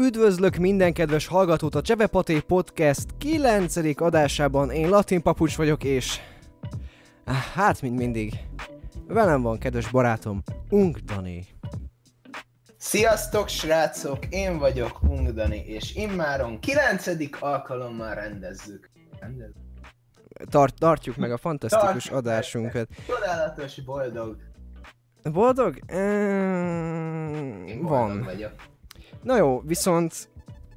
Üdvözlök minden kedves hallgatót a Csevepaté Podcast 9. adásában. Én Latin Papucs vagyok, és... Hát, mint mindig. Velem van kedves barátom, Ung Dani. Sziasztok srácok, én vagyok Ung Dani, és immáron 9. alkalommal rendezzük. rendezzük. Tart, tartjuk meg a fantasztikus meg. adásunkat. Csodálatos, boldog. Boldog? Ehm, Én boldog Van. vagyok. Na jó, viszont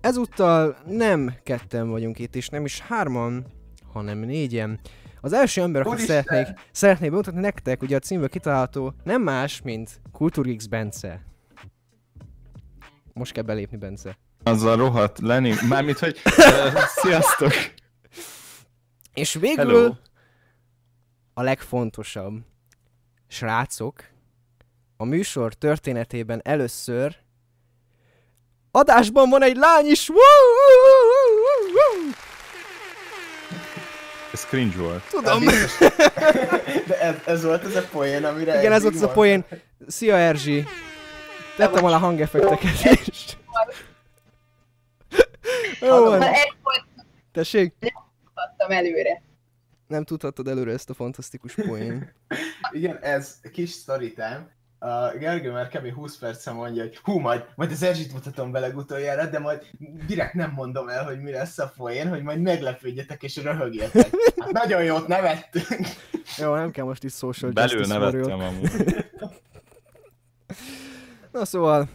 ezúttal nem ketten vagyunk itt, és nem is hárman, hanem négyen. Az első ember, akit szeretnék, szeretnék bemutatni nektek, ugye a címből kitalálható, nem más, mint Kultúrix Bence. Most kell belépni, Bence. Azzal rohadt Lenni, mármint, hogy uh, sziasztok! És végül Hello. a legfontosabb. Srácok, a műsor történetében először adásban van egy lány is! Woo! Ez cringe volt. Tudom! De ez, ez volt az a poén, amire Igen, ez eddig ott a poén. Szia Erzsi! Tettem alá hangeffekteket is. Jó van. Volt Tessék? adtam előre. Nem tudhattad előre ezt a fantasztikus poén. Igen, ez kis story time. A Gergő már kb. 20 percen mondja, hogy hú, majd, majd az Erzsit mutatom vele utoljára, de majd direkt nem mondom el, hogy mi lesz a poén, hogy majd meglepődjetek és röhögjetek. Hát nagyon jót nevettünk. Jó, nem kell most is social Belül nevettem amúgy. Na szóval,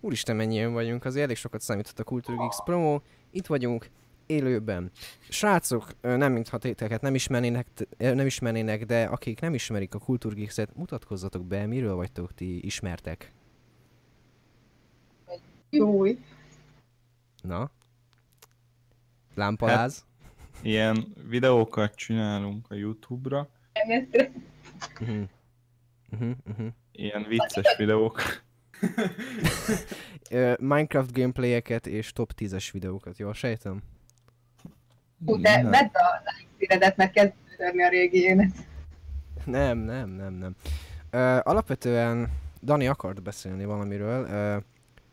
úristen mennyien vagyunk, azért elég sokat számított a Culture Geeks promo. Itt vagyunk, élőben. Srácok, nem mintha téteket nem ismernének, nem ismernének, de akik nem ismerik a Culture Geeks-et, mutatkozzatok be, miről vagytok ti ismertek. Júj. Na? Lámpaláz? Ilyen videókat csinálunk a Youtube-ra. Mhm. Mhm, mhm. ilyen vicces videók. Minecraft gameplayeket és top 10-es videókat, jól sejtem? Hú, de Nem. vedd a lájkszíredet, mert kezd törni a régi énet. Nem, nem, nem, nem. Ö, alapvetően Dani akart beszélni valamiről. Ö,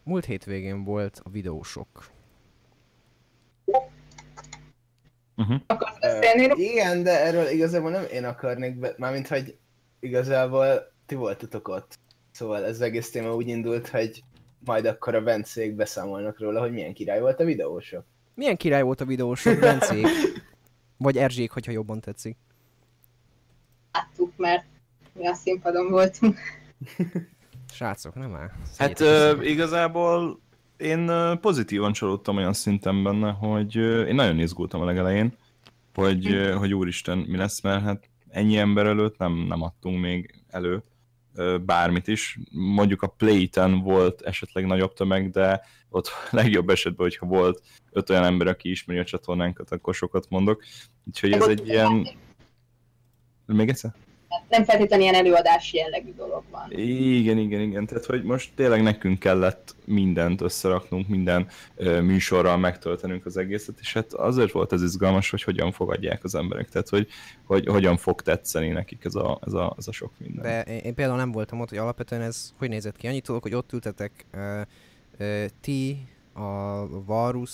múlt hétvégén volt a videósok. Uh-huh. Akarsz beszélni? Ö, igen, de erről igazából nem én akarnék, be, mármint hogy igazából ti voltatok ott. Szóval ez az egész téma úgy indult, hogy majd akkor a Bencék beszámolnak róla, hogy milyen király volt a videósok. Milyen király volt a videósok, Bencék? Vagy Erzsék, hogyha jobban tetszik. Láttuk, mert mi a színpadon voltunk. Srácok, nem áll. Hát össze. igazából én pozitívan csalódtam olyan szinten benne, hogy én nagyon izgultam a legelején, hogy, hogy úristen, mi lesz, mert hát ennyi ember előtt nem, nem adtunk még elő bármit is. Mondjuk a Playten volt esetleg nagyobb tömeg, de ott legjobb esetben, hogyha volt öt olyan ember, aki ismeri a csatornánkat, akkor sokat mondok. Úgyhogy ez egy ilyen... Még egyszer? Nem feltétlenül ilyen előadási jellegű dolog van. Igen, igen, igen. Tehát, hogy most tényleg nekünk kellett mindent összeraknunk, minden ö, műsorral megtöltenünk az egészet, és hát azért volt ez izgalmas, hogy hogyan fogadják az emberek, tehát, hogy, hogy hogyan fog tetszeni nekik ez a, ez a, ez a sok minden. De én, én például nem voltam ott, hogy alapvetően ez hogy nézett ki. Annyit tudok, hogy ott ültetek uh, uh, ti, a Varus,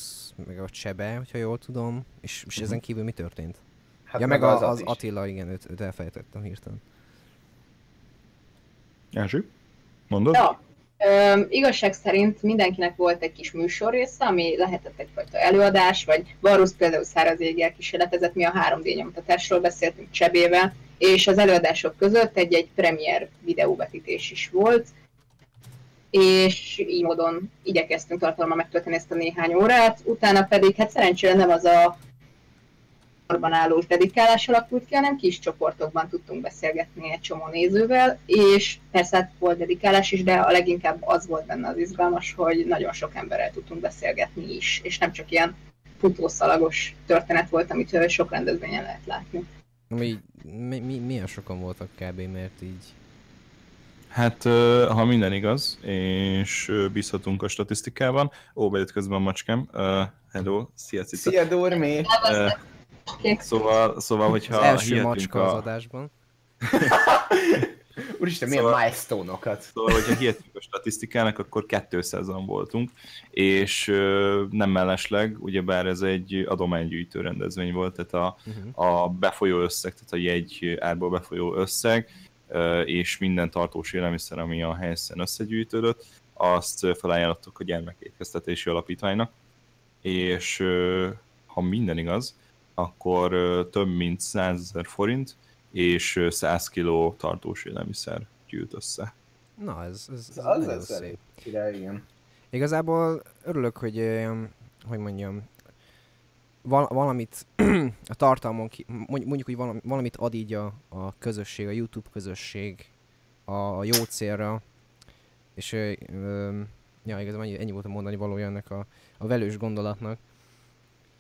meg a Csebe, hogyha jól tudom, és, és ezen kívül mi történt? Hát ja, meg, az, az is. Attila, igen, őt, őt elfelejtettem hirtelen. Erzsi? Mondod? Ja. Ö, igazság szerint mindenkinek volt egy kis műsor része, ami lehetett egyfajta előadás, vagy Varus például száraz éggel kísérletezett, mi a 3D nyomtatásról beszéltünk Csebével, és az előadások között egy-egy premier videóvetítés is volt, és így módon igyekeztünk tartalommal megtölteni ezt a néhány órát, utána pedig hát szerencsére nem az a sorban állós dedikálás alakult ki, hanem kis csoportokban tudtunk beszélgetni egy csomó nézővel, és persze hát volt dedikálás is, de a leginkább az volt benne az izgalmas, hogy nagyon sok emberrel tudtunk beszélgetni is, és nem csak ilyen futószalagos történet volt, amit sok rendezvényen lehet látni. Mi, mi, mi, milyen sokan voltak kb. mert így... Hát, ha minden igaz, és bízhatunk a statisztikában. Ó, bejött közben a macskám. Uh, hello, szia cica. Szia Durmi! Ö, Szóval, szóval hogyha Az első macska az a, adásban. Úristen, milyen Szóval- milestone-okat. Szóval, hogyha hihetünk a statisztikának, akkor 200-an voltunk, és ö, nem mellesleg, ugyebár ez egy adománygyűjtő rendezvény volt, tehát a, Uh-huh. a befolyó összeg, tehát a jegy árból befolyó összeg, ö, és minden tartós élelmiszer, ami a helyszínen összegyűjtődött, azt felajánlottuk a gyermekétkeztetési alapítványnak, és ö, ha minden igaz, akkor több mint 100 ezer forint és ö, 100 kiló tartós élelmiszer gyűlt össze. Na, ez, ez, ez Az nagyon az szép. elég király, igen. Igazából örülök, hogy, hogy mondjam, val- valamit a tartalmon, ki, mondj- mondjuk, hogy valami, valamit ad így a, a közösség, a YouTube közösség a, a jó célra, és ö, ö, ja, igazából ennyi, ennyi volt a mondani valója ennek a, a velős gondolatnak.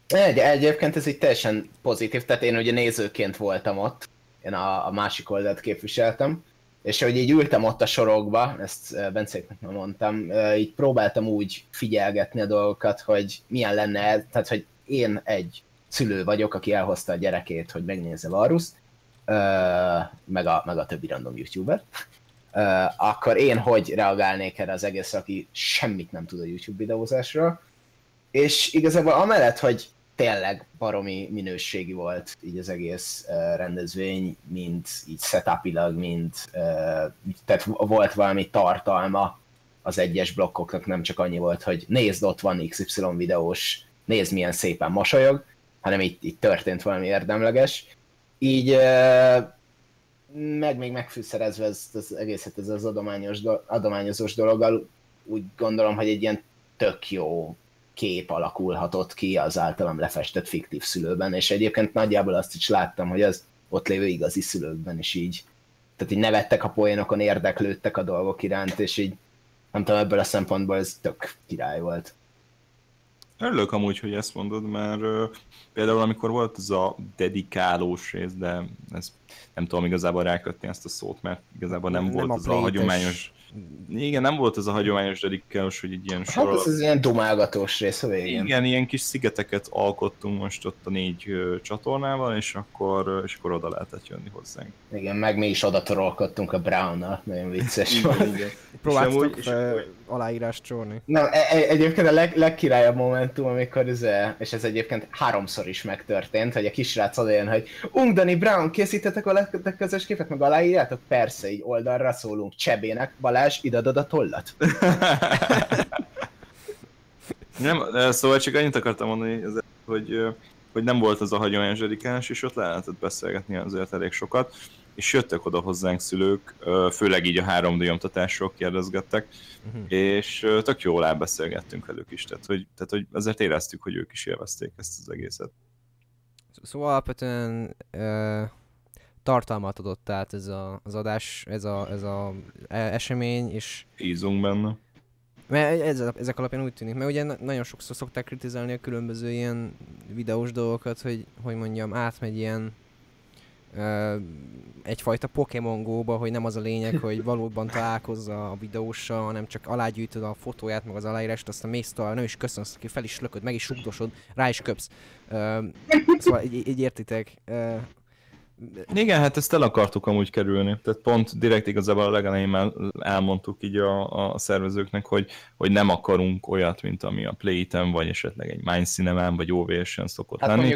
Egy, egyébként ez így teljesen pozitív, tehát én ugye nézőként voltam ott, én a, a másik oldalt képviseltem, és hogy így ültem ott a sorokba, ezt Bencéknek már mondtam, így próbáltam úgy figyelgetni a dolgokat, hogy milyen lenne ez, tehát hogy én egy szülő vagyok, aki elhozta a gyerekét, hogy megnézze Varuszt, meg a, meg a többi random youtuber, akkor én hogy reagálnék erre az egészre, aki semmit nem tud a YouTube videózásról, és igazából amellett, hogy tényleg baromi minőségi volt így az egész uh, rendezvény, mint így setupilag, mint uh, tehát volt valami tartalma az egyes blokkoknak, nem csak annyi volt, hogy nézd, ott van XY videós, nézd milyen szépen mosolyog, hanem itt, itt történt valami érdemleges. Így uh, meg még megfűszerezve ezt az egészet, ez az adományos, do- adományozós dologgal, úgy gondolom, hogy egy ilyen tök jó kép alakulhatott ki az általam lefestett fiktív szülőben, és egyébként nagyjából azt is láttam, hogy az ott lévő igazi szülőkben is így. Tehát így nevettek a poénokon, érdeklődtek a dolgok iránt, és így nem tudom, ebből a szempontból ez tök király volt. Örülök amúgy, hogy ezt mondod, mert ö, például amikor volt ez a dedikálós rész, de ez nem tudom igazából rákötni ezt a szót, mert igazából nem, Nem volt a ez a hagyományos... Igen, nem volt ez a hagyományos dedikálós, hogy egy ilyen Hát sor ez az ilyen dumálgatós rész a végén. Igen, ilyen kis szigeteket alkottunk most ott a négy ö, csatornával, és akkor, és akkor oda lehetett jönni hozzánk. Igen, meg mi is oda torolkodtunk a Brown-nal, nagyon vicces volt. igen. Próbáltatok amúgy- akkor- aláírást csorni? Nem, e- e- egyébként a leg, legkirályabb momentum, amikor ez, és ez egyébként háromszor is megtörtént, hogy a kisrác odajön, hogy Ungdani Brown, készítetek a közös képet, meg aláírjátok? Persze, így oldalra szólunk Csebének, Balázs, ide adod a tollat. Nem, szóval csak annyit akartam mondani, hogy, hogy nem volt az a hagyományos dedikálás, és ott le lehetett beszélgetni azért elég sokat, és jöttek oda hozzánk szülők, főleg így a 3D nyomtatásról kérdezgettek, Uh-huh. és tök jól elbeszélgettünk velük is, tehát hogy, tehát hogy azért éreztük, hogy ők is élvezték ezt az egészet. Szóval alapvetően ö, tartalmat adott át ez a, az adás, ez a, ez a e- esemény, és Ízunk benne. mert ez, ezek alapján úgy tűnik, mert ugye na- nagyon sokszor szokták kritizálni a különböző ilyen videós dolgokat, hogy, hogy mondjam, átmegy ilyen ö, egyfajta Pokémon Go-ba, hogy nem az a lényeg, hogy valóban találkozza a videóssal, hanem csak alágyűjtöd a fotóját, meg az aláírást, aztán mész tovább, nem is köszönsz, aki fel is lököd, meg is sugdosod, rá is köpsz. Ö, szóval így, így értitek. Ö, Igen, hát ezt el akartuk amúgy kerülni. Tehát pont direkt igazából a legelején már elmondtuk így a, a szervezőknek, hogy, hogy nem akarunk olyat, mint ami a Playtem, vagy esetleg egy Mind Cinemán, vagy OVS-en szokott Hát lenni.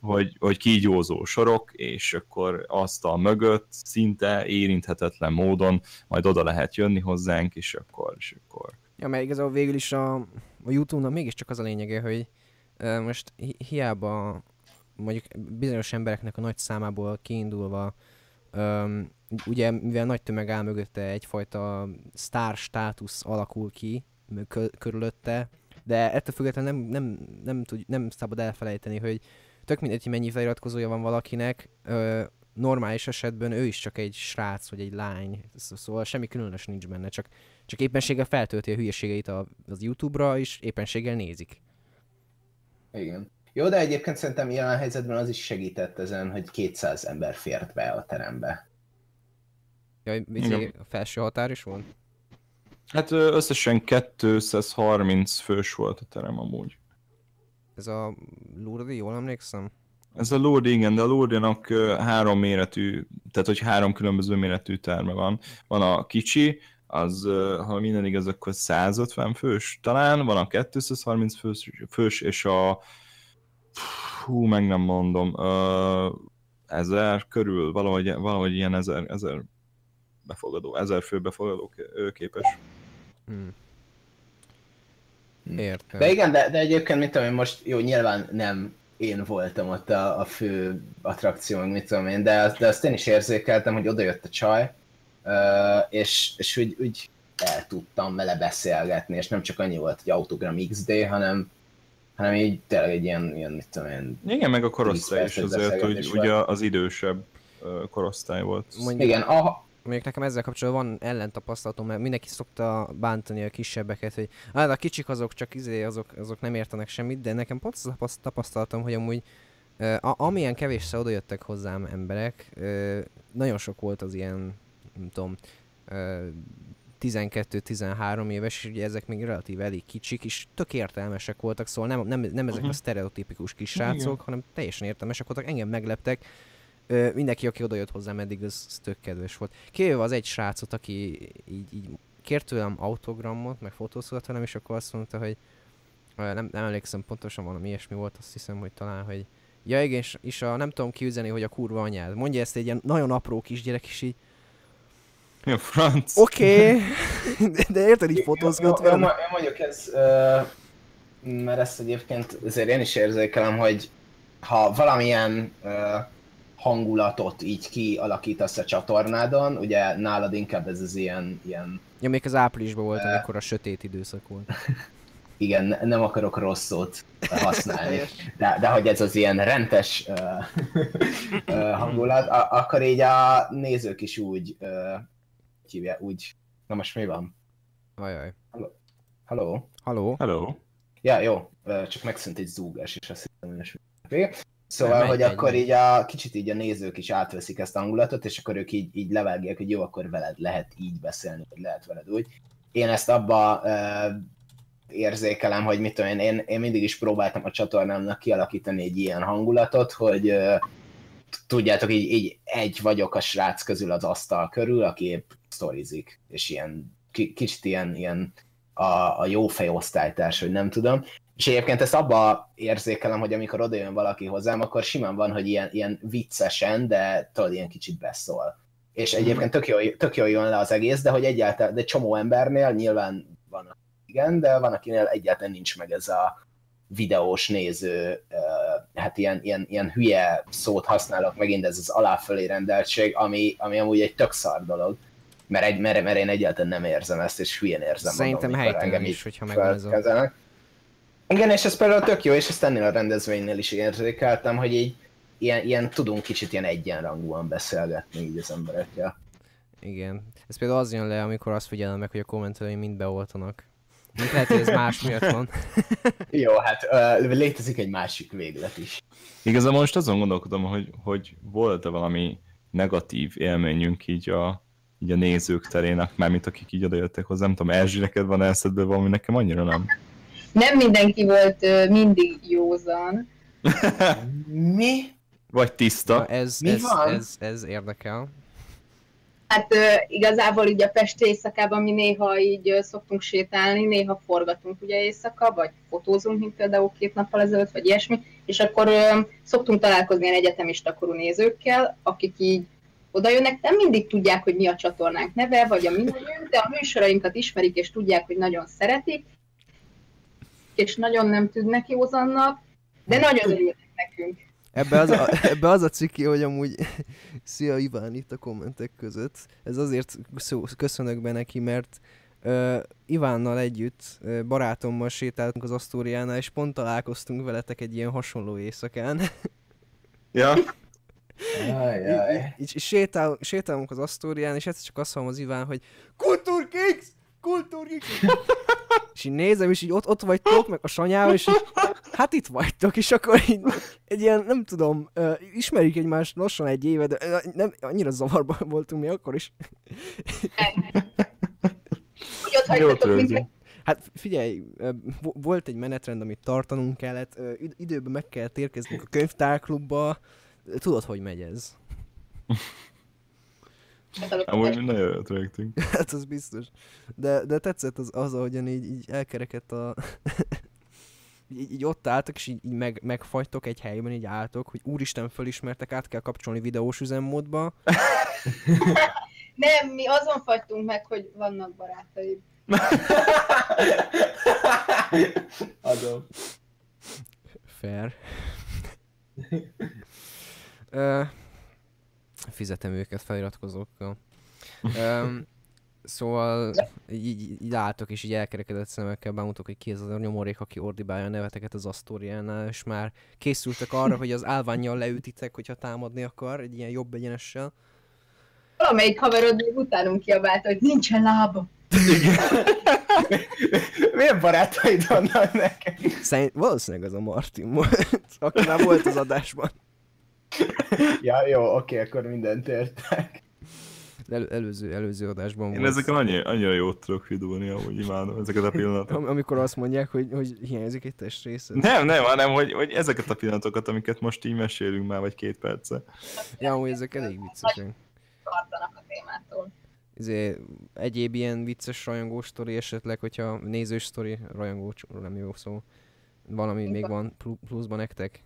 hogy, hogy kígyózó sorok, és akkor azt a mögött szinte érinthetetlen módon majd oda lehet jönni hozzánk, és akkor, és akkor Ja, mert igazából végül is a, a Youtube-nak mégiscsak az a lényege, hogy most hi- hiába mondjuk bizonyos embereknek a nagy számából kiindulva, öm, ugye mivel nagy tömeg áll mögötte egyfajta sztár státusz alakul ki körülötte, de ettől függetlenül nem, nem, nem, tud, nem szabad elfelejteni, hogy tök mindegy, mennyi feliratkozója van valakinek, ö, normális esetben ő is csak egy srác vagy egy lány, Szó- szóval semmi különös nincs benne, csak csak éppenséggel feltölti a hülyeségeit a, az YouTube-ra, és éppenséggel nézik. Igen. Jó, de egyébként szerintem jelen helyzetben az is segített ezen, hogy 200 ember fért be a terembe. Jaj, izé, a felső határ is volt? Hát összesen 230 fős volt a terem amúgy. Ez a Lourdes, jól emlékszem? Ez a Lord, igen, de a Lordjának ö, három méretű, tehát hogy három különböző méretű terme van. Van a kicsi, az, ha minden igaz, akkor 150 fős talán, van a 230 fős, fős és a hú, meg nem mondom, ö, ezer körül, valahogy, valahogy ilyen ezer, ezer befogadó, ezer fő befogadó képes. Hmm. Hm. Értem. De igen, de, de egyébként mit tudom én most, jó, nyilván nem én voltam ott a, a fő attrakció, meg mit tudom én, de, azt- de azt én is érzékeltem, hogy odajött a csaj, ö, és, és úgy, úgy el tudtam vele beszélgetni, és nem csak annyi volt, hogy autogram XD, hanem, hanem így tényleg egy ilyen, ilyen mit tudom én, Igen, meg a korosztály is azért, hogy ugye az idősebb korosztály volt. Mondjuk, igen, a, Mondjuk nekem ezzel kapcsolatban van ellentapasztalatom, mert mindenki szokta bántani a kisebbeket, hogy hát a kicsik azok csak izé, azok, azok nem értenek semmit, de nekem pont az tapasztalatom, hogy amúgy a, amilyen kevésszer oda jöttek hozzám emberek, nagyon sok volt az ilyen, nem tudom, 12-13 éves, és ugye ezek még relatív elég kicsik, és tök értelmesek voltak, szóval nem, nem, nem ezek a Mhm. sztereotipikus kis srácok, hanem teljesen értelmesek voltak, engem megleptek, Ö, mindenki, aki odajött hozzám eddig, az, az tök kedves volt. Kivéve az egy srácot, aki így, így kért tőlem autogramot, meg fotóztatott velem, és akkor azt mondta, hogy nem, nem emlékszem pontosan, valami ilyesmi volt, azt hiszem, hogy talán, hogy ja igen, és, és a, nem tudom kiüzeni, hogy a kurva anyád. Mondja ezt egy ilyen nagyon apró kisgyerek, és így Mi a franc? oké, okay. de, de érted, így fotózgat Jó, jó, velem. mo- jó, mondjuk ez, mert ezt egyébként azért én is érzékelem, hogy ha valamilyen hangulatot így kialakítasz a csatornádon, ugye nálad inkább ez az ilyen, ilyen Ja, még az áprilisban volt, Ö. amikor a sötét időszak volt. igen, ne- nem akarok rossz szót használni, de, de hogy ez az ilyen rentes ö, ö, hangulat, a, akkor így a nézők is úgy, hogy hívják, úgy, na most mi van? Ajaj. Haló? Haló? Hello. Ja, jó, csak megszűnt egy zúgás, és azt hittem, hogy vége. Szóval, Megy, hogy megy, akkor megy. így a kicsit így a nézők is átveszik ezt a hangulatot, és akkor ők így, így levágják, hogy jó, akkor veled lehet így beszélni, vagy lehet veled úgy. Én ezt abba ö, érzékelem, hogy mit tudom én, én, én mindig is próbáltam a csatornámnak kialakítani egy ilyen hangulatot, hogy ö, tudjátok, így, így egy vagyok a srác közül az asztal körül, aki épp sztorizik, és ilyen ki, kicsit ilyen, ilyen a, a jó fejosztálytárs, hogy nem tudom. És egyébként ezt abba érzékelem, hogy amikor odajön valaki hozzám, akkor simán van, hogy ilyen, ilyen viccesen, de tudod, ilyen kicsit beszól. És egyébként tök jó, tök jó jön le az egész, de hogy egyáltalán, de csomó embernél nyilván van, igen, de van, akinél egyáltalán nincs meg ez a videós néző, hát ilyen, ilyen, ilyen hülye szót használok, megint ez az aláfölé rendeltség, ami, ami amúgy egy tök szar dolog. Mert, egy, mert, mert én egyáltalán nem érzem ezt, és hülyén érzem Szerintem magam, helytelen engem is, hogyha megvan. Igen, és ez például tök jó, és ezt ennél a rendezvénynél is érzékeltem, hogy így ilyen, ilyen tudunk kicsit ilyen egyenrangúan beszélgetni így az emberekkel. Igen. Ez például az jön le, amikor azt figyelem meg, hogy a kommentelői mind beoltanak. Mint lehet, hogy ez más miatt van. Jó, hát uh, létezik egy másik véglet is. Igazából most azon gondolkodom, hogy, hogy volt-e valami negatív élményünk így a, így a nézők terének, mármint akik így odajöttek hozzá, nem tudom, Erzsi, neked van eszedben valami, nekem annyira nem. Nem mindenki volt ö, mindig józan. Mi? Vagy Na, tiszta. ez, Mi ez, van? ez, ez érdekel. Hát igazából így a Pest éjszakában mi néha így szoktunk sétálni, néha forgatunk ugye éjszaka, vagy fotózunk, mint például két nappal ezelőtt, vagy ilyesmi, és akkor szoktunk találkozni ilyen egyetemista korú nézőkkel, akik így oda jönnek, nem mindig tudják, hogy mi a csatornánk neve, vagy a mi nevünk, de a műsorainkat ismerik, és tudják, hogy nagyon szeretik, és nagyon nem tűnnek józannak, de nagyon örülnek nekünk. Ebbe az a, ebbe az a ciki, hogy amúgy Szia Iván itt a kommentek között. Ez azért szó, köszönök be neki, mert uh, Ivánnal együtt, uh, barátommal sétáltunk az Asztóriánál, és pont találkoztunk veletek egy ilyen hasonló éjszakán. Ja, Ajaj. Így, így sétál, sétálunk az Asztórián, és egyszer csak azt hallom az Iván, hogy Kultúrkix! Kultúrkix! És így nézem, és így ott, ott vagytok, meg a sanyával, és így, hát itt vagytok, és akkor így egy ilyen, nem tudom, uh, ismerjük egymást lassan egy éve, de uh, nem, annyira zavarban voltunk mi akkor is. Hogy ott hagytatok minket. Hát figyelj, volt egy menetrend, amit tartanunk kellett, időben meg kell érkeznünk a könyvtárklubba, tudod, hogy megy ez. Amúgy nagyon jót rögtünk. Hát az biztos. De, de tetszett az, az ahogyan így, így elkerekedt a... így, így, ott álltak, és így, így meg, megfagytok egy helyben, így álltok, hogy úristen fölismertek, át kell kapcsolni videós üzemmódba. Nem, mi azon fagytunk meg, hogy vannak barátaid. Adom. Fair. Ö, fizetem őket feliratkozókkal. Um, szóval így, így, álltok, és így elkerekedett szemekkel bámultok, hogy ki ez az a nyomorék, aki ordibálja a neveteket az Asztóriánál, és már készültek arra, hogy az állványjal leütitek, hogyha támadni akar, egy ilyen jobb egyenessel. Valamelyik haverod még utánunk kiabált, hogy nincsen lába. Milyen barátaid vannak neked? Szerint valószínűleg az a Martin volt, aki már volt az adásban. Ja, jó, oké, akkor mindent értek. El, előző, előző adásban Én volt. ezeken annyi, annyira jót tudok vidulni, amúgy imádom ezeket a pillanatokat. Am- amikor azt mondják, hogy, hogy hiányzik egy testrész. Nem, nem, hanem hogy, hogy ezeket a pillanatokat, amiket most így mesélünk már, vagy két perce. Ja, amúgy ezek elég viccesek. Tartanak a témától. Izé, egyéb ilyen vicces rajongó sztori esetleg, hogyha nézős sztori, rajongó nem jó szó. Valami még van plu- pluszban nektek.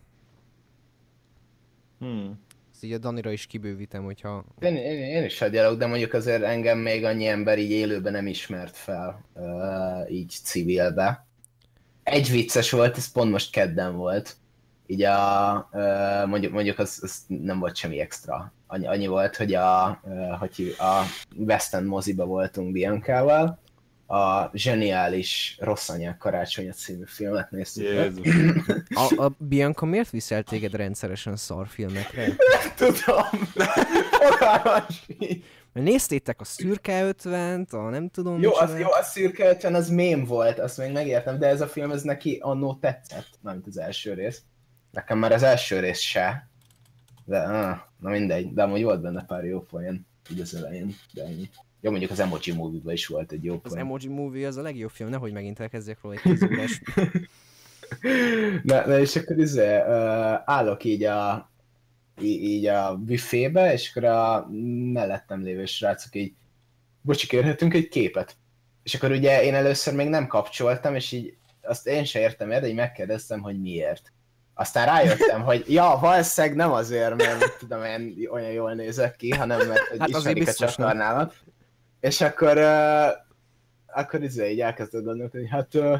Hmm. Ezt így a Danira is kibővítem, hogyha... Én, én, én is hagyjalok, de mondjuk azért engem még annyi ember így élőben nem ismert fel, uh, így civilbe. Egy vicces volt, ez pont most kedden volt. Így a, uh, mondjuk, mondjuk az, az nem volt semmi extra. Annyi, annyi volt, hogy a, uh, hogy a West End moziba voltunk Biancával, a zseniális Rossz anyák karácsonya című filmet néztük. Jézus. A, a Bianca miért viszel téged rendszeresen szarfilmekre? Tudom, sincs. Mert néztétek a Szürke 50-t, a nem tudom Jó, az, jó, a szürke 50 az mém volt, azt még megértem, de ez a film, ez neki annó tetszett, mármint az első rész. Nekem már az első rész se. De, ah, na mindegy, de amúgy volt benne pár jó poén, így az elején, de ennyi. Jó, mondjuk az Emoji movie is volt egy jó Az poén. Emoji Movie az a legjobb film, nehogy megint elkezdjek róla egy. Na, na és akkor izé, uh, állok így a, í- így a büfébe, és akkor a mellettem lévő srácok így, bocsi, kérhetünk egy képet? És akkor ugye én először még nem kapcsoltam, és így azt én se értem el, de így megkérdeztem, hogy miért. Aztán rájöttem, hogy ja, valószínűleg nem azért, mert tudom én olyan jól nézek ki, hanem mert hogy Hát ismerik a csatornámat. És akkor, uh, akkor izé így elkezdett gondolni, hogy hát uh,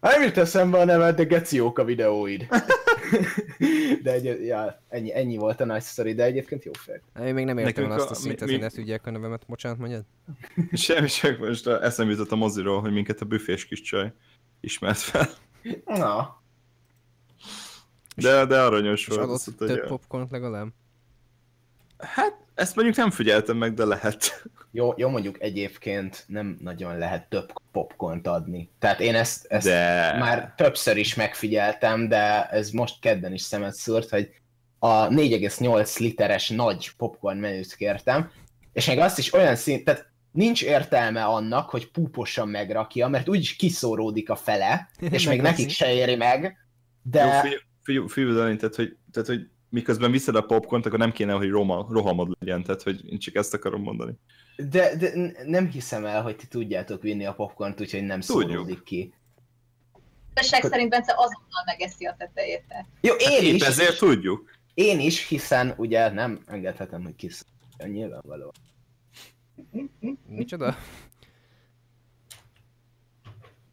nem jut eszembe a neved, de geci jók a videóid. de egy, ja, ennyi, ennyi volt a nagy sztori, de egyébként jó fel. Én még nem értem azt a a- szintet, mi- hogy ne tudják a nevemet. Bocsánat, mondjad? Semmi, csak most a- eszembe jutott a moziról, hogy minket a büfés kis csaj ismert fel. Na, De, de aranyos És volt. adott azt mondta, több hogy- popcornt legalább? Hát, ezt mondjuk nem figyeltem meg, de lehet. jó, jó mondjuk egyébként nem nagyon lehet több popcornt adni. Tehát én ezt, ezt De... már többször is megfigyeltem, de ez most kedden is szemet szúrt, hogy a 4,8 literes nagy popcorn menüt kértem, és még azt is olyan szint, tehát nincs értelme annak, hogy púposan megrakja, mert úgyis kiszóródik a fele, és még nekik se éri meg, De... Jó, fiú, fiú, fiú, Dani, tehát, hogy, tehát, hogy miközben viszed a popcornt, akkor nem kéne, hogy roma, rohamod legyen, tehát, hogy én csak ezt akarom mondani. De, de nem hiszem el, hogy ti tudjátok vinni a popcornt, úgyhogy nem Tudjuk. szóródik ki. Igazság szerint Bence azonnal megeszi a tetejét. Jó, én Épp is, ezért tudjuk. én is, hiszen ugye nem engedhetem, hogy kisz. Nyilvánvaló. Micsoda?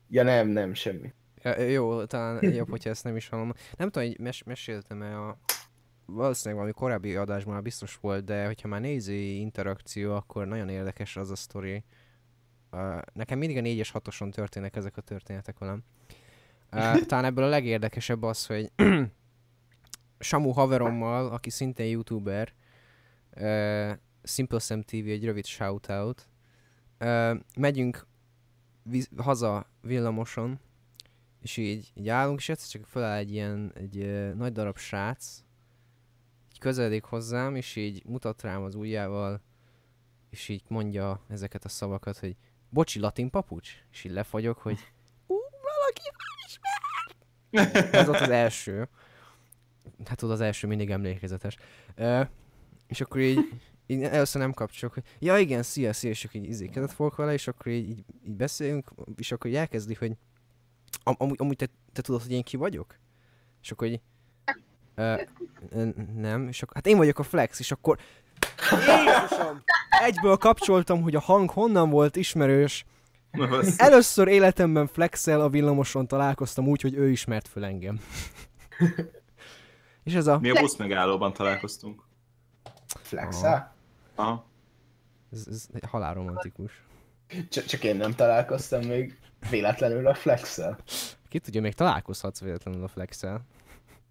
Ja nem, nem, semmi. Ja, jó, talán jobb, hogyha ezt nem is hallom. Nem tudom, hogy mes- meséltem-e a... Valószínűleg valami korábbi adásban már biztos volt, de hogyha már nézői interakció, akkor nagyon érdekes az a sztori. Uh, nekem mindig a 4-es 6-oson történnek ezek a történetek velem. Uh, talán ebből a legérdekesebb az, hogy Samu haverommal, aki szintén youtuber, uh, Simple Sam TV, egy rövid shoutout, uh, megyünk víz- haza villamoson, és így, így állunk, és egyszer csak föláll egy ilyen egy, uh, nagy darab srác, közeledik hozzám, és így mutat rám az ujjával, és így mondja ezeket a szavakat, hogy bocsi, latin papucs? És így lefagyok, hogy ú, valaki ismer! Ez volt az első. Hát tudod, az első mindig emlékezetes. Ö, és akkor így, így először nem kapcsolok, hogy ja igen, szia, szia, és akkor így izé kezet fogok vele, és akkor így, így, így beszélünk, és akkor így elkezdi, hogy am, amúgy, amúgy te, te tudod, hogy én ki vagyok? És akkor így, ö, nem, és akkor, hát én vagyok a Flex, és akkor Jézusom! Egyből kapcsoltam, hogy a hang honnan volt ismerős. Először életemben Flexel a villamoson találkoztam úgy, hogy ő ismert föl engem. És ez a... Mi a busz megállóban találkoztunk. Flex Aha. Ez, ez halálromantikus. Csak, csak én nem találkoztam még véletlenül a Flex-el. Ki tudja, még találkozhatsz véletlenül a Flexel.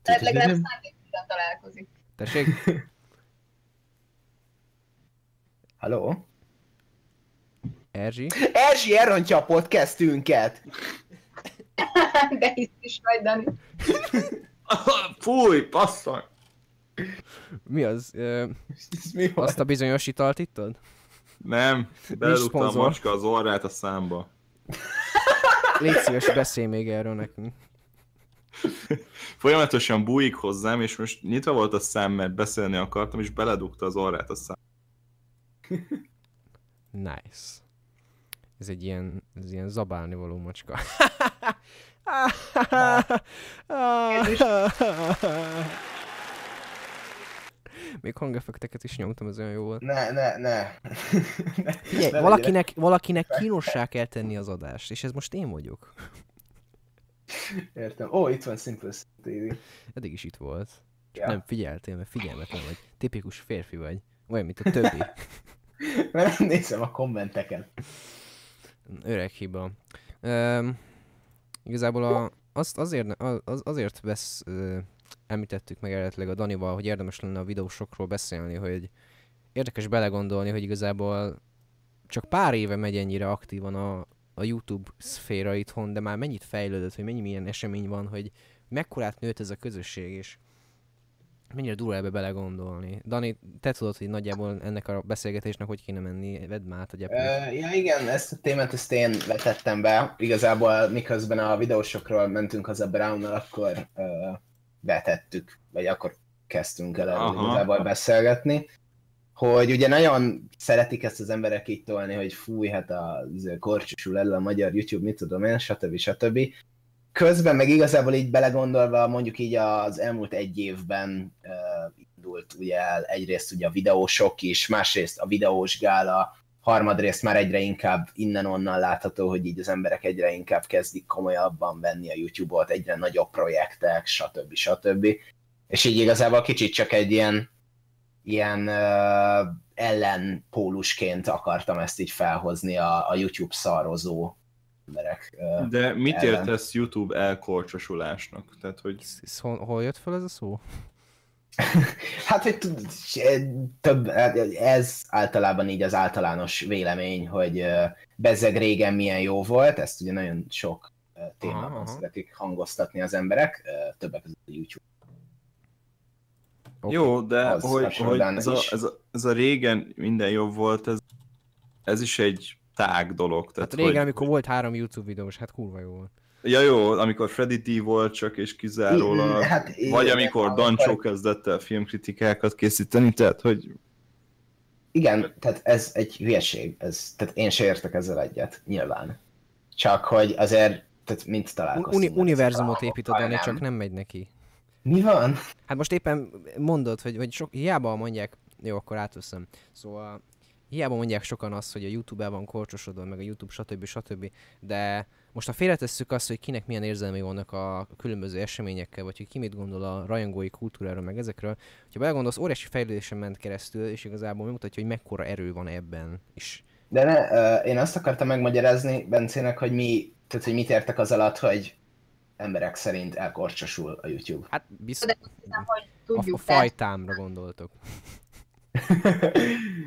Tehát legalább nem- szándékosan találkozik. Tessék? Halló? Erzsi? Erzsi elrontja a podcastünket! De hisz is vagy, Dani. Fúj, passzony! Mi az? Ö, Ez mi azt a bizonyos italt ittad? Nem, beledugta a macska az orrát a számba. Légy szíves, beszélj még erről nekünk. Folyamatosan bújik hozzám, és most nyitva volt a szám, mert beszélni akartam, és beledugta az orrát a számba. Nice. Ez egy ilyen, ez ilyen zabálni való macska. Még hangeffekteket is nyomtam, ez olyan jó volt. Ne, ne, ne. Figyelj, Ne valakinek, valakinek kínossá kell tenni az adást, és ez most én vagyok. Értem. Ó, itt van Simple TV. Eddig is itt volt. Ja. Nem figyeltél, mert figyelmetlen vagy. Tipikus férfi vagy. Olyan, mint a többi. Mert nézem a kommenteket. Öreg hiba. Um, igazából a, azt azért, az, azért vesz, uh, említettük meg eredetileg a Danival, hogy érdemes lenne a videósokról beszélni, hogy érdekes belegondolni, hogy igazából csak pár éve megy ennyire aktívan a, a YouTube szféra itthon, de már mennyit fejlődött, hogy mennyi milyen esemény van, hogy mekkorát nőtt ez a közösség, és mennyire durva ebbe belegondolni. Dani, te tudod, hogy nagyjából ennek a beszélgetésnek hogy kéne menni, vedd már át a gyepét. Uh, ja igen, ezt a témát ezt én vetettem be. Igazából miközben a videósokról mentünk haza Brownnal, akkor uh, vetettük, vagy akkor kezdtünk el Aha. igazából beszélgetni. Hogy ugye nagyon szeretik ezt az emberek így tolni, hogy fúj, hát a korcsosul elő a magyar YouTube, mit tudom én, stb. stb. Közben meg igazából így belegondolva, mondjuk így az elmúlt egy évben uh, indult ugye el egyrészt ugye a videósok is, másrészt a videós gála, harmadrészt már egyre inkább innen-onnan látható, hogy így az emberek egyre inkább kezdik komolyabban venni a YouTube-ot, egyre nagyobb projektek, stb. stb. És így igazából kicsit csak egy ilyen, ilyen uh, ellenpólusként akartam ezt így felhozni a, a YouTube szarozó emberek. Uh, De mit ellen. értesz YouTube elkorcsosulásnak? Tehát, hogy Ez- Hol, hol jött fel ez a szó? Hát, hogy tud- több, ez általában így az általános vélemény, hogy ö, bezzeg régen milyen jó volt, ezt ugye nagyon sok ö, Aha, témában aha. szeretik hangoztatni az emberek, többek között a YouTube. Oké. Jó, de Az hogy, hogy ez, a, ez, a, ez a régen minden jobb volt, ez, ez is egy tág dolog. Tehát, Hát régen, hogy, amikor volt három YouTube videós, hát kurva jó volt. Ja jó, amikor Freddy D volt csak és kizárólag, Hát, vagy igen, amikor Dancsó kezdett el filmkritikákat készíteni, tehát hogy Igen, tehát ez egy hülyeség, ez, tehát én se értek ezzel egyet, nyilván. Csak hogy azért, tehát mint találkoztunk. Uni- univerzumot a épít a Dani, dolgokkal, csak nem megy neki. Mi van? Hát most éppen mondod, hogy, hogy sok, hiába mondják, jó, akkor átveszem. Szóval hiába mondják sokan azt, hogy a YouTube el van korcsosodva, meg a YouTube stb. stb. De most ha félretesszük azt, hogy kinek milyen érzelmei vannak a különböző eseményekkel, vagy hogy ki mit gondol a rajongói kultúráról, meg ezekről, hogyha belegondolsz, óriási fejlődésen ment keresztül, és igazából megmutatja, hogy mekkora erő van ebben. És De ne, én azt akartam megmagyarázni Bencének, hogy mi, tehát hogy mit értek az alatt, hogy emberek szerint elkorcsosul a YouTube. hát biztos Hiszem, hogy a, a tudjuk. tehát fajtámra gondoltok.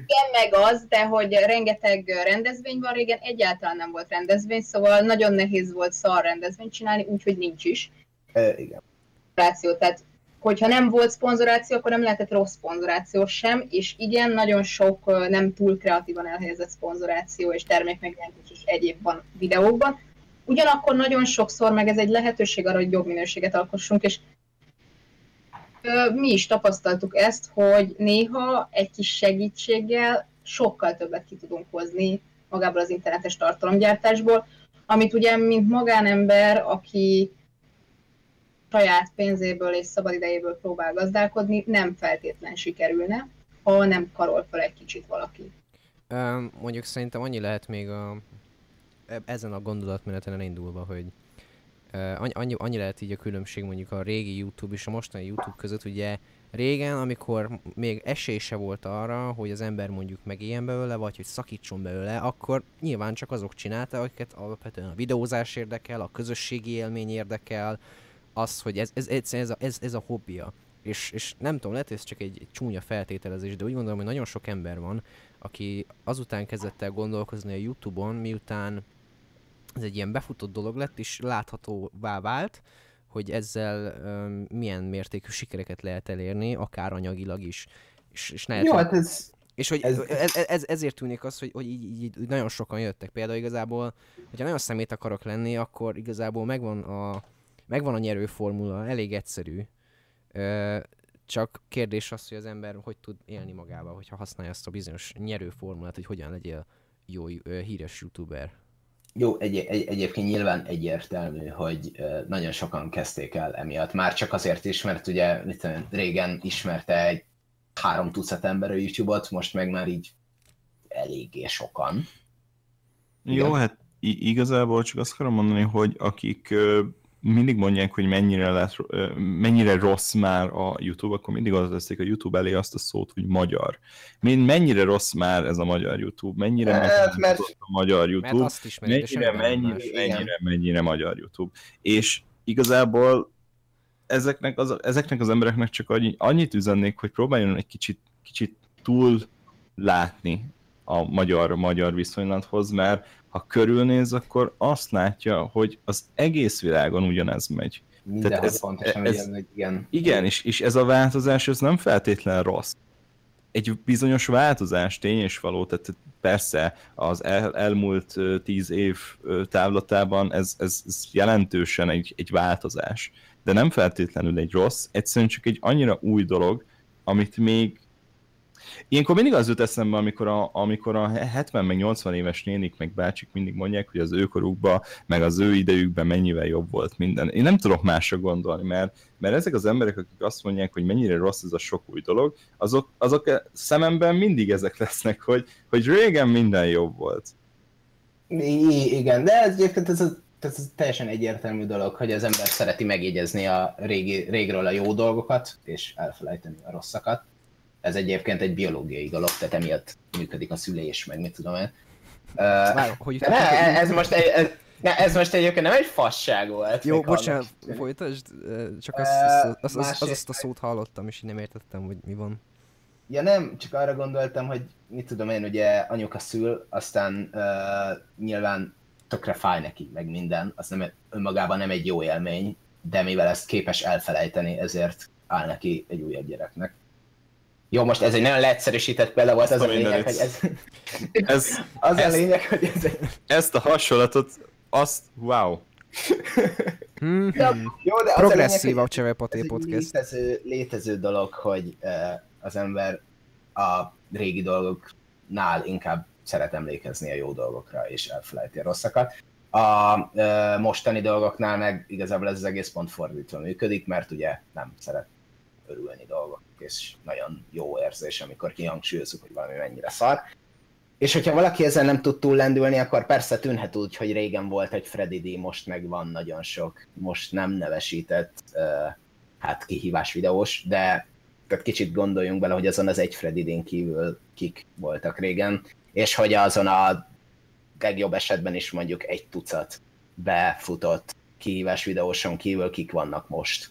Igen, meg az, de hogy rengeteg rendezvény van, régen egyáltalán nem volt rendezvény, szóval nagyon nehéz volt szar rendezvényt csinálni, úgyhogy nincs is. Ö, igen. Tehát hogyha nem volt szponzoráció, akkor nem lehetett rossz szponzoráció sem, és igen, nagyon sok nem túl kreatívan elhelyezett szponzoráció és termékmegjelentés is egyéb van videókban. Ugyanakkor nagyon sokszor meg ez egy lehetőség arra, hogy jobb minőséget alkossunk, és mi is tapasztaltuk ezt, hogy néha egy kis segítséggel sokkal többet ki tudunk hozni magából az internetes tartalomgyártásból, amit ugye, mint magánember, aki saját pénzéből és szabadidejéből próbál gazdálkodni, nem feltétlen sikerülne, ha nem karol fel egy kicsit valaki. Mondjuk szerintem annyi lehet még a, ezen a gondolatmeneten elindulva, hogy ö, annyi, annyi, lehet így a különbség mondjuk a régi YouTube és a mostani YouTube között, ugye régen, amikor még esély se volt arra, hogy az ember mondjuk megéljen belőle, vagy hogy szakítson belőle, akkor nyilván csak azok csinálta, akiket alapvetően a videózás érdekel, a közösségi élmény érdekel, az, hogy ez, ez, ez, ez, a, ez, ez a hobbija. És, és nem tudom, lehet, ez csak egy, egy csúnya feltételezés, de úgy gondolom, hogy nagyon sok ember van, aki azután kezdett el gondolkozni a Youtube-on, miután ez egy ilyen befutott dolog lett, és láthatóvá vált, hogy ezzel um, milyen mértékű sikereket lehet elérni, akár anyagilag is. És, és ne Jó, hát ez... és hogy Ez- ez, ez, ez, ezért tűnik az, hogy, hogy így, így, így nagyon sokan jöttek. Például igazából, hogyha nagyon szemét akarok lenni, akkor igazából megvan a, megvan a nyerőformula, elég egyszerű. Ö, csak kérdés az, hogy az ember hogy tud élni magával, hogyha használja azt a bizonyos nyerőformulát, hogy hogyan legyél jó, híres youtuber. Jó, egy, egy, egyébként nyilván egyértelmű, hogy nagyon sokan kezdték el emiatt. Már csak azért is, mert ugye mit tudom, régen ismerte egy három tucat ember a YouTube-ot, most meg már így eléggé sokan. Jó, Igen. hát i- igazából csak azt akarom mondani, hogy akik mindig mondják, hogy mennyire, ö, mennyire rossz már a YouTube, akkor mindig az teszik a YouTube elé azt a szót, hogy magyar. Mind mennyire rossz már ez a magyar YouTube, mennyire Hát, mert- a magyar Mert YouTube, azt ismerik, mennyire, mennyire, más. Igen. mennyire, mennyire magyar YouTube. És igazából ezeknek az, ezeknek az embereknek csak annyi, annyit üzennék, hogy próbáljon egy kicsit, kicsit túl látni a magyar, magyar viszonylathoz, mert ha körülnéz, akkor azt látja, hogy az egész világon ugyanez megy. Mindenhol ez- pontosan ez- igen. Igen, és, és ez a változás, ez nem feltétlen rossz. Egy bizonyos változás tény és való, tehát persze az el, elmúlt tíz év távlatában ez, ez, ez jelentősen egy, egy változás, de nem feltétlenül egy rossz, egyszerűen csak egy annyira új dolog, amit még Ilyenkor mindig az jut eszembe, amikor a, amikor a 70 meg 80 éves nénik meg bácsik mindig mondják, hogy az őkorukban, meg az ő idejükben mennyivel jobb volt minden. Én nem tudok másra gondolni, mert, mert ezek az emberek, akik azt mondják, hogy mennyire rossz ez a sok új dolog, azok, azok szememben mindig ezek lesznek, hogy, hogy régen minden jobb volt. I- igen, de ez egyébként ez, a, ez a teljesen egyértelmű dolog, hogy az ember szereti megjegyezni a régi, régről a jó dolgokat, és elfelejteni a rosszakat. Ez egyébként egy biológiai dolog, tehát emiatt működik a szülés, meg mit tudom én. Hogy ne, ez most, egy, ez, ne, ez most egyébként nem egy fasság volt. Jó, bocsánat, hallok. folytasd, csak azt, azt, azt, azt, azt a szót hallottam, és így nem értettem, hogy mi van. Ja nem, csak arra gondoltam, hogy mit tudom én, ugye anyuka szül, aztán uh, nyilván tökre fáj neki, meg minden, az nem, önmagában nem egy jó élmény, de mivel ezt képes elfelejteni, ezért áll neki egy újabb gyereknek. Jó, most ez egy nagyon leegyszerűsített példa volt, az a a lényeg, hogy ez, Ez, az a Ezt- lényeg, hogy ez egy... ezt a hasonlatot, azt, wow. Hmm, De-. Jó, de az Progresszív a a lényeg, Csevepaté ez egy Podcast. létező, létező dolog, hogy uh, az ember a régi dolgoknál inkább szeret emlékezni a jó dolgokra, és elfelejti a rosszakat. A uh, mostani dolgoknál meg igazából ez az egész pont fordítva működik, mert ugye nem szeret örülni dolgok, és nagyon jó érzés, amikor kihangsúlyozzuk, hogy valami mennyire szar. És hogyha valaki ezen nem tud túl lendülni, akkor persze tűnhet úgy, hogy régen volt egy Freddy D, most meg van nagyon sok, most nem nevesített, uh, hát kihívás videós, de tehát kicsit gondoljunk bele, hogy azon az egy Freddy D-n kívül kik voltak régen, és hogy azon a legjobb esetben is mondjuk egy tucat befutott kihívás videóson kívül kik vannak most.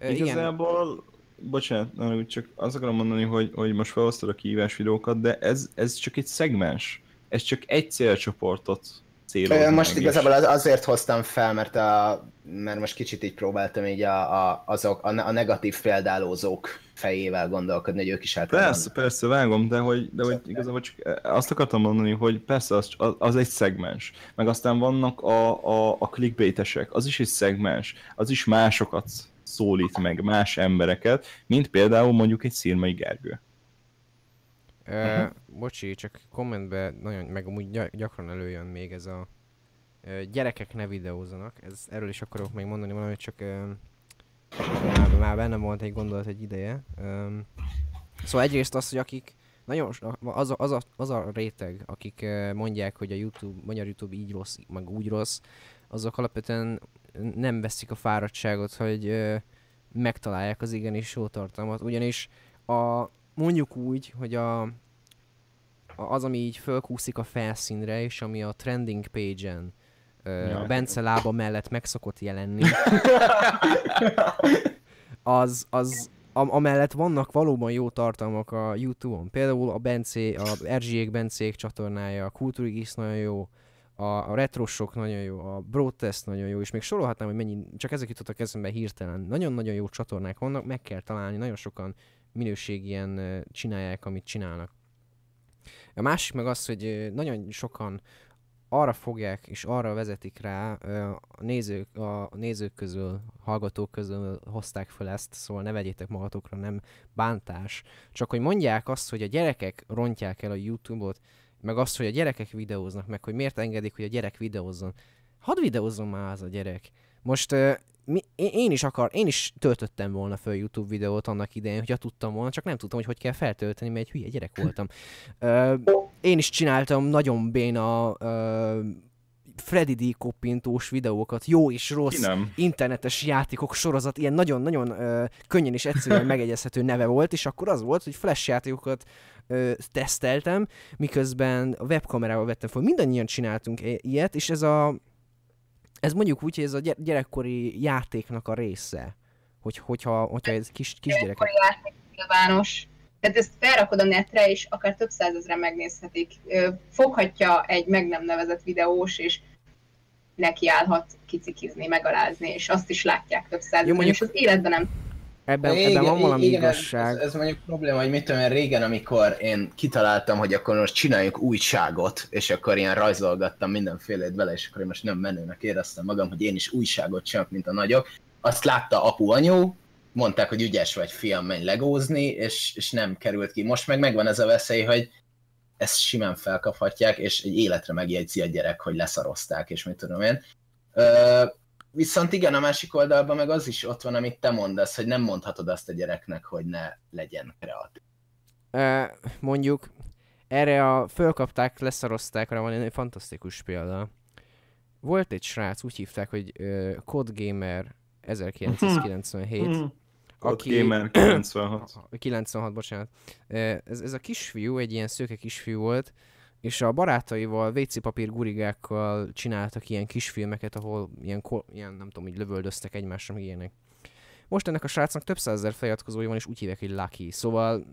Igen, Igazából, bocsánat, úgy csak azt akarom mondani, hogy, hogy most felhoztad a kihívás videókat, de ez, ez csak egy szegmens. Ez csak egy célcsoportot célozni. Ö, Most igazából az, azért hoztam fel, mert, a, mert most kicsit így próbáltam így a, a, azok, a, a negatív példálózók fejével gondolkodni, hogy ők is tudnak Persze, persze, vágom, de hogy, de hogy igazából csak azt akartam mondani, hogy persze az, az- az egy szegmens, meg aztán vannak a, a, a clickbaitesek, az is egy szegmens, az is másokat szólít meg, más embereket, mint például mondjuk egy Szirmai Gergő. Uh, bocsi, csak kommentbe nagyon, meg amúgy gy- gyakran előjön még ez a uh, gyerekek ne videózanak. Ez, erről is akarok még mondani valamit, csak uh, már, már benne volt egy gondolat egy ideje. Um, szóval egyrészt az, hogy akik nagyon, az a, az a, az a réteg, akik uh, mondják, hogy a YouTube, magyar YouTube így rossz, meg úgy rossz, azok alapvetően nem veszik a fáradtságot, hogy uh, megtalálják az igenis jó tartalmat, ugyanis a, mondjuk úgy, hogy a, a, az, ami így fölkúszik a felszínre, és ami a trending page-en ö, Ja. a Bence lába mellett meg szokott jelenni, az, az am- amellett vannak valóban jó tartalmak a Youtube-on. Például a Bencé, a Erzsiék Bencék csatornája, a Kultúrigis nagyon jó, a, a Retrosok nagyon jó, a Broadtest nagyon jó, és még sorolhatnám, hogy mennyi, csak ezek jutottak eszembe hirtelen. Nagyon-nagyon jó csatornák vannak, meg kell találni, nagyon sokan minőségien ö, csinálják, amit csinálnak. A másik meg az, hogy nagyon sokan arra fogják és arra vezetik rá, a nézők, a nézők közül, hallgatók közül hozták fel ezt, szóval ne vegyétek magatokra, nem bántás. Csak hogy mondják azt, hogy a gyerekek rontják el a YouTube-ot, meg azt, hogy a gyerekek videóznak, meg hogy miért engedik, hogy a gyerek videózzon. Hadd videózzon már az a gyerek. Most mi, én is akar, én is töltöttem volna föl YouTube videót annak idején, hogyha tudtam volna, csak nem tudtam, hogy hogy kell feltölteni, mert egy hülye gyerek voltam. Ö, én is csináltam nagyon béna ö, Freddy D. koppintós videókat, jó és rossz nem? internetes játékok sorozat, ilyen nagyon-nagyon ö, könnyen és egyszerűen megegyezhető neve volt, és akkor az volt, hogy flash játékokat ö, teszteltem, miközben a webkamerával vettem fel. Mindannyian csináltunk ilyet, és ez a ez mondjuk úgy, hogy ez a gy- gyerekkori játéknak a része. Hogy, hogyha, hogyha ez kis, kisgyerekek... Gyerekkori játék nyilvános. Tehát ezt felrakod a netre, és akár több százezre megnézhetik. Foghatja egy meg nem nevezett videós, és nekiállhat kicikizni, megalázni, és azt is látják több százezren, mondjuk- és az életben nem Ebben, ebben van valami igen, igazság. Ez, ez, mondjuk probléma, hogy mit tudom én, régen, amikor én kitaláltam, hogy akkor most csináljunk újságot, és akkor ilyen rajzolgattam mindenfélét vele, és akkor én most nem menőnek éreztem magam, hogy én is újságot csinálok, mint a nagyok. Azt látta apu anyu, mondták, hogy ügyes vagy fiam, menj legózni, és, és nem került ki. Most meg megvan ez a veszély, hogy ezt simán felkaphatják, és egy életre megjegyzi a gyerek, hogy leszarozták, és mit tudom én. Ö, Viszont igen, a másik oldalban meg az is ott van, amit te mondasz, hogy nem mondhatod azt a gyereknek, hogy ne legyen kreatív. Mondjuk erre a fölkapták, leszarozták, arra van egy fantasztikus példa. Volt egy srác, úgy hívták, hogy uh, Code Gamer 1997, Hmm. Aki... Gamer 96. 96, bocsánat. Ez, ez a kisfiú, egy ilyen szőke kisfiú volt, és a barátaival, WC papír gurigákkal csináltak ilyen kisfilmeket, ahol ilyen, ilyen nem tudom, így lövöldöztek egymásra, meg ilyenek. Most ennek a srácnak több százezer feliratkozója van, és úgy hívják, hogy Lucky. Szóval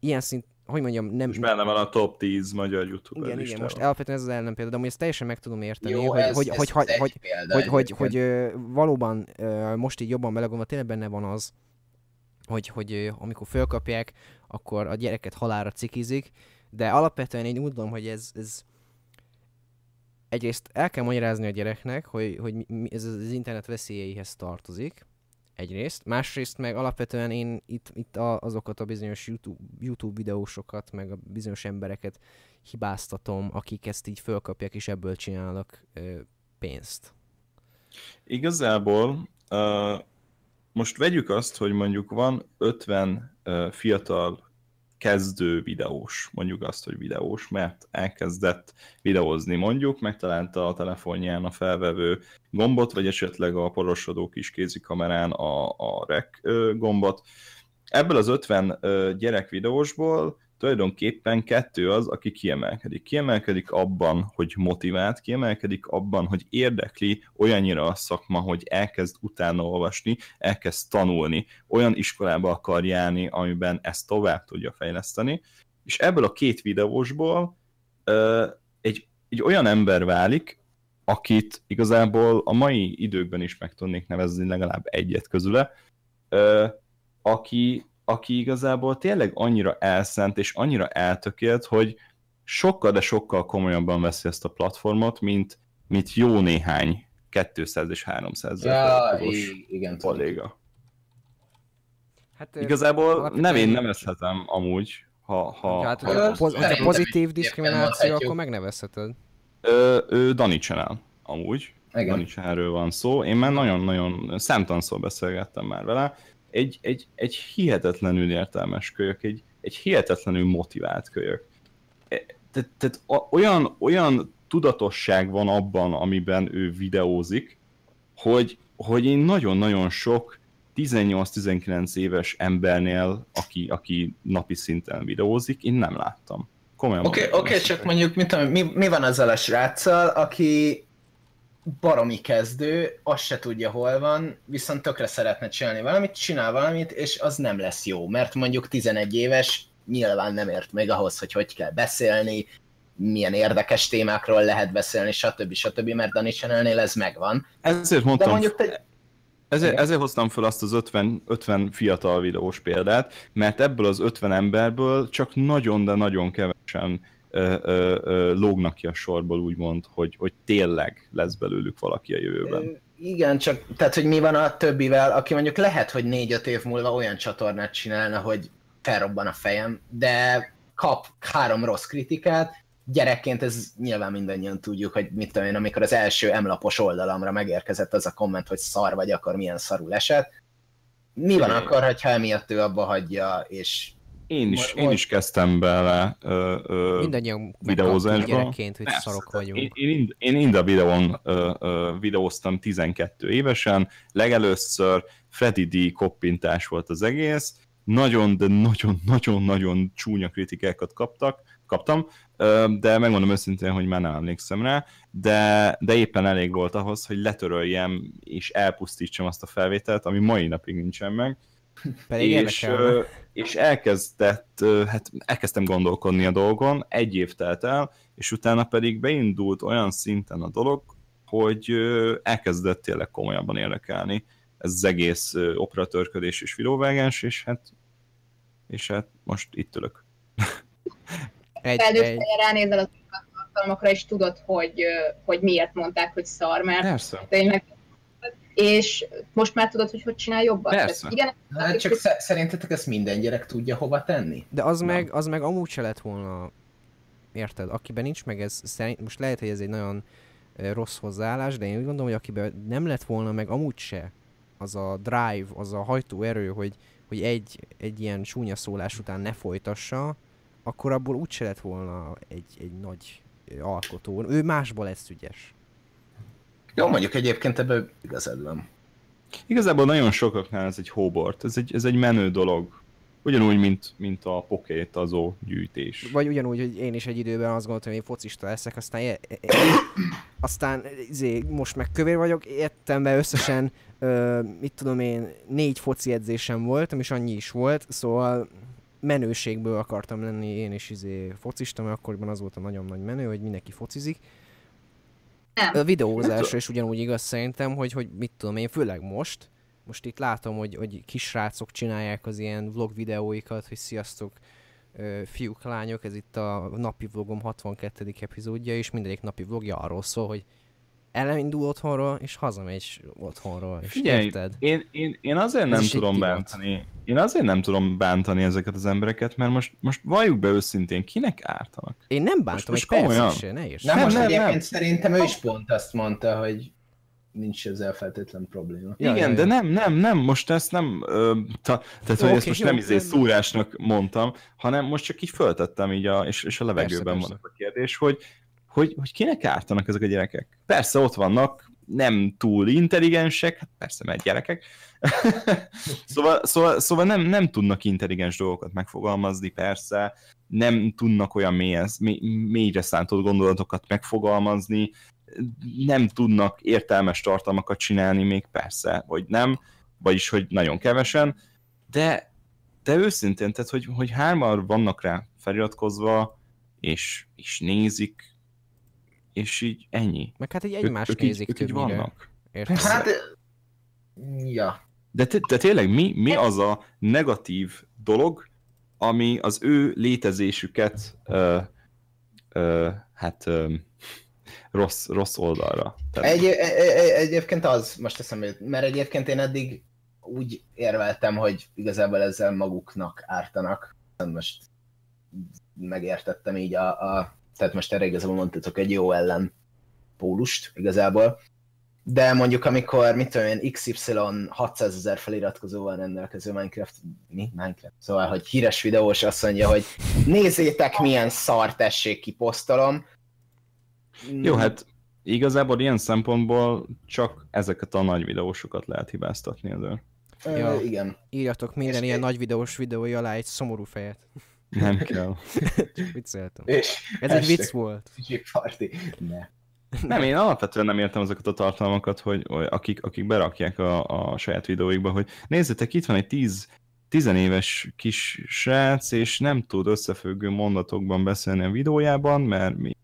ilyen szint, hogy mondjam, nem... És benne van a top 10 magyar youtuber igen, igen, most alapvetően ez az ellenpélda, de amúgy ezt teljesen meg tudom érteni, Jó, hogy, ez, hogy, ez, hogy, ez hogy, hogy, hogy, hogy, hogy valóban most így jobban belegondolva, tényleg benne van az, hogy, hogy amikor fölkapják, akkor a gyereket halára cikizik, de alapvetően én úgy gondolom, hogy ez, ez egyrészt el kell magyarázni a gyereknek, hogy, hogy ez az internet veszélyeihez tartozik, egyrészt, másrészt meg alapvetően én itt, itt a, azokat a bizonyos YouTube, YouTube videósokat, meg a bizonyos embereket hibáztatom, akik ezt így fölkapják, és ebből csinálnak ö, pénzt. Igazából most vegyük azt, hogy mondjuk van 50 uh, fiatal kezdő videós, mondjuk azt, hogy videós, mert elkezdett videózni mondjuk, megtalálta a telefonján a felvevő gombot, vagy esetleg a porosodó kis kézi kamerán a, a rec ö, gombot. Ebből az 50 ö, gyerek videósból tulajdonképpen kettő az, aki kiemelkedik. Kiemelkedik abban, hogy motivált, kiemelkedik abban, hogy érdekli olyannyira a szakma, hogy elkezd utána olvasni, elkezd tanulni, olyan iskolába akar járni, amiben ezt tovább tudja fejleszteni, és ebből a két videósból ö, egy, egy olyan ember válik, akit igazából a mai időkben is meg tudnék nevezni legalább egyet közüle, ö, aki, aki igazából tényleg annyira elszent és annyira eltökélt, hogy sokkal, de sokkal komolyabban veszi ezt a platformot, mint, mint jó néhány 200 és 300 Ja, igen, kolléga. Hát, Igazából alapvetően- nevén nevezhetem amúgy, ha, ha, Hát, ha Ö, poz, szerintem pozitív is diszkrimináció, akkor megnevezheted. Ö, ő Dani Channel, amúgy. Igen. Dani Channelről van szó. Én már nagyon-nagyon számtalanszor beszélgettem már vele. Egy, egy, egy hihetetlenül értelmes kölyök, egy, egy hihetetlenül motivált kölyök. E- Tehát, a- olyan, olyan tudatosság van abban, amiben ő videózik, hogy, hogy én nagyon-nagyon sok 18-19 éves embernél, aki, aki napi szinten videózik, én nem láttam. Komolyan Oké, oké, ezt. csak mondjuk mit tudom, mi, mi van azzal a sráccal, aki baromi kezdő, azt se tudja hol van, viszont tökre szeretne csinálni valamit, csinál valamit, és az nem lesz jó, mert mondjuk 11 éves nyilván nem ért még ahhoz, hogy hogy kell beszélni, milyen érdekes témákról lehet beszélni, stb. stb. mert Dani Channelnél ez megvan. Ezért De mondtam, mondjuk te... Ezért, ezért hoztam fel azt az 50, 50 fiatal videós példát, mert ebből az 50 emberből csak nagyon, de nagyon kevesen ö, ö, ö, lógnak ki a sorból, úgymond, hogy, hogy tényleg lesz belőlük valaki a jövőben. Igen, csak tehát, hogy mi van a többivel, aki mondjuk lehet, hogy négy-öt év múlva olyan csatornát csinálna, hogy felrobban a fejem, de kap három rossz kritikát, gyerekként ez nyilván mindannyian tudjuk, hogy mit tudom én, amikor az első emlapos oldalamra megérkezett az a komment, hogy szar vagy, akkor milyen szarul esett. Mi van akkor, hogyha emiatt ő abba hagyja, és Én is, Most- én is kezdtem bele ö, ö, Mindannyian videózásba. gyerekként, hogy Persze, szarok vagyunk. Én, én, én mind a videón ö, ö, videóztam 12 évesen, legelőször Freddy D koppintás volt az egész, nagyon, de nagyon-nagyon-nagyon csúnya kritikákat kaptak, kaptam, ö, de megmondom őszintén, hogy már nem emlékszem rá, de, de éppen elég volt ahhoz, hogy letöröljem és elpusztítsam azt a felvételt, ami mai napig nincsen meg, Pedig és, érdekelne. És elkezdett, hát elkezdtem gondolkodni a dolgon, egy év telt el, és utána pedig beindult olyan szinten a dolog, hogy elkezdett tényleg komolyabban érdekelni ez az egész operatőrködés és videóvágás, és hát, és hát most itt ülök. Egy, egy, ránézel az tartalmakra, és tudod, hogy, hogy miért mondták, hogy szar, mert Persze. tényleg és most már tudod, hogy hogy csinál jobban. Persze. Tehát igen, hát csak sze- szerintetek ezt minden gyerek tudja hova tenni? de az Nem. meg, az meg amúgy se lett volna, érted, akiben nincs meg ez, szerint, most lehet, hogy ez egy nagyon rossz hozzáállás, de én úgy gondolom, hogy akiben nem lett volna meg amúgy se az a drive, az a hajtóerő, hogy, hogy egy, egy ilyen csúnya szólás után ne folytassa, akkor abból úgy se lett volna egy, egy nagy alkotó. Ő másból lesz ügyes. Jó, mondjuk egyébként ebből igazad van. Igazából nagyon sokaknál ez egy hóbort, ez egy, ez egy menő dolog. Ugyanúgy, mint, mint a pokétazó gyűjtés. Vagy ugyanúgy, hogy én is egy időben azt gondoltam, hogy én focista leszek, aztán, e- e- aztán izé, most meg kövér vagyok, értem be összesen, ö, mit tudom én, négy foci edzésem volt, és annyi is volt, szóval menőségből akartam lenni én is izé focista, mert akkoriban az volt a nagyon nagy menő, hogy mindenki focizik. Nem. A videózásra is ugyanúgy igaz szerintem, hogy, hogy mit tudom én, főleg most, most itt látom, hogy, hogy kisrácok csinálják az ilyen vlog videóikat, hogy sziasztok, fiúk, lányok, ez itt a napi vlogom 62. epizódja, és mindegyik napi vlogja arról szól, hogy elindul otthonról, és hazamegy otthonról, és Figyelj, érted? én, én, én azért Ez nem egy tudom bántani. Én azért nem tudom bántani ezeket az embereket, mert most, most valljuk be őszintén, kinek ártanak? Én nem bántom, most egy percig komolyan? se, ne érts. Nem, Nem, most nem, egyébként nem. szerintem ő is pont azt mondta, hogy nincs ezzel feltétlen probléma. Ja, Igen, ja, de nem, nem, nem, most ezt nem, ö, ta, tehát Jó, hogy ezt most jó, nem izé nem. szúrásnak mondtam, hanem most csak így föltettem így, a, és, és a levegőben persze. van a kérdés, hogy, hogy, hogy kinek ártanak ezek a gyerekek? Persze ott vannak, nem túl intelligensek, hát persze, mert gyerekek. szóval szóval, szóval nem, nem tudnak intelligens dolgokat megfogalmazni, persze, nem tudnak olyan mélyen, mély, mélyre szántott gondolatokat megfogalmazni, nem tudnak értelmes tartalmakat csinálni még persze, vagy nem, vagyis, hogy nagyon kevesen, de, de őszintén, tehát, hogy, hogy hárman vannak rá feliratkozva, és, és nézik, és így ennyi. Meg hát így Ők- egymást ők, így, nézik ők így többnyire. vannak. Érted? Hát, ja. De, te, de tényleg mi, mi az a negatív dolog, ami az ő létezésüket ö, ö, hát ö, rossz, rossz oldalra. tenni? Egy, egy, egy, egyébként az, most eszembe jut, mert egyébként én eddig úgy érveltem, hogy igazából ezzel maguknak ártanak. Most megértettem így a, a tehát most erre igazából mondtatok egy jó ellen pólust igazából. De mondjuk amikor, mit tudom én, XY 600 ezer feliratkozóval rendelkező Minecraft, mi? Minecraft? Szóval, hogy híres videós azt mondja, hogy nézzétek milyen szar tessék kiposztolom. Jó, hát igazából ilyen szempontból csak ezeket a nagy videósokat lehet hibáztatni. Ö, Ja. Igen. Írjatok minden ilyen egy- nagy videós videója alá egy szomorú fejet. Nem kell. Vicceltem. És Ez egy vicc volt. Party. Ne. Nem, én alapvetően nem értem azokat a tartalmakat, hogy, hogy akik, akik berakják a, a saját videóikba, hogy nézzétek, itt van egy 10 tizenéves kis srác, és nem tud összefüggő mondatokban beszélni a videójában, mert mi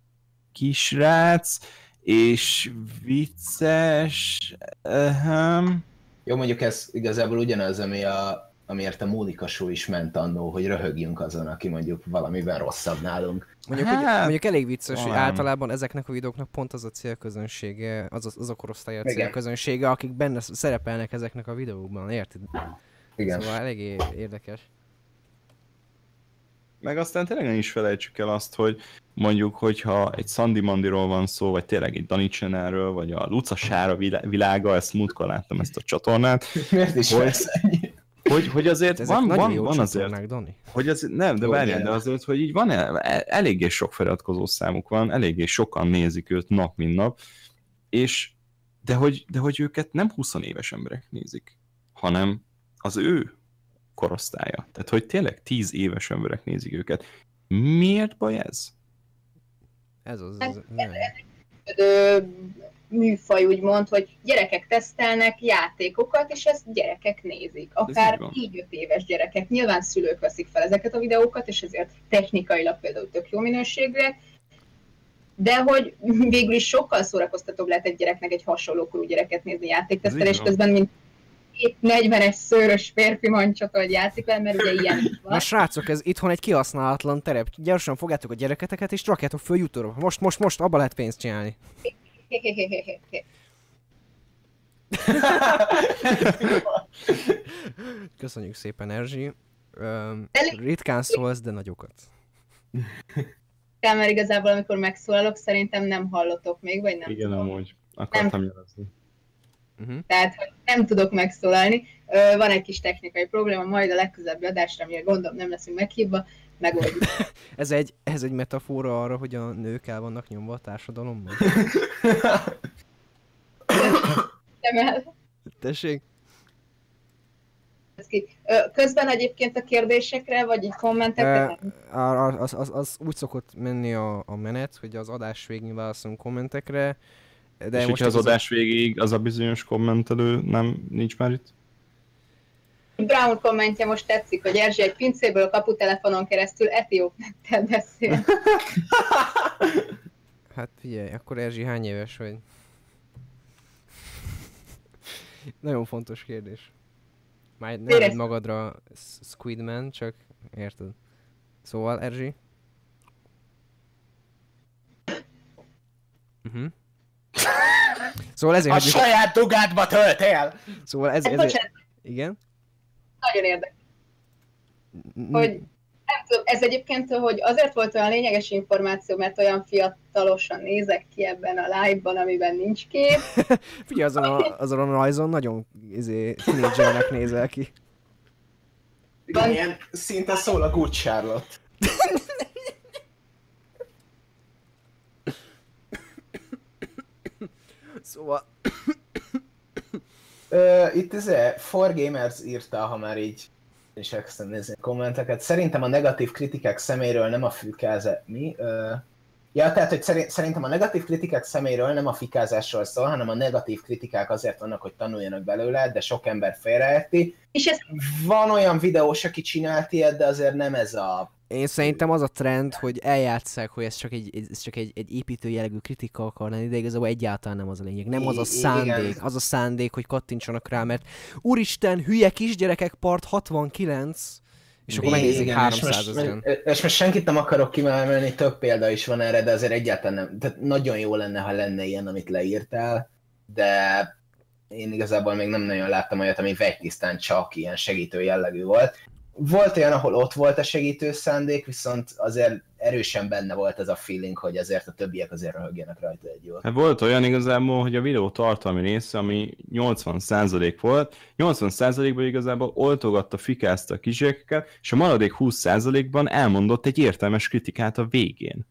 kisrác, és vicces, ehem. Jó, mondjuk ez igazából ugyanaz, ami a, amiért a Mónika show is ment annó, hogy röhögjünk azon, aki mondjuk valamiben rosszabb nálunk. Mondjuk, hogy, Hát, mondjuk elég vicces, hogy általában ezeknek a videóknak pont az a célközönsége, az a, az a korosztály a Igen. célközönsége, akik benne sz- szerepelnek ezeknek a videókban, érted? Igen. Szóval eléggé érdekes. Meg aztán tényleg nem is felejtsük el azt, hogy mondjuk, hogyha egy Sandy Mandiról van szó, vagy tényleg egy Dani Channelről, vagy a Luca Sára vilá- világa, ezt múltkor láttam ezt a csatornát, Miért is Hogy-? Hogy, hogy azért Ezek van, van, van azért Dani. hogy az, nem, de várjál, de azért, hogy így van, el, el- eléggé sok feliratkozó számuk van, eléggé sokan nézik őt nap, mint nap, és de hogy, de hogy őket nem 20 éves emberek nézik, hanem az ő korosztálya. Tehát, hogy tényleg 10 éves emberek nézik őket. Miért baj ez? Ez az, Hát, az nem. Műfaj úgymond, hogy gyerekek tesztelnek játékokat, és ezt gyerekek nézik. Akár így van. 4-5 éves gyerekek. Nyilván szülők veszik fel ezeket a videókat, és ezért technikailag például tök jó minőségűek, de hogy végül is sokkal szórakoztatóbb lehet egy gyereknek egy hasonló korú gyereket nézni játéktesztelés közben, mint két 40-es szőrös férfi mancsata, hogy játszik vele, mert ugye ilyen van. Na srácok, ez itthon egy kihasználatlan terep. Gyorsan fogjátok a gyereketeket és rakjátok föl YouTube-ra. Most, most, most, abba lehet pénzt csinálni. Köszönjük szépen, Erzsi. Elég- ritkán szólsz, de nagyokat. Kell, mert igazából amikor megszólalok, szerintem nem hallotok még, vagy nem Igen, tudom. amúgy. Akartam jelezni. Uh-huh. Tehát, hogy nem tudok megszólalni. Ö, Van egy kis technikai probléma, majd a legközelebbi adásra, amire gondolom nem leszünk meghívva, megoldjuk. Ez egy, ez egy metafora arra, hogy a nők el vannak nyomva a társadalomban. Nem el. Tessék? Ki. Közben egyébként a kérdésekre, vagy így kommentekre, a- az, az, az úgy szokott menni a, a menet, hogy az adás végén válaszolunk kommentekre, de és most hogyha az igaz- adás végéig az a bizonyos kommentelő nem nincs már itt? Brown kommentje most tetszik, hogy Erzsi egy pincéből a kaputelefonon keresztül etióp nektel beszél. Hát figyelj, akkor Erzsi hány éves vagy? Nagyon fontos kérdés. Már nem vedd magadra Squidman, csak érted. Szóval, Erzsi? Uh-huh. Szóval ezért, A hogy... saját dugádba tölt el! Szóval ez, Hát, ezért... Igen? Nagyon érdekes, hogy nem tudom, ez egyébként, hogy azért volt olyan lényeges információ, mert olyan fiatalosan nézek ki ebben a live-ban, amiben nincs kép. Figyelj, azon a, azon a rajzon nagyon izé, tínédzsernek nézel ki. Igen, ilyen szinte szól a Good Charlotte. Szóval... Ö, itt ez For Gamers írta, ha már így és elkezdtem nézni a kommenteket. Szerintem a negatív kritikák szeméről nem a fűkáze... Mi? Ö, Ja, tehát, hogy szerint, szerintem a negatív kritikák szeméről nem a fikázásról szól, hanem a negatív kritikák azért vannak, hogy tanuljanak belőle, de sok ember félreérti. És ez Van olyan videós, aki csinált ilyet, de azért nem ez a... Én szerintem az a trend, hogy eljátszák, hogy ez csak egy, ez csak egy, egy építő jellegű kritika akar lenni, de igazából egyáltalán nem az a lényeg. Nem az a szándék, az a szándék, hogy kattintsanak rá, mert úristen, hülye kisgyerekek part 69, és akkor megnézik Igen, 300 és most, ezeren. és most senkit nem akarok kimelni, több példa is van erre, de azért egyáltalán nem. Tehát nagyon jó lenne, ha lenne ilyen, amit leírtál, de én igazából még nem nagyon láttam olyat, ami vegytisztán csak ilyen segítő jellegű volt. Volt olyan, ahol ott volt a segítő szándék, viszont azért erősen benne volt ez a feeling, hogy azért a többiek azért röhögjenek rajta egy jót. Hát volt olyan igazából, hogy a videó tartalmi része, ami 80% volt, 80%-ban igazából oltogatta, fikázta a kisgyerekeket, és a maradék 20%-ban elmondott egy értelmes kritikát a végén.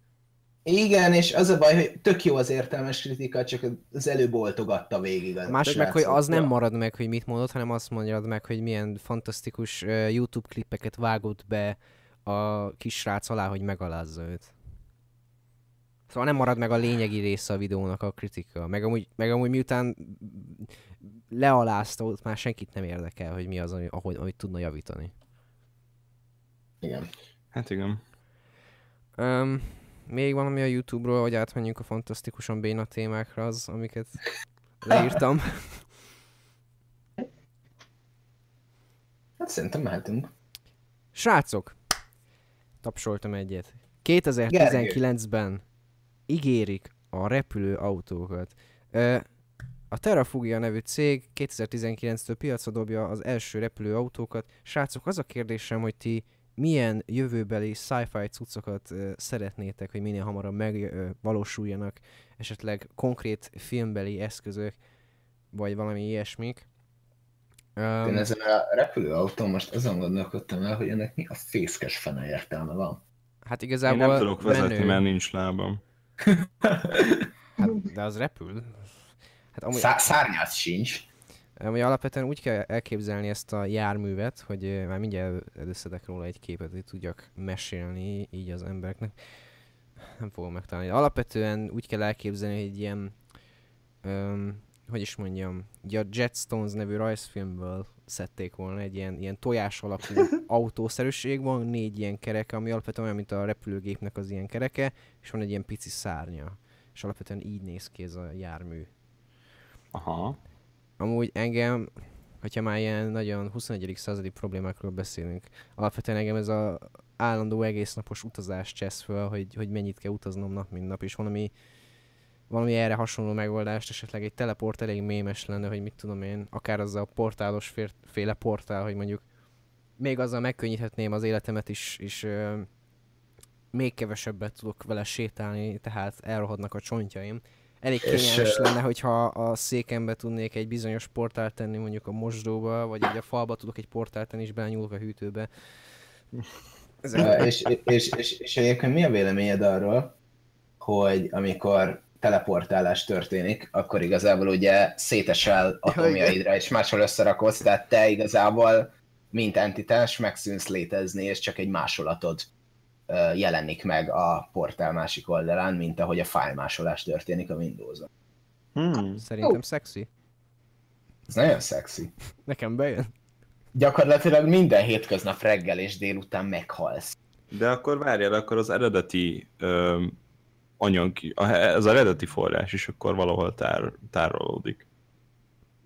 Igen, és az a baj, hogy tök jó az értelmes kritika, csak az előbb oltogatta végig. A másik meg, hogy az nem marad meg, hogy mit mondott, hanem azt mondjad meg, hogy milyen fantasztikus uh, YouTube klippeket vágott be a kis srác alá, hogy megalázza őt. Szóval nem marad meg a lényegi része a videónak a kritika. Meg amúgy, meg amúgy miután lealázta, ott már senkit nem érdekel, hogy mi az, ami- ahogy, amit tudna javítani. Igen. Hát igen. Um, még valami a YouTube-ról, hogy átmenjünk a fantasztikusan béna témákra az, amiket leírtam. Hát szerintem mehetünk. Srácok! Tapsoltam egyet. 2019-ben ígérik a repülő autókat. A Terrafugia nevű cég 2019-től piacra dobja az első repülő autókat. Srácok, az a kérdésem, hogy ti milyen jövőbeli sci-fi cuccokat ö, szeretnétek, hogy minél hamarabb megvalósuljanak, esetleg konkrét filmbeli eszközök, vagy valami ilyesmik. Én Um, ezen a repülőautón most azon gondolkodtam el, hogy ennek mi a fészkes fene értelme van. hát Én igazából nem tudok vezetni, menő. mert nincs lábam. Hát, de az repül. Hát amúgy, Szá- szárnyát sincs. Amúgy alapvetően úgy kell elképzelni ezt a járművet, hogy ö, már mindjárt összedek róla egy képet, hogy tudjak mesélni így az embereknek. Nem fogom megtalálni. Alapvetően úgy kell elképzelni, hogy egy ilyen, öm, hogy is mondjam, ugye a Jetstones nevű rajzfilmből szedték volna egy ilyen, ilyen tojás alakú autószerűség, van négy ilyen kereke, ami alapvetően olyan, mint a repülőgépnek az ilyen kereke, és van egy ilyen pici szárnya. És alapvetően így néz ki ez a jármű. Aha. Amúgy engem, hogyha már ilyen nagyon 21. századi problémákról beszélünk, alapvetően engem ez a állandó egésznapos utazás csesz föl, hogy, hogy mennyit kell utaznom nap, mint nap, és valami, valami erre hasonló megoldást, esetleg egy teleport elég mémes lenne, hogy mit tudom én, akár az a portálos fér, féle portál, hogy mondjuk még azzal megkönnyíthetném az életemet is, és ö, még kevesebbet tudok vele sétálni, tehát elrohadnak a csontjaim. Elég És, kényelmes ö, lenne, hogyha a székembe tudnék egy bizonyos portált tenni mondjuk a mosdóba, vagy így a falba tudok egy portált tenni, és belenyúlok a hűtőbe. És, és, és, és egyébként mi a véleményed arról, hogy amikor teleportálás történik, akkor igazából ugye szétesel atomjaidra, és máshol összerakodsz, tehát te igazából, mint entitás, megszűnsz létezni, és csak egy másolatod jelenik meg a portál másik oldalán, mint ahogy a fájlmásolás történik a Windows-on. Hmm. Szerintem szexi. Ez nagyon szexi. Nekem bejön. Gyakorlatilag minden hétköznap reggel és délután meghalsz. De akkor várjál, akkor az eredeti ö, anyag, a- az eredeti forrás is akkor valahol tár, tárolódik.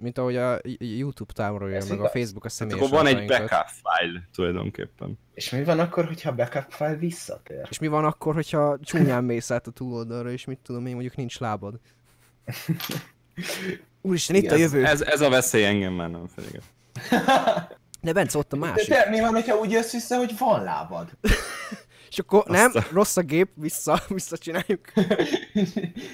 Mint ahogy a YouTube Ez meg a igaz. Facebook a személyes akkor van egy backup file tulajdonképpen. És mi van akkor, hogyha a backup file visszatér? És mi van akkor, hogyha csúnyán mész át a túloldalra, és mit tudom én, mondjuk nincs lábad? Úristen, itt a Igen, jövő. Ez, ez a veszély engem már nem fenyeget. De Bence, ott a De másik. te, mi van, hogyha úgy jössz vissza, hogy van lábad? És akkor nem, Azt a- rossz a gép, vissza, visszacsináljuk.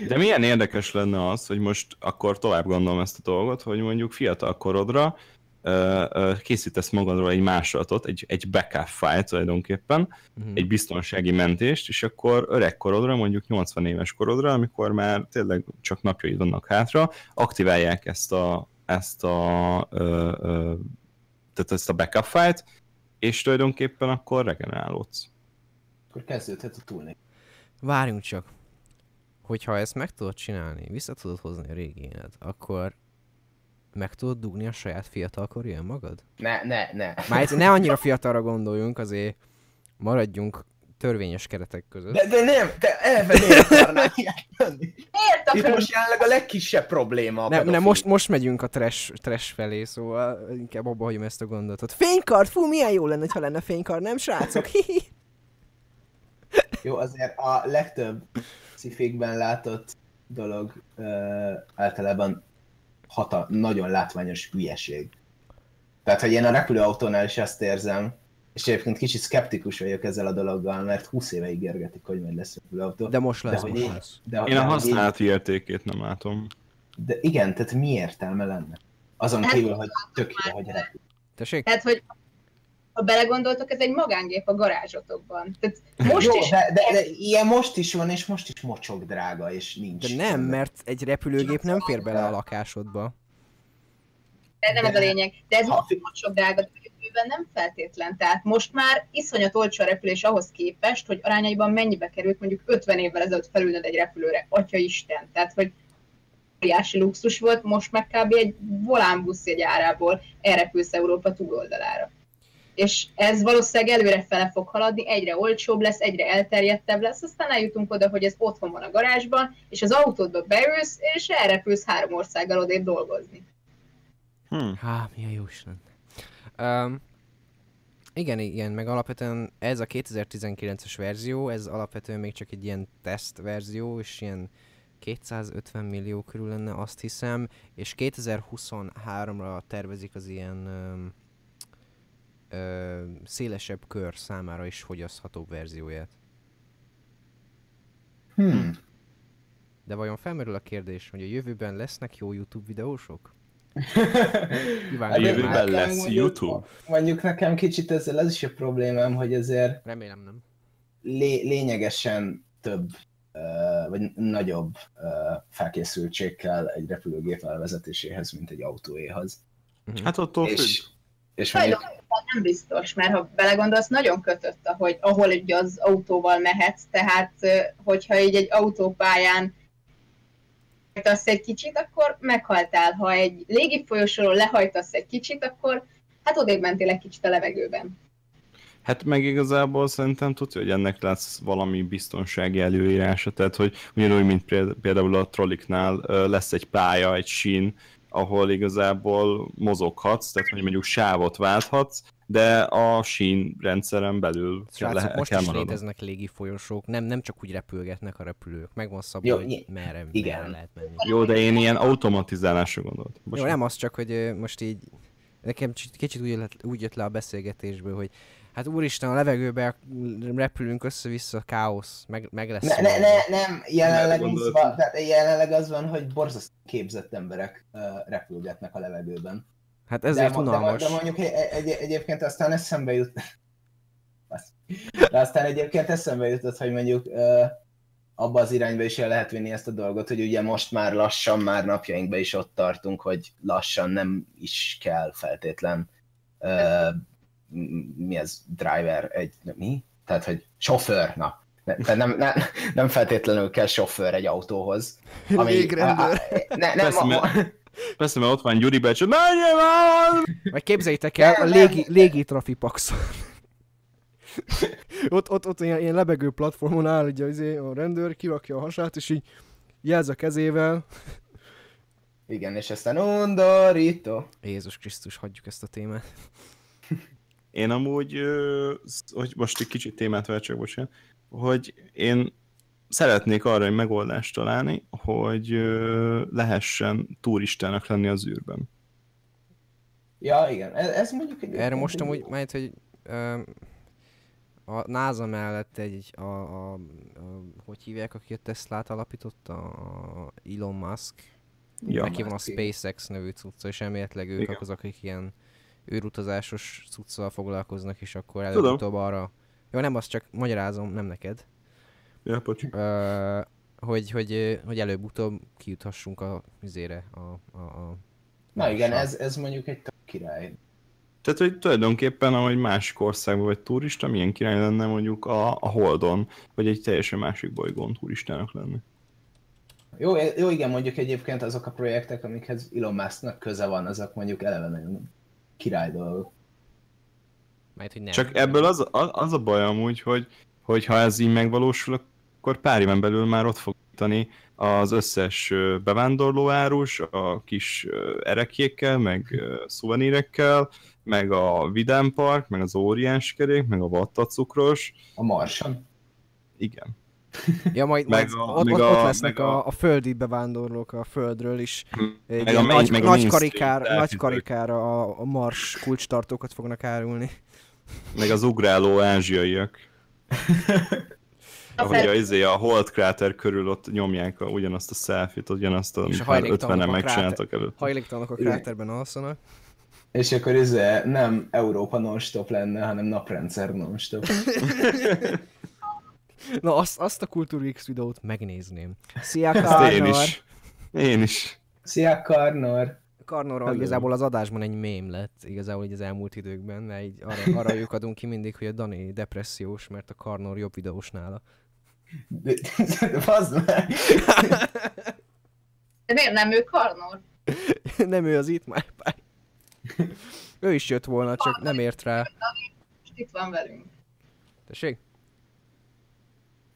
De milyen érdekes lenne az, hogy most akkor tovább gondolom ezt a dolgot, hogy mondjuk fiatal korodra ö, ö, készítesz magadról egy másolatot, egy, egy backup file tulajdonképpen, Mhm. egy biztonsági mentést, és akkor öreg korodra, mondjuk 80 éves korodra, amikor már tényleg csak napjaid vannak hátra, aktiválják ezt a, ezt a, ö, ö, tehát ezt a backup file-t, és tulajdonképpen akkor regenerálódsz. Akkor kezdődhet a túlnék. Várjunk csak. hogyha ezt meg tudod csinálni, vissza tudod hozni a régi éned, akkor meg tudod dugni a saját fiatalkori önmagad? Ne, ne, ne. Már ne annyira fiatalra gondoljunk, azért maradjunk törvényes keretek között. De, de nem, te elfelé akarnál ilyet tenni. Miért Itt most jelenleg a legkisebb probléma a Nem, nem most, most megyünk a trash, trash felé, szóval inkább abba hagyom ezt a gondolatot. Fénykard, fú, milyen jó lenne, ha lenne fénykard, nem srácok? Jó, azért a legtöbb cifikben látott dolog uh, általában hata, nagyon látványos hülyeség. Tehát, hogy én a repülőautónál is ezt érzem, és egyébként kicsit szkeptikus vagyok ezzel a dologgal, mert 20 éve ígérgetik, hogy majd lesz repülőautó. De most lesz, De hogy most én- lesz. de, Én a használati értékét nem látom. de igen, tehát mi értelme lenne? Azon Hát, kívül, hogy tök jó, hogy repül. Tessék? Tehát, hogy ha belegondoltok, ez egy magángép a garázsotokban. Tehát most Jó, is de, de, de, ilyen most is van, és most is mocsok drága, és nincs. De nem, mert egy repülőgép nem fér bele a lakásodba. de nem ez a lényeg. De ez Ha- most most sok drága, jövőben nem feltétlen. Tehát most már iszonyat olcsó a repülés ahhoz képest, hogy arányaiban mennyibe került mondjuk 50 évvel ezelőtt felülnöd egy repülőre. Atya Isten. Tehát, hogy óriási luxus volt, most meg kb. egy volánbusz egy árából elrepülsz Európa túloldalára. És ez valószínűleg előre fele fog haladni, egyre olcsóbb lesz, egyre elterjedtebb lesz, aztán eljutunk oda, hogy ez otthon van a garázsban, és az autódba beülsz, és elrepülsz három országgal odébb dolgozni. Hm. Há, milyen jó is lenne. Um, igen, igen, meg alapvetően ez a 2019-es verzió, ez alapvetően még csak egy ilyen teszt verzió, és ilyen 250 millió körül lenne, azt hiszem, és 2023-ra tervezik az ilyen um, ö, szélesebb kör számára is fogyaszthatóbb verzióját. Hmm. De vajon felmerül a kérdés, hogy a jövőben lesznek jó YouTube videósok? A jövőben lesz mondjuk- YouTube. Mondjuk nekem kicsit ezzel az is a problémám, hogy ezért Remélem nem. lé- lényegesen több vagy nagyobb ö, felkészültség kell egy repülőgép elvezetéséhez, mint egy autóéhoz. Mhm. Hát attól függ. És, és mondjuk, Tulajdonképpen nem biztos, mert ha belegondolsz, nagyon kötött, ahogy, ahol ugye az autóval mehetsz, tehát hogyha így egy autópályán lehajtasz egy kicsit, akkor meghaltál. Ha egy légi folyosóról lehajtasz egy kicsit, akkor hát odébb mentél egy kicsit a levegőben. Hát meg igazából szerintem tudja, hogy ennek lesz valami biztonsági előírása, tehát hogy ugyanúgy, mint péld- például a trolliknál lesz egy pálya, egy sín, ahol igazából mozoghatsz, tehát hogy mondjuk sávot válthatsz, de a sín rendszeren belül Srácok, le- most kell is maradnod. léteznek légi folyosók, nem, nem csak úgy repülgetnek a repülők, meg van szabva, Jó, hogy merre, igen. merre lehet menni. Jó, de én ilyen automatizálásra gondoltam. Jó, nem az csak, hogy most így, nekem kicsit, kicsit úgy, jött, úgy jött le a beszélgetésből, hogy hát úristen, a levegőbe repülünk össze-vissza, káosz, meg, meg lesz. ne, ne, ne, nem, jelenleg, az van, tehát jelenleg az van, hogy borzasztó képzett emberek ö, repülgetnek a levegőben. Hát ezért de, mo- de, unalmas. de mondjuk egy, egy, egyébként aztán eszembe jut... De aztán egyébként eszembe jutott, hogy mondjuk uh, abba az irányba is el lehet vinni ezt a dolgot, hogy ugye most már lassan, már napjainkban is ott tartunk, hogy lassan nem is kell feltétlen uh, mi ez, driver, egy, mi? Tehát, hogy sofőr, na. Ne, tehát nem, nem, nem feltétlenül kell sofőr egy autóhoz. Végrendőr. ne, nem, Persze, a, mert- Persze, mert ott van Gyuri Becs, hogy menjél már! Vagy képzeljétek el, a Nem, légi, nem. légi trafipax. ott, ott, ott ilyen, ilyen lebegő platformon áll ugye, izé, a rendőr, kirakja a hasát, és így jelz a kezével. Igen, és aztán undorító. Jézus Krisztus, hagyjuk ezt a témát. Én amúgy, hogy most egy kicsit témát váltsak, bocsánat, hogy én szeretnék arra egy megoldást találni, hogy lehessen turistának lenni az űrben. Ja, igen, ez, ez mondjuk egy... Erre most amúgy, majd, hogy ö, a NASA mellett egy, a, a, a, hogy hívják, aki a Teslát alapította? A Elon Musk. Ja, Neki van a. SpaceX nevű cucca, és elméletileg ők Igen. azok, akik ilyen űrutazásos cuccal foglalkoznak, és akkor előbb-utóbb arra... Jó, nem azt csak magyarázom, nem neked. Ja, pocsi. Ö, hogy, hogy, hogy előbb-utóbb kijuthassunk a vizére, a, a, a Na igen, ez, ez mondjuk egy király. Tehát, hogy tulajdonképpen, ahogy másik országban vagy turista, milyen király lenne mondjuk a, a Holdon, vagy egy teljesen másik bolygón turistának lenni. Jó, jó, igen, mondjuk egyébként azok a projektek, amikhez Elon Musknak köze van, azok mondjuk eleve nagyon király dolgok. Majd, hogy nem. Csak ebből az, az, az a baj amúgy, hogy, hogy ha ez így megvalósul, akkor pár éven belül már ott fog jutani az összes ö, bevándorló árus, a kis erekjékkel, meg szuvenírekkel, meg a Vidám Park, meg az Óriás kerék, meg a Vattacukros. A Marson. Igen. Ja, majd, Meg majd a- ott, meg ott, a- ott lesznek meg a, a- a földi bevándorlók a földről is. Egy Meg a main- nagy, meg a nagy, karikár, nagy karikára a, a mars kulcstartókat fognak árulni. Meg az ugráló ázsiaiak. Ahogy a, izé, a Holt kráter körül ott nyomják a, ugyanazt a selfie-t, ugyanazt a, a amit már hajléktalanok 50-en a megcsináltak előtt. Hajléktalanok a kráterben alszanak. És akkor ez nem Európa non-stop lenne, hanem naprendszer non-stop. Na, azt, azt a Kultúr X videót megnézném. Szia, Ezt én Karnor! is. Én is. Szia, Karnor! Karnor Hello. igazából az adásban egy mém lett, igazából így az elmúlt időkben, mert így arra, arra lyukadunk ki mindig, hogy a Dani depressziós, mert a Karnor jobb videós nála. De, meg! De miért nem ő Karnor? nem ő az itt már. Ő is jött volna, csak nem ért rá. Most itt van velünk. Tessék?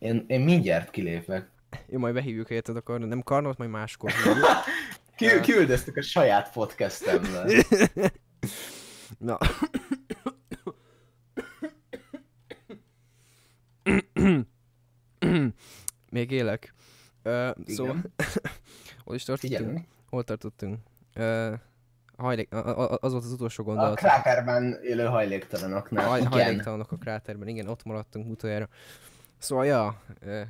Én, én mindjárt kilépek. Jó, majd behívjuk érted a Karnor. Nem Karnort, majd máskor. hívjuk. Ki, kiüldöztük a saját podcastemben. Na. Még élek. Uh, szóval, hol is tartottunk? Figyelünk. Hol tartottunk? Uh, hajlék, a- a- az volt az utolsó A gondolat. kráterben élő hajléktalanoknál. Haj, hajléktalanok a kráterben, igen, ott maradtunk utoljára. Szóval, ja,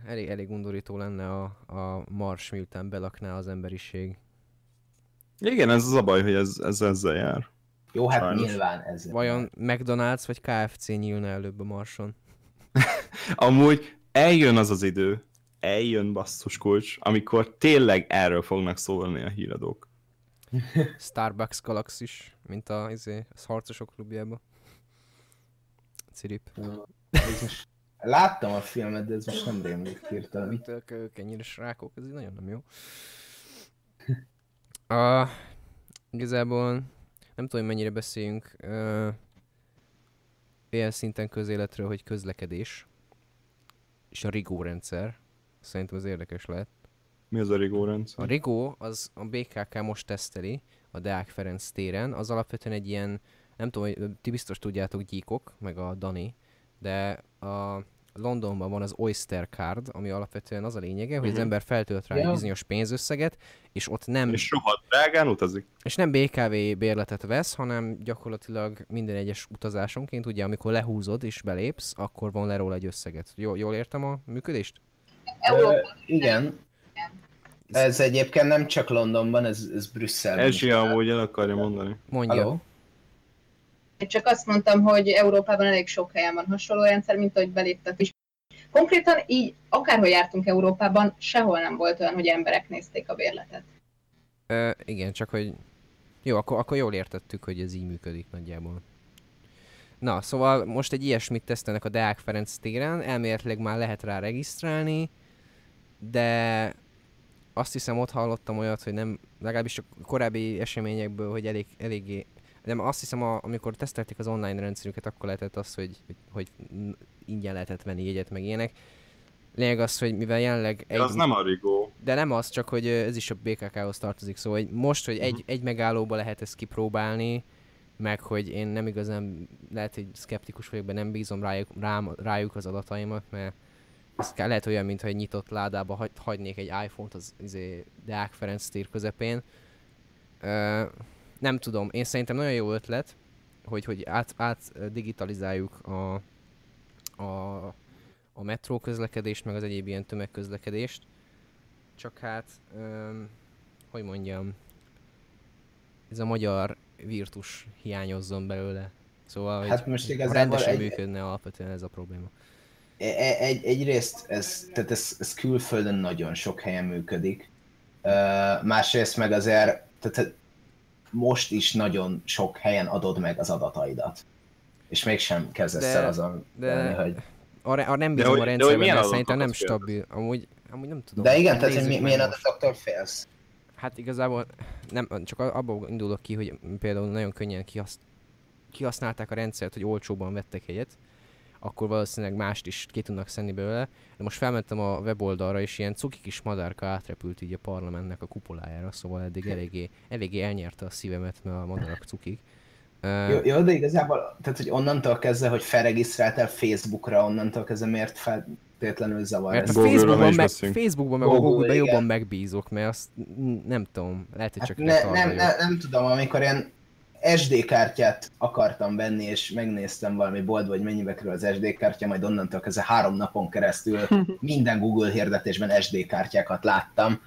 elég, elég undorító lenne a, a mars, miután belakná az emberiség. Igen, ez az a baj, hogy ez, ez ezzel jár. Jó, hát Sajnos. nyilván ez. Vajon McDonald's vagy KFC nyílna előbb a marson? Amúgy eljön az az idő, eljön basszus kulcs, amikor tényleg erről fognak szólni a híradók. Starbucks Galaxis, mint a, izé, az harcosok klubjába. Cirip. Ez most... Láttam a filmet, de ez most nem rémlik hirtelen. Mitől ők ennyire srákok, ez így nagyon nem jó. Uh, igazából nem tudom, mennyire beszéljünk uh, ilyen szinten közéletről, hogy közlekedés és a rigó rendszer. Szerintem az érdekes lehet. Mi az a rigó A rigó az a BKK most teszteli a Deák Ferenc téren, az alapvetően egy ilyen, nem tudom, hogy ti biztos tudjátok gyíkok, meg a Dani, de a Londonban van az Oyster Card, ami alapvetően az a lényege, hogy az Mhm. ember feltölt rá egy Ja. bizonyos pénzösszeget, és ott nem, És rohadt drágán utazik. és nem BKV bérletet vesz, hanem gyakorlatilag minden egyes utazásonként, ugye amikor lehúzod és belépsz, akkor van le róla egy összeget. Jól, jól értem a működést? Ö, igen. Ez egyébként nem csak Londonban, ez, ez Brüsszelben. is. Ezsia amúgy el akarja mondani. Mondja. Halló? Én csak azt mondtam, hogy Európában elég sok helyen van hasonló rendszer, mint ahogy beléptek is. Konkrétan így, akárhol jártunk Európában, sehol nem volt olyan, hogy emberek nézték a bérletet. Ö, igen, csak hogy... Jó, akkor, akkor jól értettük, hogy ez így működik nagyjából. Na, szóval most egy ilyesmit tesztelnek a Deák Ferenc téren, elméletileg már lehet rá regisztrálni, de azt hiszem ott hallottam olyat, hogy nem, legalábbis a korábbi eseményekből, hogy elég, eléggé, nem, azt hiszem, a, amikor tesztelték az online rendszerüket, akkor lehetett az, hogy, hogy, ingyen lehetett venni jegyet, meg ilyenek. Lényeg az, hogy mivel jelenleg Egy... Az nem a rigó. de nem az, csak hogy ez is a BKK-hoz tartozik, szóval hogy most, hogy egy, egy megállóba lehet ezt kipróbálni, meg hogy én nem igazán, lehet, hogy szkeptikus vagyok, de nem bízom rájuk, rám, rájuk az adataimat, mert ez kell, lehet olyan, mintha egy nyitott ládába hagy, hagynék egy iPhone-t az izé, Deák Ferenc tér közepén. Ö, nem tudom, én szerintem nagyon jó ötlet, hogy, hogy át, át digitalizáljuk a, a, a metró közlekedést, meg az egyéb ilyen tömegközlekedést. Csak hát, öm, hogy mondjam, ez a magyar virtus hiányozzon belőle. Szóval, Hát most igazából rendesen egy- működne alapvetően ez a probléma. E- e- Egy, egyrészt ez, tehát ez, ez külföldön nagyon sok helyen működik. Másrészt meg azért, tehát most is nagyon sok helyen adod meg az adataidat. És mégsem kezdesz De- el azon de- lenni, hogy Arra, arra nem De bízom hogy- a de hogy rendszerben, milyen mert szerintem nem stabil. Amúgy Amúgy nem tudom. De igen, tehát hogy mi, milyen adatoktól félsz? Hát igazából nem, csak abból indulok ki, hogy például nagyon könnyen kihasz, kihasználták a rendszert, hogy olcsóban vettek egyet, akkor valószínűleg mást is ki tudnak szenni belőle. De most felmentem a weboldalra, és ilyen cuki kis madárka átrepült így a parlamentnek a kupolájára, szóval eddig eléggé, eléggé elnyerte a szívemet, mert a madarak cukik. Jó, jó, de igazából, tehát hogy onnantól kezdve, hogy felregisztráltál Facebookra, onnantól kezdve miért feltétlenül zavar Mert ez? a Google-ról Facebookban, meg. Facebookban meg a Google, Google-ben igen. jobban megbízok, mert azt n- nem tudom, lehet, hogy Hát csak ne, retarda nem, vagyok. ne, nem tudom, amikor én SD kártyát akartam venni, és megnéztem valami boltba, hogy mennyibe kerül az SD kártya, majd onnantól kezdve három napon keresztül minden Google hirdetésben SD kártyákat láttam.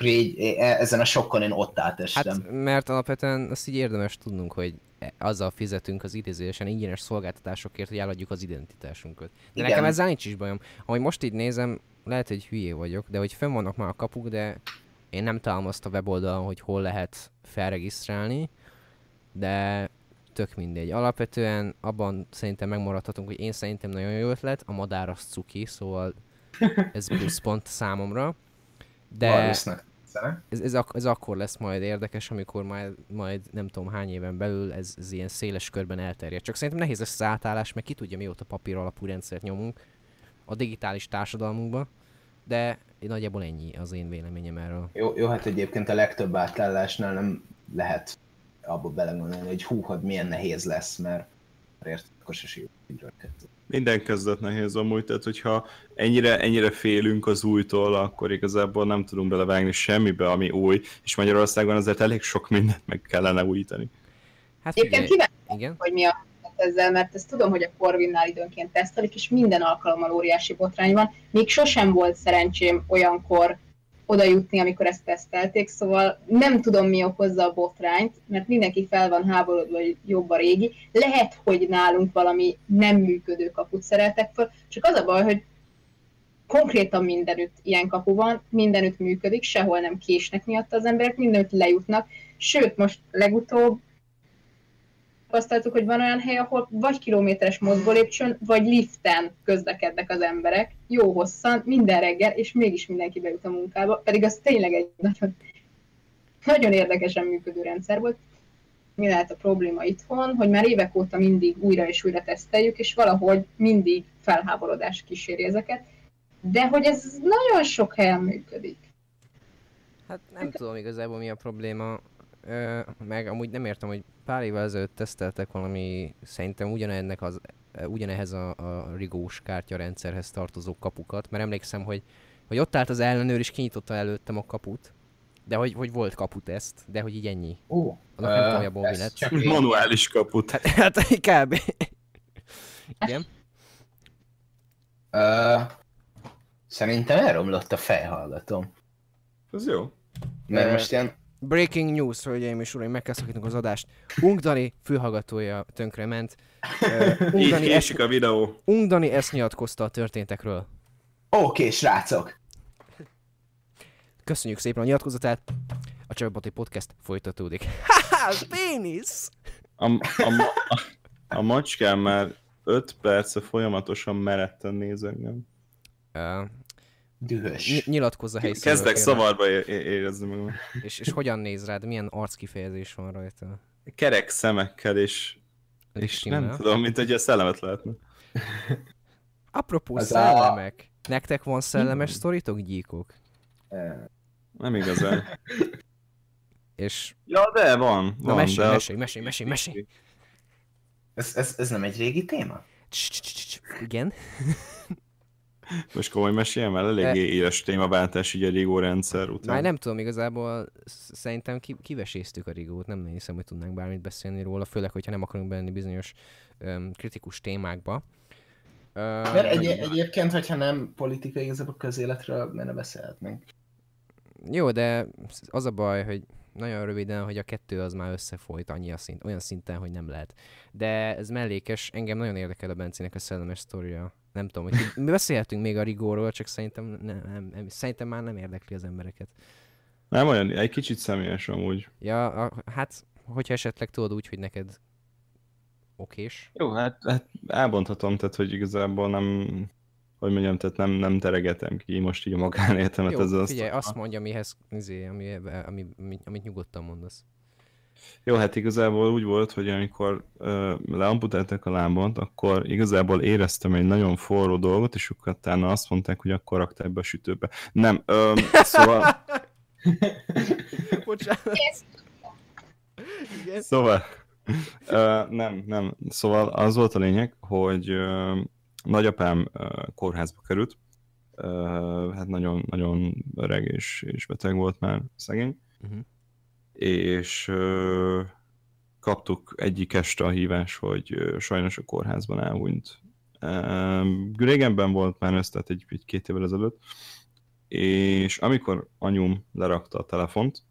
Így, e- ezen a sokkon én ott átestem. Hát, mert alapvetően azt így érdemes tudnunk, hogy e- azzal fizetünk az idézőjesen ingyenes szolgáltatásokért, hogy eladjuk az identitásunkat. De Igen. nekem ezzel nincs is bajom. Ahogy most így nézem, lehet, hogy hülyé vagyok, de hogy fenn vannak már a kapuk, de én nem találom azt a weboldalon, hogy hol lehet felregisztrálni, de tök mindegy. Alapvetően abban szerintem megmaradhatunk, hogy én szerintem nagyon jó ötlet, a madár az cuki, szóval ez pluszpont számomra. De ez, ez, ak- ez akkor lesz majd érdekes, amikor majd, majd nem tudom hány éven belül ez, ez ilyen széles körben elterjed. Csak szerintem nehéz lesz az átállás, meg ki tudja mióta papír alapú rendszert nyomunk a digitális társadalmunkba, de nagyjából ennyi az én véleményem erről. Jó, jó, hát egyébként a legtöbb átállásnál nem lehet abba belegondolni, hogy hú, hogy milyen nehéz lesz, mert érted, akkor se. Minden kezdet nehéz amúgy, tehát hogyha ennyire, ennyire félünk az újtól, akkor igazából nem tudunk belevágni semmibe, ami új, és Magyarországon azért elég sok mindent meg kellene újítani. Hát Egyébként kíváncsi, hogy mi a ezzel, mert ezt tudom, hogy a Corvinnál időnként tesztelik, és minden alkalommal óriási botrány van. Még sosem volt szerencsém olyankor oda jutni, amikor ezt tesztelték, szóval nem tudom, mi okozza a botrányt, mert mindenki fel van háborodva, hogy jobb a régi. Lehet, hogy nálunk valami nem működő kaput szereltek fel, csak az a baj, hogy konkrétan mindenütt ilyen kapu van, mindenütt működik, sehol nem késnek miatt az emberek, mindenütt lejutnak, sőt, most legutóbb tapasztaltuk, hogy van olyan hely, ahol vagy kilométeres mozgólépcsőn, vagy liften közlekednek az emberek, jó hosszan, minden reggel, és mégis mindenki bejut a munkába, pedig az tényleg egy nagyon, nagyon érdekesen működő rendszer volt. Mi lehet a probléma itthon, hogy már évek óta mindig újra és újra teszteljük, és valahogy mindig felháborodás kíséri ezeket, de hogy ez nagyon sok helyen működik. Hát nem tudom igazából mi a probléma, Ö, meg amúgy nem értem, hogy pár évvel ezelőtt teszteltek valami, szerintem ugyanennek az, ugyanehhez a, a rigós kártyarendszerhez tartozó kapukat, mert emlékszem, hogy, hogy ott állt az ellenőr és kinyitotta előttem a kaput, de hogy, hogy volt kaputeszt, de hogy így ennyi. Ó, Annak nem tudom, hogy abból mi lett. csak én- Manuális kaput. Hát, hát kb. Igen. Ö, szerintem elromlott a fejhallgatom. Ez jó. Mert most ilyen, Breaking news, hölgyeim és uraim, meg kell szakítanunk az adást. Ungdani fülhallgatója tönkrement. Ö, Így Ungdani, ezt, késik a videó. Ungdani ezt nyilatkozta a történtekről. oké, srácok, Köszönjük szépen a nyilatkozatát. A Csababati Podcast folytatódik. Haha, pénisz! A, a, a, a macskám már 5 perce folyamatosan meretten néz engem. Uh, dühös. ny- nyilatkozza helyszínről. Kezdek kérlek. szavarba é- é- érezni magam. És, és hogyan néz rád? Milyen arckifejezés van rajta? Kerek szemekkel, és, és nem tudom, mint hogy a szellemet lehetne. Apropó Az a- szellemek. Nektek van szellemes sztoritok, gyíkok? Ö, Nem igazán. És Ja, de van. na van mesélj, de mesélj, mesélj, mesélj, mesélj. Ez, ez, ez nem egy régi téma? Cs, cs, cs, cs. Igen? Most komoly meséljem el, eléggé éles témaváltás így a Rigó rendszer után. Már nem tudom, igazából sz- szerintem ki, kiveséztük a rigót, nem hiszem, hogy tudnánk bármit beszélni róla, főleg, hogyha nem akarunk benni bizonyos öm, kritikus témákba. Öm, Mert egy, egyébként, hogyha nem politikai, igazából közéletről ne beszélhetnénk. Jó, de az a baj, hogy nagyon röviden, hogy a kettő az már összefolyt annyi a szint, olyan szinten, hogy nem lehet. De ez mellékes, engem nagyon érdekel a Bencének a szellemes sztoria. Nem tudom, hogy mi beszélhetünk még a rigóról, csak szerintem, nem, nem, nem, szerintem már nem érdekli az embereket. Nem olyan, egy kicsit személyes amúgy. Ja, a, hát, hogyha esetleg tudod úgy, hogy neked okés. Jó, hát, hát elbonthatom, tehát hogy igazából nem... hogy mondjam, tehát nem, nem teregetem ki most így a magánéletemet Jó, ezzel figyelj, azt. azt mondja, mihez, izé, ami, ami, ami, amit nyugodtan mondasz. Jó, hát igazából úgy volt, hogy amikor leamputálták a lábont, akkor igazából éreztem egy nagyon forró dolgot, és akkor utána azt mondták, hogy akkor raktál be a sütőbe. Nem, um, szóval, Bocsánat. Igen. szóval, uh, nem, nem, szóval az volt a lényeg, hogy uh, nagyapám uh, kórházba került, uh, hát nagyon, nagyon öreg és, és beteg volt már szegény, Uh-huh. És kaptuk egyik este a hívás, hogy sajnos a kórházban elhunyt. Régenben volt már ez, tehát egy, egy két évvel ezelőtt, és amikor anyum lerakta a telefont,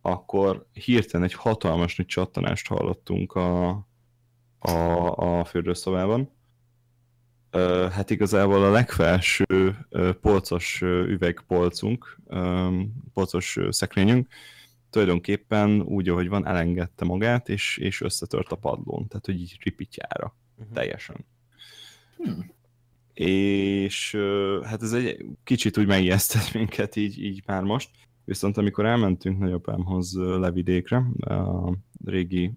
akkor hirtelen egy hatalmas nagy csattanást hallottunk a, a, a fürdőszobában. Ö, hát igazából a legfelső ö, polcos ö, üvegpolcunk, polcos szekrényünk, tulajdonképpen úgy, ahogy van, elengedte magát, és, és összetört a padlón, tehát hogy így ripityára, Mhm. teljesen. Hmm. És hát ez egy kicsit úgy megijesztett minket így, így már most, viszont amikor elmentünk nagyapámhoz levidékre, a régi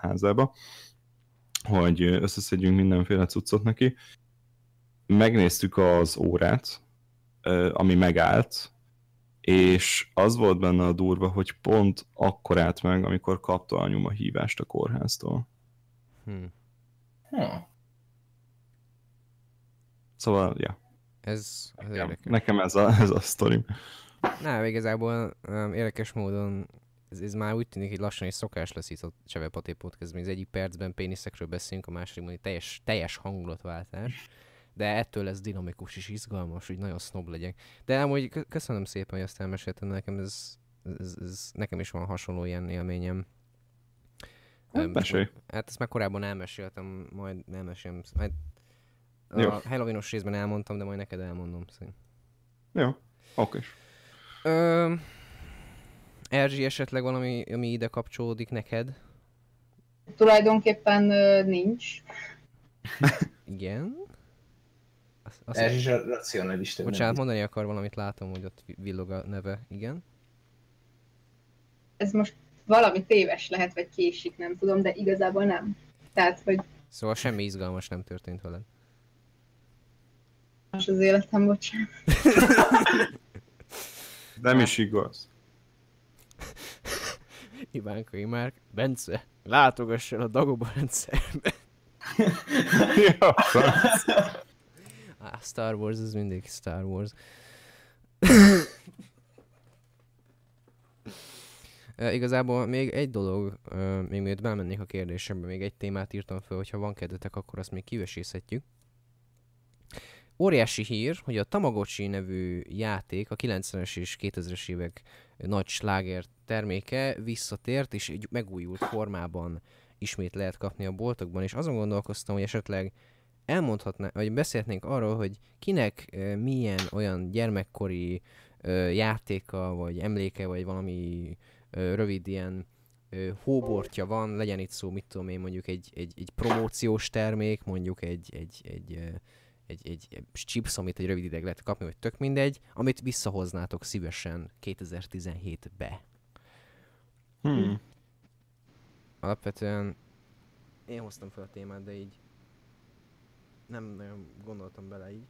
házába, hogy összeszedjünk mindenféle cuccot neki, megnéztük az órát, ami megállt, és az volt benne a durva, hogy pont akkor állt meg, amikor kapta a hívást a kórháztól. Hm. Hm. Szóval, ja, Ez, ez nekem, érdekes. nekem ez a, ez a sztorim. Na, igazából um, érdekes módon ez, ez már úgy tűnik, hogy lassan egy szokás lesz itt a Csevepaté podcastban. Az egyik percben péniszekről beszélünk, a másodikban egy teljes, teljes hangulatváltás. De ettől lesz dinamikus és izgalmas, hogy nagyon snob legyek. De amúgy kö- köszönöm szépen, hogy azt elmeséltem nekem, ez, ez, ez, nekem is van hasonló ilyen élményem. Hát, mesélj. Hát ezt már korábban elmeséltem, majd elmesélem. Majd Jó. a Halloweenos részben elmondtam, de majd neked elmondom. Szerintem. Jó, oké. Ö, Erzsi, esetleg valami, ami ide kapcsolódik neked? Tulajdonképpen ö, nincs. Igen? Azt, Ez is a racionalista. bocsánat, mondani akar valamit, látom, hogy ott vi- villog a neve. Igen? Ez most valami téves lehet, vagy késik, nem tudom, de igazából nem. Tehát, hogy Szóval semmi izgalmas nem történt veled. most az életem, bocsánat. Nem is igaz. Ivánkai Márk, Bence, látogass el a Dagoba rendszerbe. ja. Á, Star Wars, ez mindig Star Wars. Uh, igazából még egy dolog, uh, még mielőtt belmennék a kérdésembe, még egy témát írtam fel, hogyha van kedvetek, akkor azt még kivesészhetjük. Óriási hír, hogy a Tamagotchi nevű játék, a 90-es és 2000-es évek nagy sláger terméke visszatért, és egy megújult formában ismét lehet kapni a boltokban, és azon gondolkoztam, hogy esetleg elmondhatná, vagy beszélhetnénk arról, hogy kinek milyen olyan gyermekkori játéka, vagy emléke, vagy valami rövid ilyen hóbortja van, legyen itt szó, mit tudom én, mondjuk egy, egy, egy promóciós termék, mondjuk egy, egy, egy, egy, egy, egy chips, amit egy rövid ideig lehet kapni, vagy tök mindegy, amit visszahoznátok szívesen 2017-be. Hmm. Alapvetően én hoztam fel a témát, de így nem nagyon gondoltam bele így.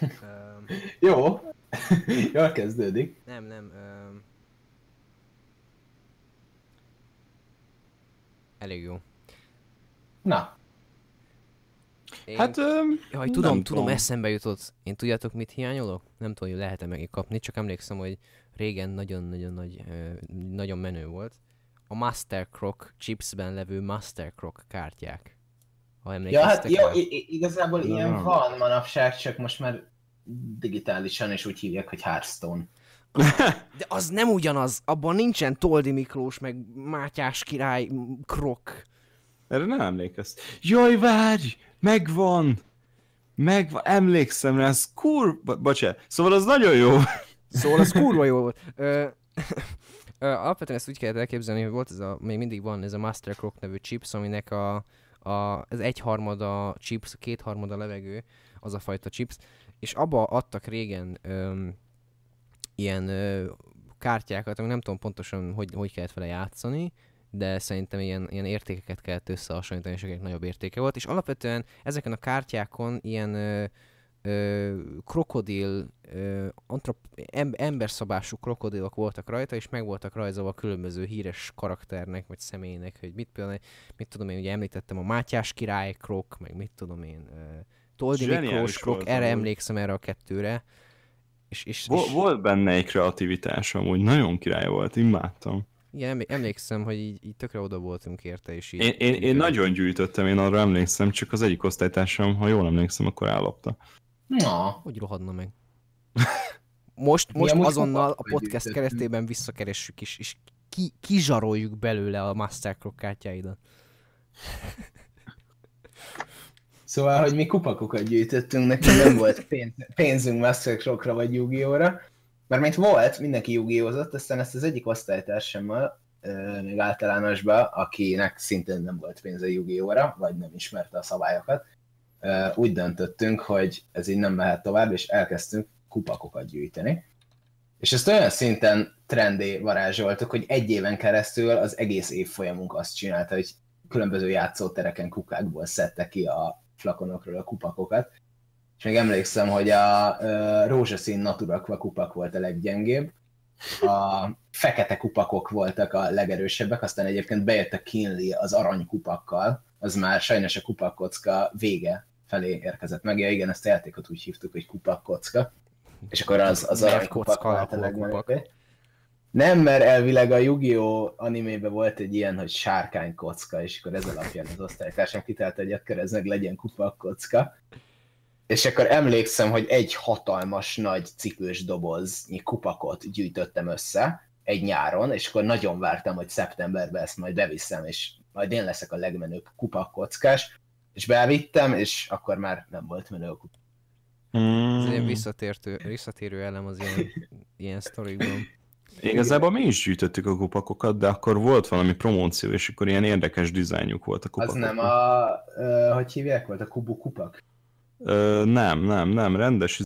um, Jó. Jól kezdődik. nem, nem. Um, elég jó. Na, Én, Hát, öm, jaj, nem tudom, tudom, tudom. eszembe jutott. Én tudjátok, mit hiányolok? Nem tudom, hogy lehet-e megkapni, csak emlékszem, hogy régen nagyon-nagyon nagy, nagyon menő volt. A Master Croc chipsben levő Master Croc kártyák. Ha ja, emlékeztek hát jó, rá. i- i- igazából ilyen nem. van manapság, csak most már digitálisan is úgy hívják, hogy Hearthstone. De az nem ugyanaz, abban nincsen Toldi Miklós, meg Mátyás király, krok. erre nem emlékeztem. Jaj, várj! Megvan! Megvan, emlékszem rá, ez kur... Bo- bocsánat, szóval az nagyon jó. Szóval az kurva jó volt. Ö, ö, alapvetően ezt úgy kellett elképzelni, hogy volt ez a, még mindig van ez a Master Croc nevű chips, aminek a, a, az egyharmada chips, kétharmada levegő, az a fajta chips, és abba adtak régen öm, ilyen ö, kártyákat, amik nem tudom pontosan, hogy, hogy kellett vele játszani, de szerintem ilyen, ilyen értékeket kellett összehasonlítani, és nagyobb értéke volt, és alapvetően ezeken a kártyákon ilyen ö, ö, krokodil, ö, antrop, em, emberszabású krokodilok voltak rajta, és meg voltak rajzolva különböző híres karakternek, vagy személynek, hogy mit például, mit tudom én, ugye említettem a Mátyás király krok, meg mit tudom én, ö, Toldi Zseniális Miklós krok, erre emlékszem erre a kettőre. És, és, Vol- és volt benne egy kreativitás amúgy, nagyon király volt, imádtam. igen, emlé- emlékszem, hogy így, így tökre oda voltunk érte, és így... Én, én, én nagyon gyűjtöttem, én arra emlékszem, csak az egyik osztálytársam, ha jól emlékszem, akkor ellopta. Na, Hogy rohadna meg? Most, most amúgy azonnal a podcast gyűjtöttünk. keresztében visszakeressük is, és ki, kizsaroljuk belőle a Mastercross kártyáidat. Szóval, hogy mi kupakokat gyűjtöttünk, nekünk nem volt pénz, pénzünk Mastercrossra vagy Yu-Gi-Oh-ra. Mert volt, mindenki yu aztán ezt az egyik osztálytársammal, ö, még általánosban, akinek szintén nem volt pénze Yu-Gi-Oh-ra, vagy nem ismerte a szabályokat, úgy döntöttünk, hogy ez így nem mehet tovább, és elkezdtünk kupakokat gyűjteni. És ezt olyan szinten trendé varázsoltuk, hogy egy éven keresztül az egész évfolyamunk azt csinálta, hogy különböző játszótereken kukákból szedte ki a flakonokról a kupakokat. És még emlékszem, hogy a rózsaszín Naturakva kupak volt a leggyengébb, a fekete kupakok voltak a legerősebbek, aztán egyébként bejött a Kinley az arany kupakkal, az már sajnos a kupakkocka vége felé érkezett meg. Ja igen, ezt a játékot úgy hívtuk, hogy kupakkocka. És akkor az, az Miért arany kupak kocka volt a alapú a legmenőbb. kupak? Nem, mert elvileg a Yu-Gi-Oh! animében volt egy ilyen, hogy sárkány kocka, és akkor ez alapján az osztálytársam kitalálta, hogy akkor ez meg legyen kupak kocka. És akkor emlékszem, hogy egy hatalmas nagy ciklus doboznyi kupakot gyűjtöttem össze egy nyáron, és akkor nagyon vártam, hogy szeptemberben ezt majd beviszem, és majd én leszek a legmenőbb kupakkockás, és bevittem, és akkor már nem volt menő a kupak. Ez ilyen Mm. visszatértő, visszatérő elem az ilyen, ilyen sztorikban. Igazából mi is gyűjtöttük a kupakokat, de akkor volt valami promóció, és akkor ilyen érdekes dizájnjuk volt a Az kupakoknak. nem a, ö, hogy hívják volt, a kubu kupak? Ö, nem, nem, nem, rendes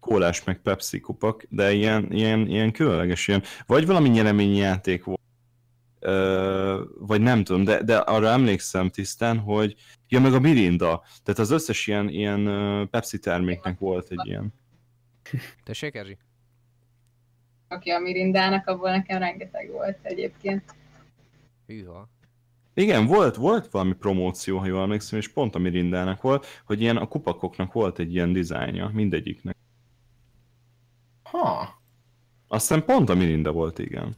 kólás meg Pepsi kupak, de ilyen, ilyen, ilyen különleges, ilyen, vagy valami nyereményi játék volt, vagy nem tudom, de, de arra emlékszem tisztán, hogy ja, meg a Mirinda, tehát az összes ilyen, ilyen Pepsi terméknek volt egy ilyen. Tessék, Erzsi? Aki a Mirindának, abból nekem rengeteg volt egyébként. Hűha. Igen, volt, volt valami promóció, ha jól emlékszem, és pont a Mirindának volt, hogy ilyen a kupakoknak volt egy ilyen dizájnja, mindegyiknek. Ha, Aztán pont a Mirinda volt, igen.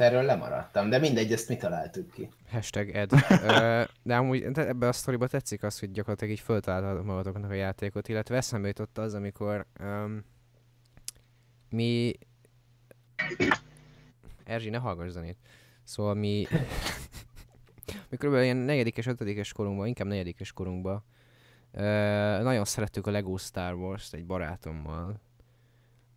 Erről lemaradtam, de mindegy, ezt mi találtuk ki. Hashtag Ed. De amúgy de ebbe a sztoriba tetszik az, hogy gyakorlatilag így föltaláltatok magatoknak a játékot, illetve eszembe jutott az, amikor um, mi... Erzsi, ne hallgass zenét. Szóval mi... mi kb. ilyen negyedikes, ötödikes korunkban, inkább negyedikes korunkban ö, nagyon szerettük a Lego Star Wars-t egy barátommal,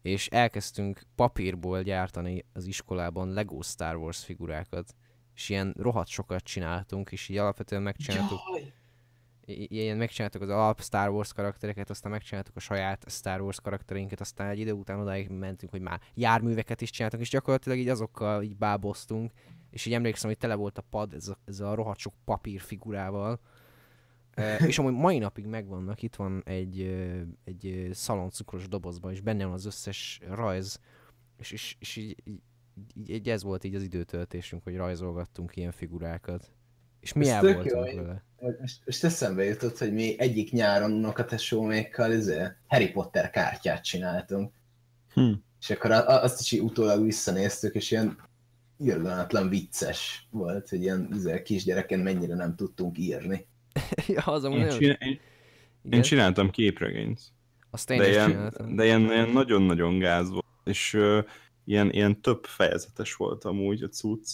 és elkezdtünk papírból gyártani az iskolában Lego Star Wars figurákat és ilyen rohadt sokat csináltunk, és így alapvetően megcsináltuk, Jaj! ilyen megcsináltuk az alap Star Wars karaktereket, aztán megcsináltuk a saját Star Wars karaktereinket, aztán egy idő után odáig mentünk, hogy már járműveket is csináltunk, és gyakorlatilag így azokkal így báboztunk, és így emlékszem, hogy tele volt a pad ez a, ez a rohadt sok papírfigurával, Ö, és amúgy mai napig megvannak, itt van egy, egy szaloncukros dobozban, és benne van az összes rajz, és, és, és így, így, így, így, ez volt így az időtöltésünk, hogy rajzolgattunk ilyen figurákat. És mi Ez el voltunk jó, vele. Most, most eszembe jutott, hogy mi egyik nyáron unokatesómékkal izé, Harry Potter kártyát csináltunk. Hm. És akkor azt is így utólag visszanéztük, és ilyen irgalmatlan vicces volt, hogy ilyen izé, kisgyereken mennyire nem tudtunk írni. ja, az amúgy Én, nagyon... csinál, én, Igen, én csináltam képregényt. azt én de is ilyen, csináltam. de ilyen, ilyen nagyon-nagyon gáz volt, és ö, ilyen, ilyen több fejezetes volt amúgy a cucc,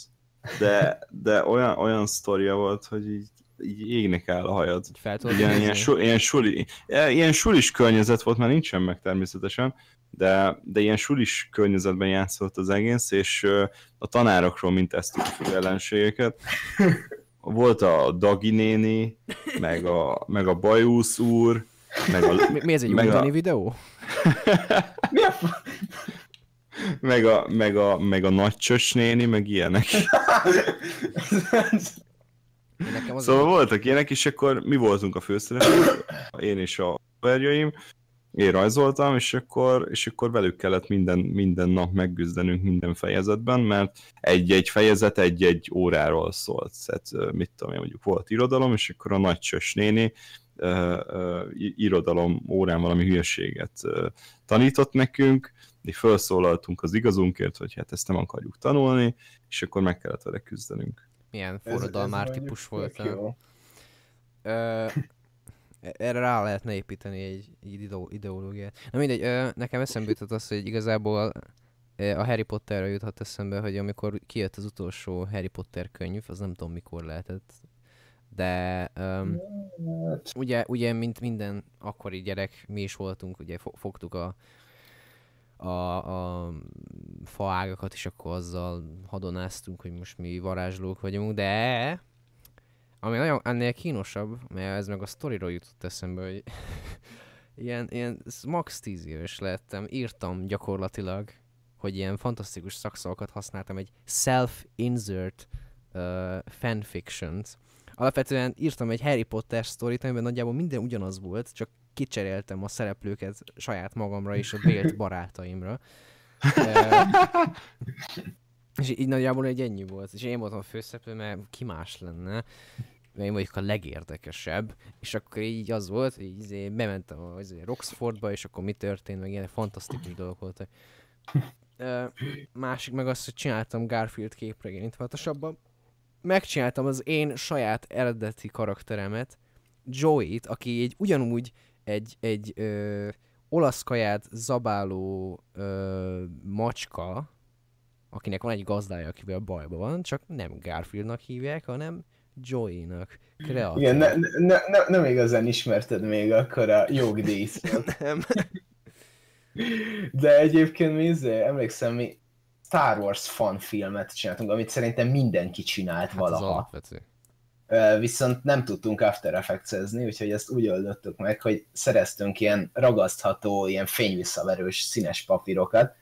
de, de olyan, olyan sztoria volt, hogy így, így égnek áll a hajad. Tudod Ilyen, su, ilyen, suli, ilyen sulis környezet volt, már nincsen meg természetesen, de, de ilyen sulis környezetben játszott az egész, és ö, a tanárokról mint ezt az ellenségeket. Volt a Dagi néni, meg a, meg a Bajusz úr, meg a, Mi, mi ez egy Meg a- videó? Mi a meg a, meg a, meg a nagy csös néni, meg ilyenek. Nekem az Szóval voltak ilyenek, és akkor mi voltunk a főszereplők, én és a verjaim, én rajzoltam, és akkor, és akkor velük kellett minden, minden nap megküzdenünk minden fejezetben, mert egy-egy fejezet egy-egy óráról szólt. Tehát, mit tudom én, mondjuk volt irodalom, és akkor a nagy csös néni ö, ö, i- irodalom órán valami hülyeséget ö, tanított nekünk, mi felszólaltunk az igazunkért, hogy hát ezt nem akarjuk tanulni, és akkor meg kellett vele küzdenünk. milyen forradalmár típus jó. Ö, erre rá lehetne építeni egy, egy ideo- ideológiát. Na mindegy, ö, nekem eszembe jutott az, hogy igazából a Harry Potterra juthat eszembe, hogy amikor kijött az utolsó Harry Potter könyv, az nem tudom mikor lehetett, de um, ugye, ugye, mint minden akkori gyerek, mi is voltunk, ugye fo- fogtuk a, a, a faágakat, és akkor azzal hadonáztunk, hogy most mi varázslók vagyunk, de ami nagyon ennél kínosabb, mert ez meg a sztoriról jutott eszembe, hogy ilyen, ilyen max 10 éves lettem, írtam gyakorlatilag, hogy ilyen fantasztikus szakszavakat használtam, egy self-insert uh, fanfiction-t. Alapvetően írtam egy Harry Potter sztorit, amiben nagyjából minden ugyanaz volt, csak kicseréltem a szereplőket saját magamra és a vélt barátaimra. és így nagyjából egy ennyi volt. És én voltam a főszereplő, mert ki más lenne. Mert én vagyok a legérdekesebb. És akkor így az volt, hogy izé bementem a izé Roxfordba, és akkor mi történt, meg ilyen fantasztikus dolgok voltak. Másik meg az, hogy csináltam Garfield képregényt Photoshopban. Megcsináltam az én saját eredeti karakteremet, Joey-t, aki egy ugyanúgy egy, egy ö, olasz kaját zabáló ö, macska, akinek van egy gazdája, akivel bajban van, csak nem Garfieldnak hívják, hanem Joey-nak. Kreatív. Igen, ne, ne, ne, nem igazán ismerted még akkor a jogdíszot. Nem. De egyébként mi izé, emlékszem, mi Star Wars fan filmet csináltunk, amit szerintem mindenki csinált Hát az valaha. Ö, Viszont nem tudtunk After Effects-ezni, úgyhogy ezt úgy oldottuk meg, hogy szereztünk ilyen ragasztható, ilyen fényvisszaverős színes papírokat,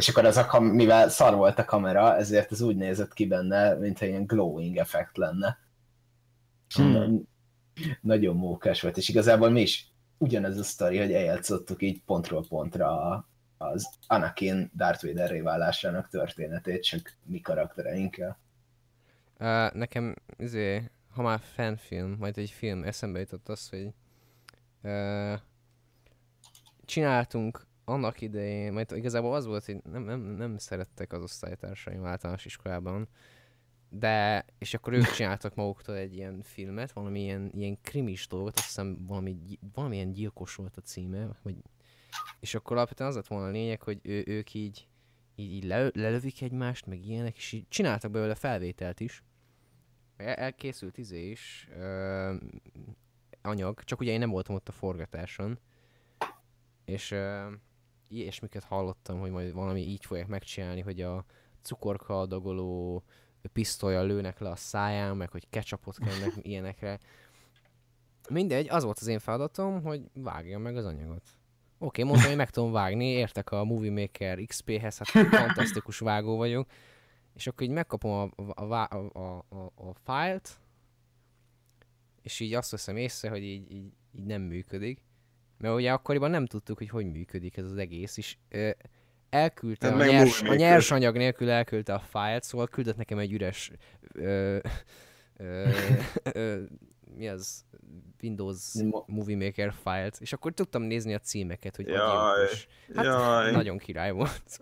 és akkor az a kam- mivel szar volt a kamera, ezért ez úgy nézett ki benne, mintha ilyen glowing effekt lenne. Hmm. Nagyon mókás volt, és igazából mi is ugyanez a sztori, hogy eljátszottuk így pontról pontra az Anakin Darth Vader válásának történetét, csak mi karaktereinkkel. Uh, nekem, izé, ha már fanfilm, majd egy film, eszembe jutott az, hogy uh, csináltunk annak idején, majd igazából az volt, hogy nem, nem, nem szerettek az osztálytársaim általános iskolában, de, és akkor ők csináltak maguktól egy ilyen filmet, valami ilyen, ilyen krimis dolgot, azt hiszem valami, valamilyen gyilkos volt a címe, vagy, és akkor alapvetően az lett volna a lényeg, hogy ő, ők így, így, így le, lelövik egymást, meg ilyenek, és így csináltak belőle felvételt is, El- elkészült izé is, ö, anyag, csak ugye én nem voltam ott a forgatáson, és ö, ilyesmiket hallottam, hogy majd valami így fogják megcsinálni, hogy a cukorka adagoló pisztolya lőnek le a száján, meg hogy ketchupot kennek ilyenekre. Mindegy, az volt az én feladatom, hogy vágjam meg az anyagot. Oké, mondtam, hogy meg tudom vágni, értek a Movie Maker XP-hez, hát fantasztikus vágó vagyok. És akkor így megkapom a, a, a, a, a, a fájlt, és így azt veszem észre, hogy így, így, így nem működik. Mert ugye akkoriban nem tudtuk, hogy hogy működik ez az egész, és ö, elküldte Hát a nyers, a Movie Maker. nyers anyag nélkül elküldte a fájlt, szóval küldött nekem egy üres ö, ö, ö, mi az? Windows Mo- Movie Maker fájlt, és akkor tudtam nézni a címeket, hogy Jaj. Hát Jaj, nagyon király volt.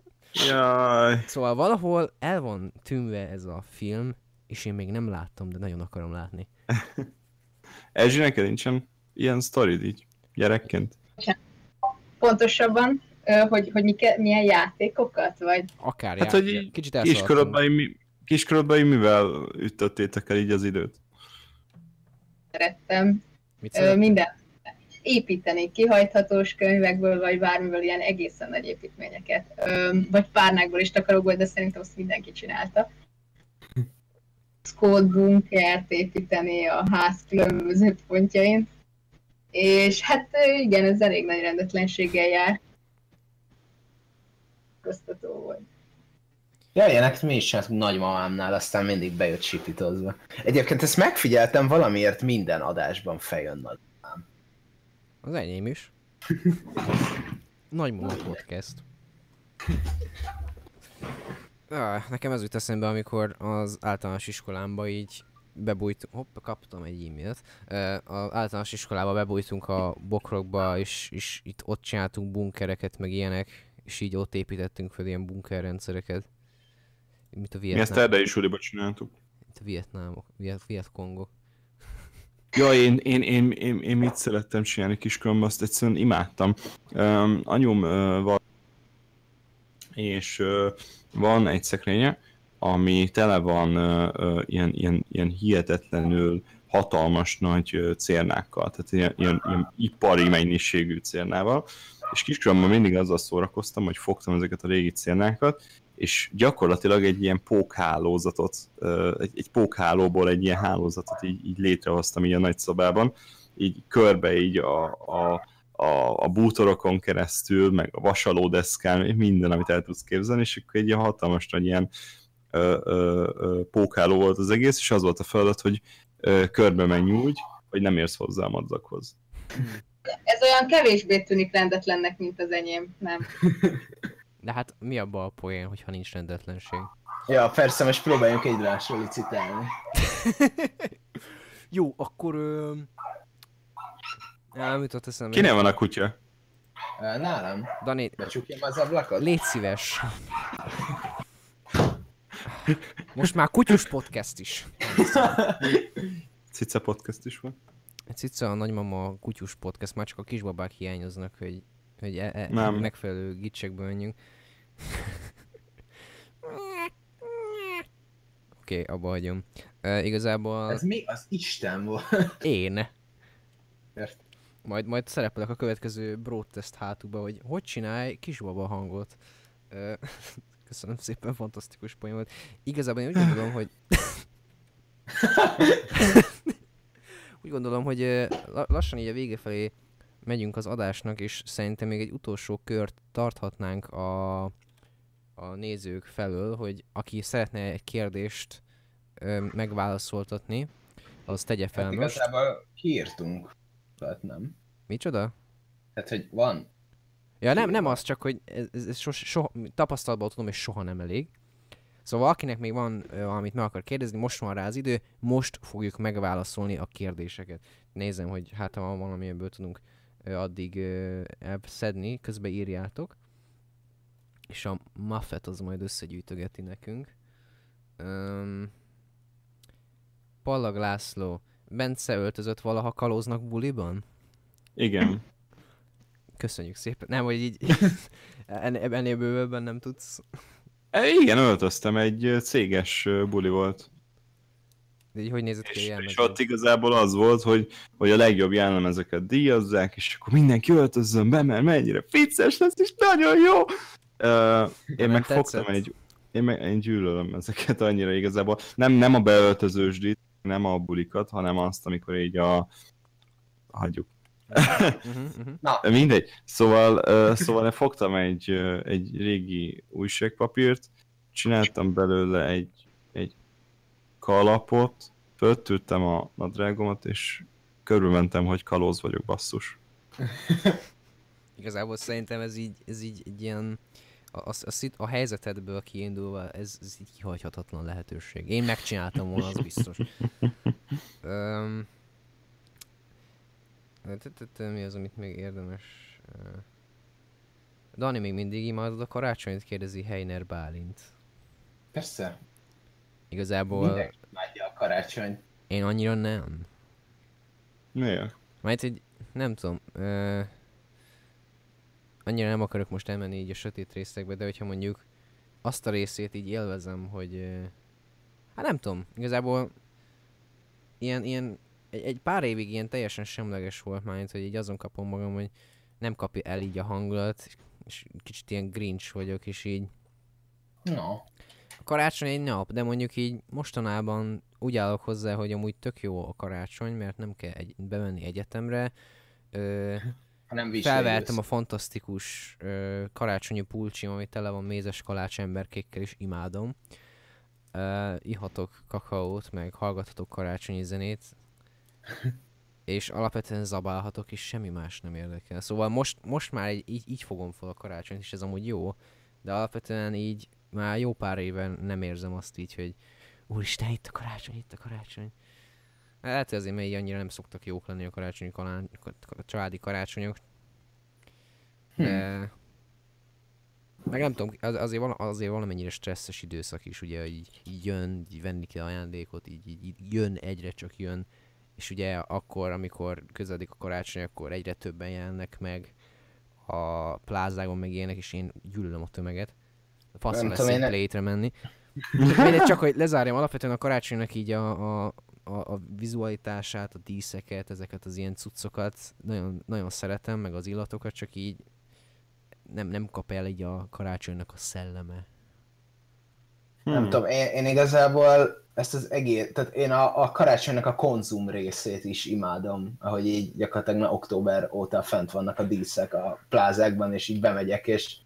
jaj. Szóval valahol el van tűnve ez a film, és én még nem láttam, de nagyon akarom látni. Erzsi, neked nincsen ilyen sztorid így, gyerekként? Pontosabban, hogy, hogy milyen játékokat, vagy Akár Hát, já- hogy kicsit. Kiskorodban, mi, kiskorodban mivel ütöttétek el így az időt? szerettem Mit ö, szerettél? minden építeni kihajthatós könyvekből, vagy bármiből ilyen egészen nagy építményeket. Vagy párnákból is takarókból, de szerintem azt mindenki csinálta. Scout bunkert építeni a ház különböző pontjain. És hát igen, ez elég nagy rendetlenséggel jár. Köztató volt. Ja, ilyenek mi is hát nagymamámnál, aztán mindig bejött sipitozva. Egyébként ezt megfigyeltem, valamiért minden adásban fejön nagy. Az enyém is. Nagy Mama Podcast. Ah, nekem ez jut eszembe, amikor az általános iskolámba így bebújt, hopp, kaptam egy e-mailt. Az általános iskolába bebújtunk a bokrokba, és, és itt ott csináltunk bunkereket, meg ilyenek, és így ott építettünk fel ilyen bunkerrendszereket. Mint a Mi ezt Vietnám, erdei suliba csináltuk. mint a vietnámok, viet, vietkongok. Ja, én, én, én, én, én mit szerettem csinálni kiskoromban, azt egyszerűen imádtam. Um, anyum uh, van, és uh, van egy szekrénye, ami tele van uh, ilyen, ilyen, ilyen hihetetlenül hatalmas nagy cérnákkal, tehát ilyen, ilyen, ilyen ipari mennyiségű cérnával, és kiskoromban mindig azzal szórakoztam, hogy fogtam ezeket a régi cérnákat, és gyakorlatilag egy ilyen pókhálózatot, egy, egy pókhálóból egy ilyen hálózatot így, így létrehoztam így a nagy szobában, így körbe így a, a, a, a bútorokon keresztül, meg a vasalódeszkán, minden, amit el tudsz képzelni, és akkor egy ilyen hatalmas nagy ilyen ö, ö, ö, pókháló volt az egész, és az volt a feladat, hogy ö, körbe menj úgy, hogy nem érsz hozzá a madzakhoz. Ez olyan kevésbé tűnik rendetlennek, mint az enyém, nem? De hát mi abban a poén, hogyha nincs rendetlenség? Ja, persze, most próbáljunk egymásról licitálni. Jó, akkor... Ö... Nem jutott eszembe. Kinél van a kutya? Nálam? Dani, Becsukjam az ablakot? légy szíves. Most már kutyus podcast is. Cica podcast is van. Cica a nagymama kutyus podcast, már csak a kisbabák hiányoznak, hogy, hogy e, e, Nem. megfelelő gicsekbe menjünk. Oké, okay, abba hagyom. Uh, igazából Ez mi az Isten volt? én. Ért. Majd, majd szerepelek a következő broadcast hátukba, hogy hogy csinálj kisbaba hangot. Ö, Köszönöm szépen, fantasztikus poén volt. Igazából én úgy gondolom, hogy... úgy gondolom, hogy lassan így a vége felé megyünk az adásnak, és szerintem még egy utolsó kört tarthatnánk a, a nézők felől, hogy aki szeretne egy kérdést ö, megválaszoltatni, az tegye fel Hát most. igazából kiírtunk. Tehát nem. Micsoda? Tehát, hogy van. Ja, nem, nem az, csak hogy ez, ez, ez sos, soha, tapasztalatból tudom, és soha nem elég. Szóval akinek még van ö, valamit meg akar kérdezni, most van rá az idő, most fogjuk megválaszolni a kérdéseket. Nézem, hogy hát ha van valami, ebből tudunk addig ö, elszedni, közben írjátok. És a Muffet az majd összegyűjtögeti nekünk. Um, Pallag László, Bence öltözött valaha kalóznak buliban? Igen. Köszönjük szépen. Nem, hogy így ennél, ennél bővebben nem tudsz. E, igen, öltöztem, egy céges buli volt. De így hogy nézett ki a És, és ott igazából az volt, hogy, hogy a legjobb jellemezeket díjazzák, és akkor mindenki öltözzön be, mert mennyire vicces lesz, és nagyon jó! Uh, én meg fogtam egy... Én, meg, én gyűlölöm ezeket annyira igazából. Nem, nem a beöltözősdit, nem a bulikat, hanem azt, amikor így a... Hagyjuk. Uh-huh, uh-huh. Mindegy. Szóval, uh, szóval én fogtam egy, uh, egy régi újságpapírt, csináltam belőle egy, egy kalapot, föltűrtem a nadrágomat, és körülmentem, hogy kalóz vagyok, basszus. Igazából szerintem ez így, ez így egy ilyen a, a, a, a helyzetedből kiindulva ez, ez így kihagyhatatlan lehetőség. Én megcsináltam volna, az biztos. T- mi az, amit még érdemes? Dani még mindig imádod a karácsonyt, kérdezi Heiner Bálint. Persze. Igazából Mindenki imádja a karácsony. én annyira nem. Miért? Majd egy, nem tudom, ö, annyira nem akarok most elmenni így a sötét részekbe, de hogyha mondjuk azt a részét így élvezem, hogy ö, hát nem tudom, igazából ilyen, ilyen egy, egy pár évig ilyen teljesen semleges volt már, hogy így azon kapom magam, hogy nem kapja el így a hangulat, és kicsit ilyen grinch vagyok, és így No. a karácsony egy nap, de mondjuk így mostanában úgy állok hozzá, hogy amúgy tök jó a karácsony, mert nem kell egy, bemenni egyetemre, Ö, Ha nem viselősz. felvertem a fantasztikus ö, karácsonyi pulcsim, ami tele van mézes kalács emberkékkel, és imádom. Ö, ihatok kakaót, meg hallgathatok karácsonyi zenét, és alapvetően zabálhatok, és semmi más nem érdekel. Szóval most, most már így, így, így fogom fel a karácsonyt, és ez amúgy jó, de alapvetően így már jó pár éve nem érzem azt így, hogy úristen, itt a karácsony, itt a karácsony. Lehet, hogy azért, mert így annyira nem szoktak jók lenni a karácsonyi kalán, a családi karácsonyok. De... Meg nem tudom, az, azért, vala, azért valamennyire stresszes időszak is, ugye, hogy így, így jön, így venni kell ajándékot, így, így, így jön, egyre csak jön. És ugye akkor, amikor közeledik a karácsony, akkor egyre többen jelennek meg a plázágon meg ilyenek, és én gyűlölöm a tömeget. Faszom Nem lesz én létre menni. Mindegy, csak hogy lezárjam alapvetően a karácsonynak így a, a, a, a vizualitását, a díszeket, ezeket az ilyen cuccokat nagyon, nagyon szeretem, meg az illatokat, csak így nem, nem kap el így a karácsonynak a szelleme. Nem Hmm. tudom, én, én igazából ezt az egész, tehát én a, a karácsonynak a konzum részét is imádom, ahogy így gyakorlatilag már október óta fent vannak a díszek a plázákban, és így bemegyek, és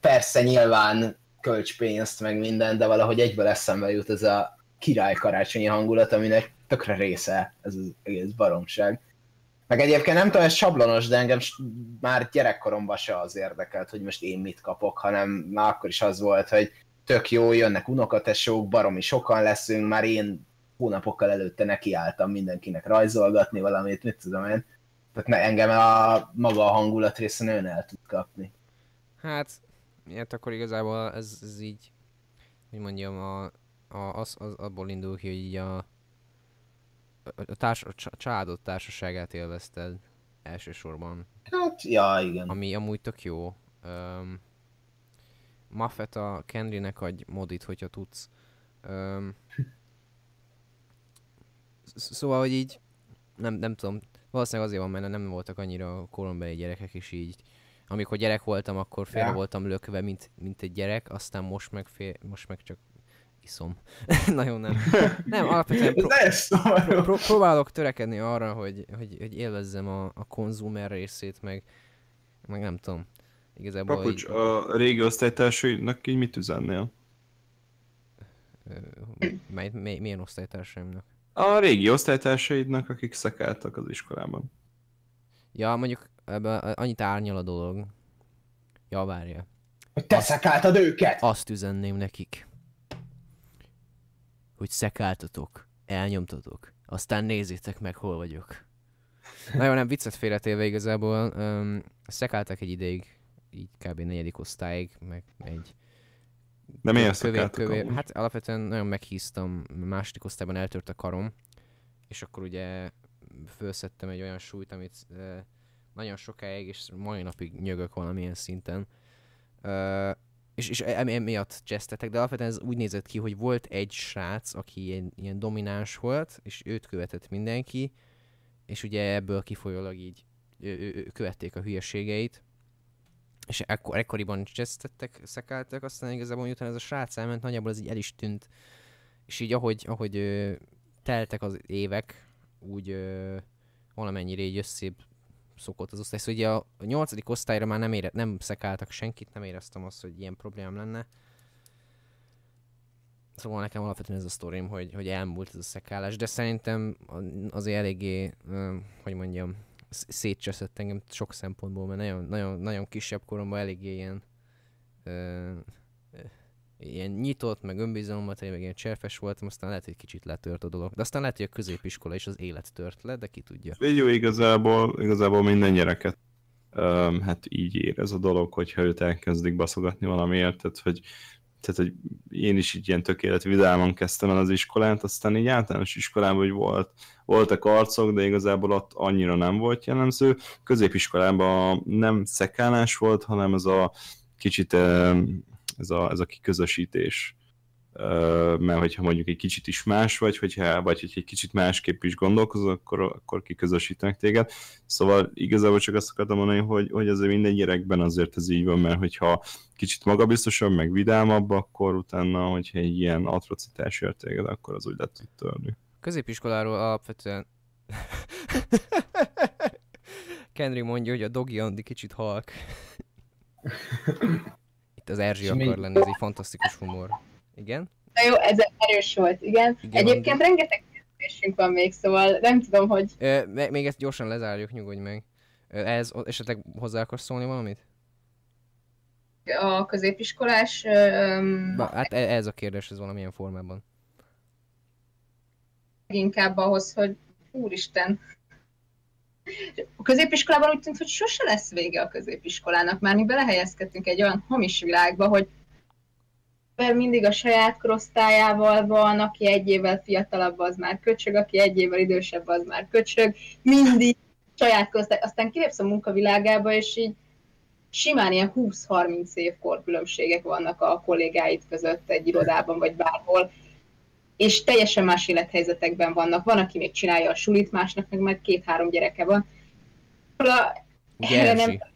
persze nyilván kölcs pénzt, meg minden, de valahogy egyből eszembe jut ez a király karácsonyi hangulat, aminek tökre része ez az egész baromság. Meg egyébként nem tudom, ez sablonos, de engem már gyerekkoromban se az érdekelt, hogy most én mit kapok, hanem már akkor is az volt, hogy tök jó, jönnek unokatesók, baromi sokan leszünk, már én hónapokkal előtte nekiálltam mindenkinek rajzolgatni valamit, mit tudom én. Tehát ne, engem a maga a hangulat része nagyon el tud kapni. Hát, hát akkor igazából ez, ez így, hogy mondjam, a, a, az, az abból indul ki, hogy így a, a, társ, a csa- családod társaságát élvezted elsősorban, Hát, ja, igen. ami amúgy tök jó. Um, Maffet a Kendrinek adj modit, hogyha tudsz. Um, szóval, hogy így, nem, nem tudom, valószínűleg azért van, mert nem voltak annyira korombeli gyerekek, és így amikor gyerek voltam, akkor félre Ja. voltam lökve, mint, mint egy gyerek, aztán most meg, fél, most meg csak iszom. Nagyon nem. Nem, alapvetően pró- szomorú. pró- próbálok törekedni arra, hogy, hogy, hogy élvezzem a, a konzumer részét, meg, meg nem tudom. Igazából Papucs, így, a régi osztálytársainak így mit üzennél? mely, mely, milyen osztálytársaimnak? A régi osztálytársaidnak, akik szekáltak az iskolában. Ja, mondjuk ebben annyit árnyal a dolog. Ja, várja. Hogy te szekáltad őket! Azt üzenném nekik, hogy szekáltatok, elnyomtatok, aztán nézzétek meg, hol vagyok. Na jó, nem viccet félretéve igazából, um, szekáltak egy ideig, így kb. negyedik osztályig, meg egy De miért kövér, kövér? Hát alapvetően nagyon meghíztam, második osztályban eltört a karom, és akkor ugye felszettem egy olyan súlyt, amit nagyon sokáig, és mai napig nyögök valamilyen szinten. Uh, és, és em- emiatt csesztetek, de alapvetően ez úgy nézett ki, hogy volt egy srác, aki ilyen, ilyen domináns volt, és őt követett mindenki, és ugye ebből kifolyólag így ő, ő, ő, követték a hülyeségeit, és ekkor, ekkoriban csesztettek, szekáltak, aztán igazából miután ez a srác elment, nagyjából ez így el is tűnt, és így ahogy, ahogy ö, teltek az évek, úgy ö, valamennyire így összébb szokott az osztály. Szóval ugye a, a nyolcadik osztályra már nem, ére, nem szekáltak senkit, nem éreztem azt, hogy ilyen problémám lenne. Szóval nekem alapvetően ez a sztorim, hogy, hogy elmúlt ez a szekálás, de szerintem azért eléggé, ö, hogy mondjam, szétcseszett engem sok szempontból, mert nagyon, nagyon, nagyon kisebb koromban eléggé ilyen ö, ilyen nyitott, meg önbizalommal teli, meg ilyen cserfes voltam, aztán lehet, hogy kicsit letört a dolog. De aztán lehet, hogy a középiskola is az élet tört le, de ki tudja. Jó, igazából, igazából minden gyereket um, hát így érez a dolog, hogyha őt elkezdik baszogatni valamiért, tehát hogy, tehát, hogy én is így ilyen tökélet vidáman kezdtem el az iskolát, aztán így általános iskolában hogy volt, voltak arcok, de igazából ott annyira nem volt jellemző. Középiskolában nem szekálás volt, hanem ez a kicsit em, ez a, ez a kiközösítés. Mert hogyha mondjuk egy kicsit is más vagy, hogyha, vagy hogyha egy kicsit másképp is gondolkozol, akkor, akkor kiközösítenek téged. Szóval igazából csak azt akartam mondani, hogy, hogy azért minden gyerekben azért ez így van, mert hogyha kicsit magabiztosabb, meg vidámabb, akkor utána, hogyha egy ilyen atrocitás ért téged, akkor az úgy le tud törni. Középiskoláról alapvetően... Kenry mondja, hogy a Dogi Andi kicsit halk. Itt az Erzsi akar lenni, ez egy fantasztikus humor. Igen? Na jó, ez erős volt, igen. Igen, Egyébként rengeteg kérdésünk van még, szóval nem tudom, hogy Ö, még ezt gyorsan lezárjuk, nyugodj meg. Ez esetleg hozzá akarsz szólni valamit? a középiskolás öm, Ba, hát e- ez a kérdés, ez valamilyen formában. inkább ahhoz, hogy úristen, a középiskolában úgy tűnt, hogy sose lesz vége a középiskolának, már mi belehelyezkedtünk egy olyan hamis világba, hogy ember mindig a saját korosztályával van, aki egy évvel fiatalabb, az már köcsög, aki egy évvel idősebb, az már köcsög, mindig saját korosztály, aztán kilépsz a munkavilágába, és így simán ilyen 20-30 év korkülönbségek vannak a kollégáid között egy irodában, vagy bárhol, és teljesen más élethelyzetekben vannak. Van, aki még csinálja a sulit, másnak meg már két-három gyereke van. A Ugye Erre nem-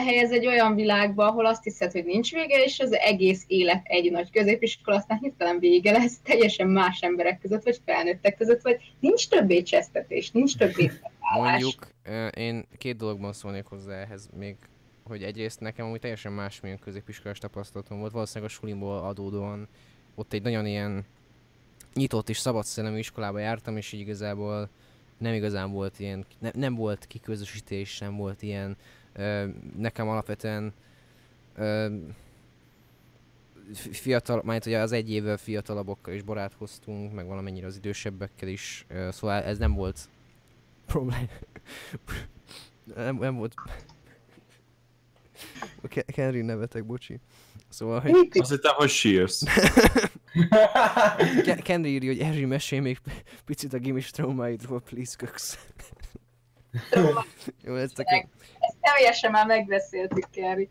Erzsi? helyez egy olyan világba, ahol azt hiszed, hogy nincs vége, és az egész élet egy nagy középiskola, aztán hirtelen vége lesz, teljesen más emberek között, vagy felnőttek között, vagy nincs többé csesztetés, nincs többé felállás. Mondjuk, én két dologban szólnék hozzá ehhez még, hogy egyrészt nekem amúgy teljesen másmilyen középiskolás tapasztalatom volt, valószínűleg a sulimból adódóan ott egy nagyon ilyen nyitott és szabad szellemű iskolába jártam, és így igazából nem igazán volt ilyen, ne, nem volt kiközösítés, nem volt ilyen, nekem alapvetően fiatal, majd ugye az egy évvel fiatalabbokkal is barátkoztunk, meg valamennyire az idősebbekkel is, szóval ez nem volt problém. nem, nem volt... Kenry nevetek, bocsi. Szóval, hogy Azt hittem, hogy sírsz. Kenry írja, hogy Erzsi mesélj még picit a gimis traumáidról, please, köksz. Jó, a Ezt teljesen már megbeszéltük, Kerry.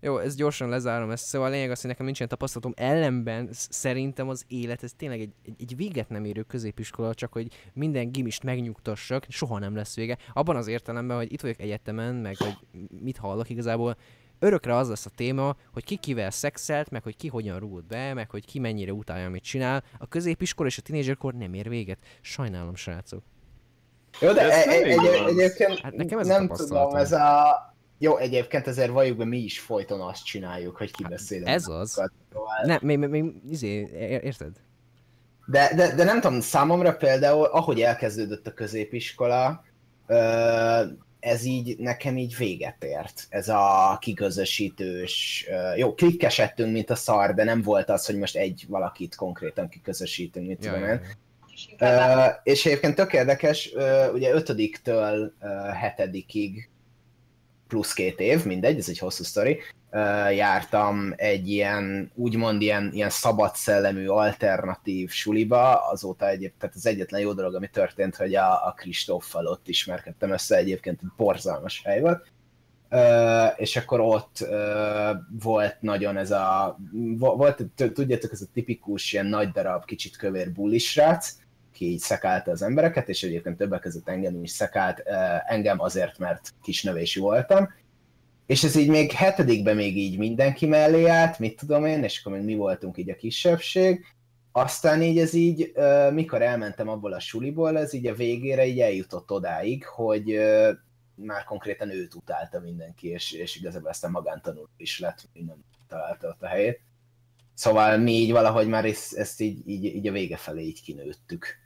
Jó, ezt gyorsan lezárom ezt. Szóval a lényeg az, hogy nekem nincsen tapasztalatom. Ellenben sz- szerintem az élet, ez tényleg egy, egy, egy véget nem érő középiskola, csak hogy minden gimist megnyugtassak, soha nem lesz vége. Abban az értelemben, hogy itt vagyok egyetemen, meg hogy mit hallok igazából, örökre az lesz a téma, hogy ki kivel szexelt, meg hogy ki hogyan rúgott be, meg hogy ki mennyire utálja, amit csinál. A középiskola és a tínézserkor nem ér véget. Sajnálom, srácok. Jó, de Ez e- nem e- egy, igaz. egyébként Hát nekem ez a nem tudom, ez a... Jó, egyébként ezért valljuk be, mi is folyton azt csináljuk, hogy kibeszélünk. Ez az. Szóval- Nem, még, még, izé, ér- érted? De, de, de nem tudom, számomra például, ahogy elkezdődött a középiskola, ez így nekem így véget ért. Ez a kiközösítős, jó, klikkesettünk, mint a szar, de nem volt az, hogy most egy valakit konkrétan kiközösítünk, mit tudom én. Ja. És egyébként tök érdekes, ö, ugye ötödiktől ö, hetedikig plusz két év, mindegy, ez egy hosszú sztori, ö, jártam egy ilyen, úgymond ilyen, ilyen szabad szellemű, alternatív suliba, azóta egyébként, tehát az egyetlen jó dolog, ami történt, hogy a, a Kristóffal ott ismerkedtem össze, egyébként egy borzalmas hely volt, Ö, és akkor ott ö, volt nagyon ez a, vo- volt, tudjátok, ez a tipikus ilyen nagy darab, kicsit kövér bullisrác, ki így szekálta az embereket, és egyébként többek között engem is szekált, engem azért, mert kisnövésű voltam. És ez így még hetedikben még így mindenki mellé állt, mit tudom én, és akkor még mi voltunk így a kisebbség. Aztán így ez így, mikor elmentem abból a suliból, ez így a végére így eljutott odáig, hogy már konkrétan őt utálta mindenki, és, és igazából aztán magántanul is lett, hogy nem találta ott a helyét. Szóval mi így valahogy már ezt, ezt így, így, így a vége felé így kinőttük.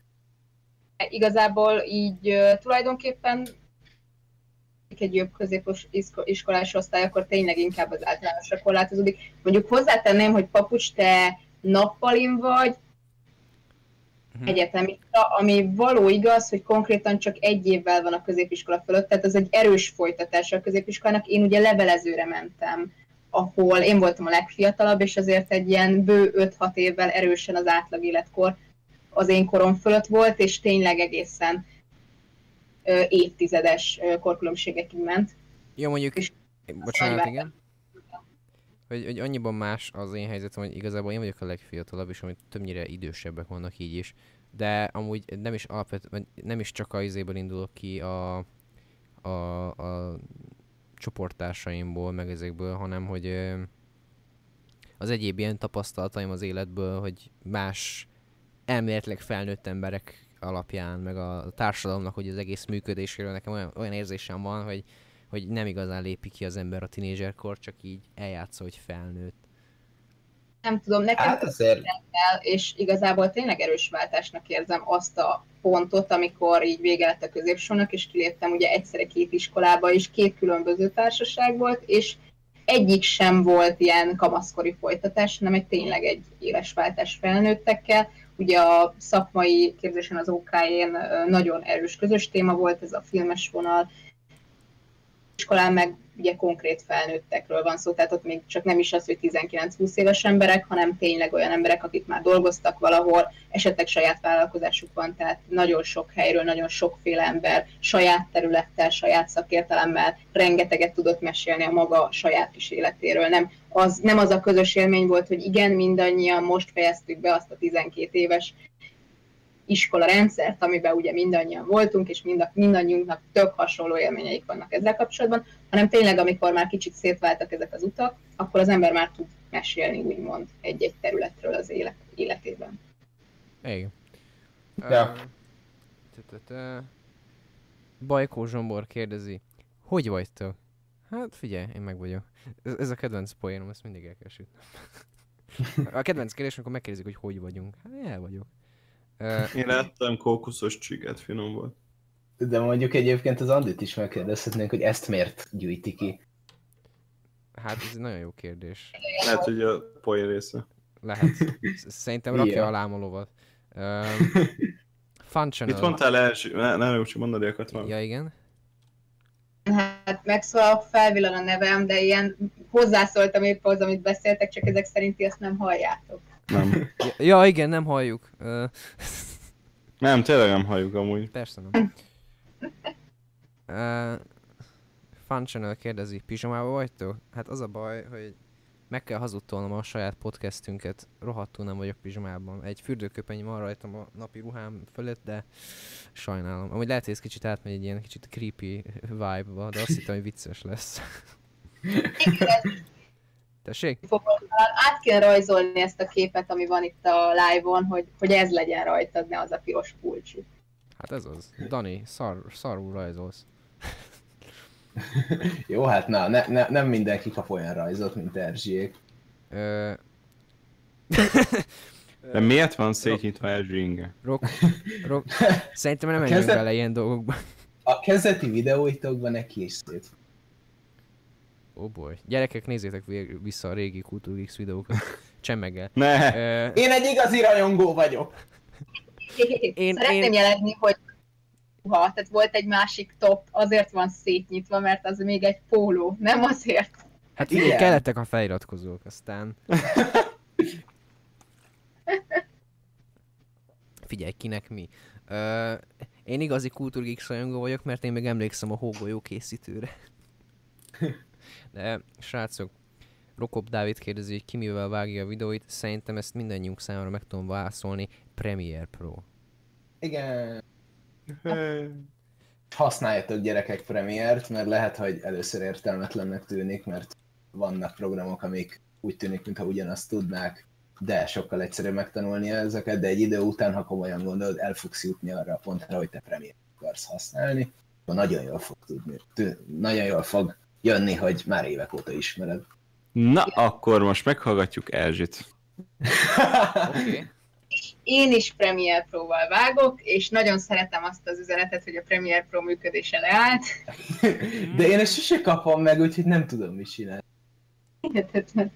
Igazából így tulajdonképpen egy jobb középos isko- iskolás osztály, akkor tényleg inkább az általánosra korlátozódik. Mondjuk hozzátenném, hogy papucs, te nappalin vagy, Mhm. egyetemista, ami való igaz, hogy konkrétan csak egy évvel van a középiskola fölött, tehát ez egy erős folytatása a középiskolának. Én ugye levelezőre mentem, ahol én voltam a legfiatalabb, és azért egy ilyen bő 5-6 évvel erősen az átlag életkor az én korom fölött volt, és tényleg egészen ö, évtizedes ö, korkülönbségekig ment. Jó, mondjuk, És- bocsánat, igen. Hogy, hogy annyiban más az én helyzetem, hogy igazából én vagyok a legfiatalabb, és amúgy többnyire idősebbek vannak így is. De amúgy nem is alapvetően, nem is csak a izéből indulok ki a, a, a csoporttársaimból, meg ezekből, hanem hogy az egyéb ilyen tapasztalataim az életből, hogy más elméletileg felnőtt emberek alapján, meg a társadalomnak, hogy az egész működéséről nekem olyan, olyan érzésem van, hogy, hogy nem igazán lépi ki az ember a tinédzserkor, csak így eljátsza, hogy felnőtt. Nem tudom, nekem Hát azért el, és igazából tényleg erős váltásnak érzem azt a pontot, amikor így vége lett a középsónak, és kiléptem ugye egyszerre két iskolába, és két különböző társaság volt, és egyik sem volt ilyen kamaszkori folytatás, hanem egy tényleg egy éles váltás felnőttekkel. Ugye a szakmai képzésen az ö, nagyon erős közös téma volt, ez a filmes vonal, iskolán meg ugye konkrét felnőttekről van szó, tehát ott még csak nem is az, hogy 19-20 éves emberek, hanem tényleg olyan emberek, akik már dolgoztak valahol, esetleg saját vállalkozásuk van, tehát nagyon sok helyről, nagyon sokféle ember, saját területtel, saját szakértelemmel rengeteget tudott mesélni a maga saját kis életéről. Nem az, nem az a közös élmény volt, hogy igen, mindannyian most fejeztük be azt a 12 éves iskola rendszert, amiben ugye mindannyian voltunk, és mind, mindannyiunknak tök hasonló élményeik vannak ezzel kapcsolatban, hanem tényleg, amikor már kicsit szétváltak ezek az utak, akkor az ember már tud mesélni, úgymond, egy-egy területről az élet, életében. Igen. Ja. Bajkó Zsombor kérdezi, hogy vagytok? Hát figyelj, én meg vagyok. Ez, ez a kedvenc poénom, ezt mindig el kell sütni. A kedvenc kérdés, amikor megkérdezik, hogy hogy vagyunk. Hát el vagyok. Én ettem kókuszos csiget, finom volt. De mondjuk egyébként az Andit is megkérdezhetnénk, hogy ezt miért gyűjti ki. hát ez egy nagyon jó kérdés. Lehet, hogy a poén része. Lehet. Sz- Szerintem rakja Ja. alám a lovat. Ö, Functional. Mit mondtál első? Ne, ne, csak mondani van. Ja, igen. Hát megszólal, felvillan a nevem, de ilyen hozzászóltam épp az, amit beszéltek, csak ezek szerint ezt nem halljátok. Nem. Ja, igen, nem halljuk. Nem, tényleg nem halljuk amúgy. persze nem. Ö, Functional kérdezi, pizsomába vagytok? Hát az a baj, hogy meg kell hazudtolnom a saját podcastünket. Rohadtul nem vagyok pizsomában. Egy fürdőköpeny van rajtam a napi ruhám fölött, de sajnálom. Amúgy lehet, hogy ez kicsit átmegy egy ilyen kicsit creepy vibe-ba, de azt hittem, hogy vicces lesz. Tessék? Át kéne rajzolni ezt a képet, ami van itt a live-on, hogy, hogy ez legyen rajtad, ne az a piros pulcsú. Hát ez az. Dani, szar, szarul rajzolsz. Jó, hát na, ne, ne, nem mindenki kap olyan rajzot, mint Erzsiék. Ö... De miért van szétnyitva Erzsi inge? Rock, rock. Szerintem nem menjünk Kezdet- bele ilyen dolgokba. A kezdeti videóitokban neki is szét. Ó oh boy. Gyerekek, nézzétek vissza a régi Kultúr X videókat. Csemmeggel. Ne! Ö, Én egy igazi rajongó vagyok! Én- Szeretném én- jelezni, hogy ha, tehát volt egy másik top, azért van szétnyitva, mert az még egy póló, nem azért. hát igen, Igen. kellettek a feliratkozók, aztán... Figyelj, kinek mi. Ö, én igazi Kultúrgix rajongó vagyok, mert én még emlékszem a hógolyó készítőre. De, srácok, Rokop Dávid kérdezi, hogy ki mivel vágja a videóit. Szerintem ezt mindannyiunk számára meg tudom válaszolni. Premiere Pro. Igen. Használjatok gyerekek Premiere-t, mert lehet, hogy először értelmetlennek tűnik, mert vannak programok, amik úgy tűnik, mintha ugyanazt tudnák, de sokkal egyszerűbb megtanulni ezeket, de egy idő után, ha komolyan gondolod, el fogsz jutni arra a pontra, hogy te Premiere akarsz használni, akkor nagyon jól fog tudni, tű- nagyon jól fog jönni, hogy már évek óta ismered. Na, akkor most meghallgatjuk Erzsit. Okay. Én is Premiere Pro-val vágok, és nagyon szeretem azt az üzenetet, hogy a Premiere Pro működése leállt. De én ezt sose kapom meg, úgyhogy nem tudom, mit csinálni. Hihetetlen.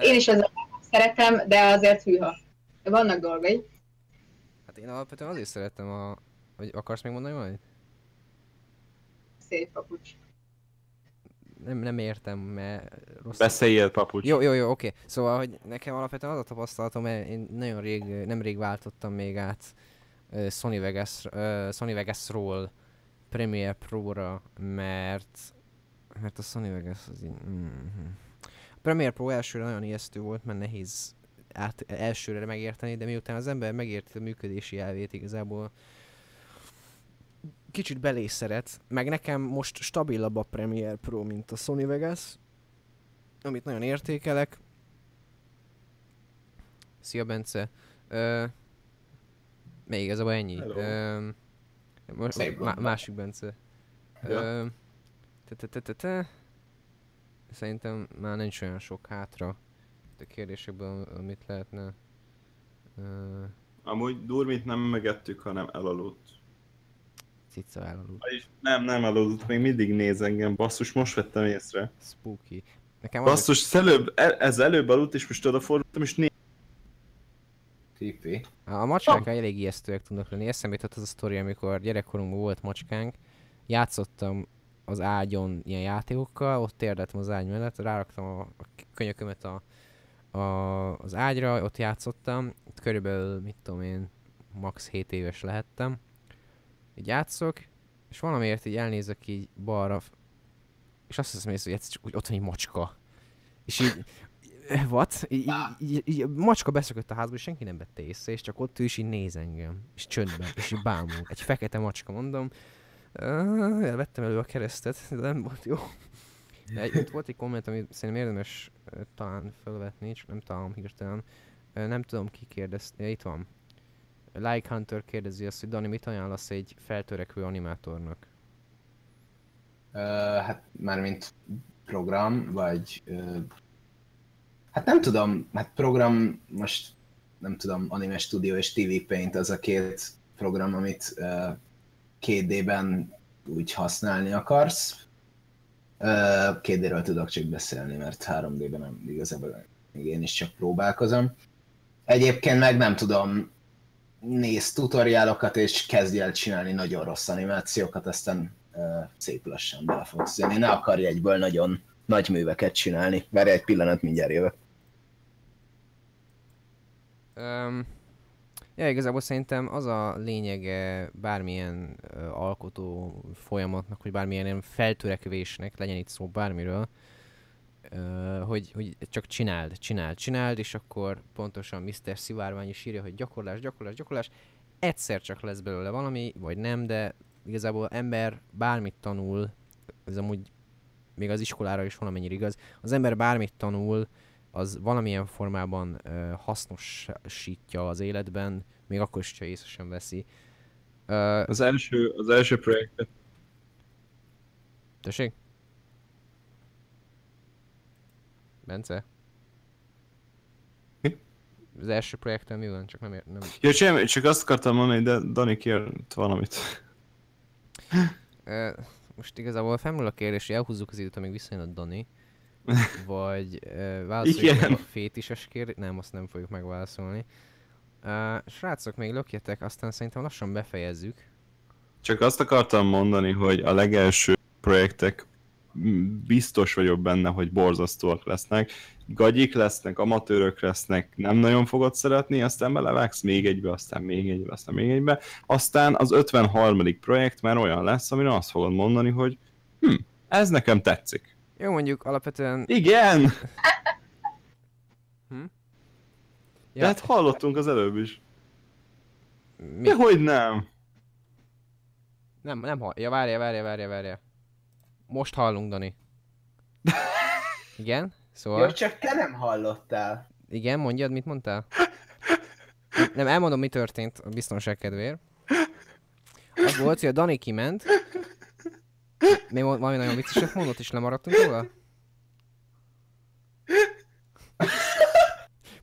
Én is ezzel szeretem, de azért hűha. Vannak dolgai. Hát én alapvetően azért szerettem a... Vagy akarsz még mondani valamit? Szép papucs. Nem, nem értem, mert rossz... Beszéljél, papucs. Jó, jó, jó, oké. Szóval, hogy nekem alapvetően az a tapasztalatom, mert én nagyon rég, nem rég váltottam még át Sony Vegas, Sony Vegas-ról Premiere Pro-ra, mert mert a Sony Vegas az így... Mm, a Premiere Pro elsőre nagyon ijesztő volt, mert nehéz át, elsőre megérteni, de miután az ember megérti a működési elvét igazából kicsit belé szeret, meg nekem most stabilabb a Premiere Pro, mint a Sony Vegas, amit nagyon értékelek. Szia Bence! Ö, még igazából ennyi. Ö, most, má, másik Bence. Ö, te, te, te, te, te. Szerintem már nincs olyan sok hátra a kérdésekből, amit lehetne. Ö, Amúgy Durmit nem megettük, hanem elaludt. Cica elaludt. Vagyis nem, nem elaludt, még mindig néz engem. Basszus, most vettem észre. Spooky. Nekem az, Basszus, ez előbb, e- ez előbb aludt, és most odafordultam, és néz. Tipi. A macskák elég ijesztőek tudnak lenni. Eszembe jutott az a sztori, amikor gyerekkorunkban volt macskánk, játszottam az ágyon ilyen játékokkal, ott térdettem az ágy mellett, ráraktam a, a könyökömet a, a, az ágyra, ott játszottam, körülbelül, mit tudom én, max 7 éves lehettem. Így játszok, és valamiért így elnézek így balra, és azt hiszem észre, hogy egyszer csak úgy ott van egy macska. És így, what? Így, így, így, macska beszökött a házba, és senki nem vette észre, és csak ott ő is így néz engem, és csöndben, és így bámul. Egy fekete macska, mondom. Elvettem elő a keresztet, de nem volt jó. De itt volt egy komment, amit szerintem érdemes talán felvetni, csak nem találom hirtelen. Nem tudom ki kérdezte, ja, itt van. Like Hunter kérdezi azt, hogy Dani, mit ajánlasz egy feltörekvő animátornak? Uh, hát mármint program, vagy... Uh, hát nem tudom, hát program most nem tudom, Anime Studio és TV Paint az a két program, amit uh, 2D-ben úgy használni akarsz. Uh, 2D-ről tudok csak beszélni, mert 3D-ben nem igazából még én is csak próbálkozom. Egyébként meg nem tudom, néz tutoriálokat és kezdj el csinálni nagyon rossz animációkat, aztán uh, szép lassan bele fogsz jönni. Ne akarj egyből nagyon nagy műveket csinálni. Várj egy pillanat, mindjárt jövök. Um, ja, igazából szerintem az a lényege bármilyen uh, alkotó folyamatnak, hogy bármilyen ilyen feltörekvésnek, legyen itt szó bármiről, hogy, hogy csak csináld, csináld, csináld, és akkor pontosan Mr. Szivárvány is írja, hogy gyakorlás, gyakorlás, gyakorlás, egyszer csak lesz belőle valami, vagy nem, de igazából ember bármit tanul, ez amúgy még az iskolára is valamennyire igaz, az ember bármit tanul, az valamilyen formában ö, hasznosítja az életben, még akkor is, ha észre sem veszi. Ö, Az első, az első projektet tessék? Bence? Mi? Az első projekten mi van? Csak nem, ér, nem... Ja, semmi, csak azt akartam mondani, de Dani kért valamit. Most igazából felmerül a kérdés, hogy elhúzzuk az időt, amíg visszajön a Dani, vagy válaszoljuk a fétises kérdést. Nem, azt nem fogjuk megválaszolni. Uh, srácok, még lökjetek, aztán szerintem lassan befejezzük. Csak azt akartam mondani, hogy a legelső projektek biztos vagyok benne, hogy borzasztóak lesznek. Gagyik lesznek, amatőrök lesznek, nem nagyon fogod szeretni, aztán belevágsz még egybe, aztán még egybe, aztán még egybe. Aztán az 53. projekt már olyan lesz, amire azt fogod mondani, hogy hm, ez nekem tetszik. Jó, mondjuk alapvetően... Igen! Ja. De hát hallottunk az előbb is. Mi? De hogy nem? Nem, nem hall... Ja, várja, várja, várja, várja. Most hallunk, Dani. Igen? Szóval... Jó, csak te nem hallottál. Igen, mondjad, mit mondtál? Nem, elmondom, mi történt a biztonság kedvéért. Az volt, hogy a Dani kiment. Val- valami nagyon vicceset mondott, és lemaradtunk róla?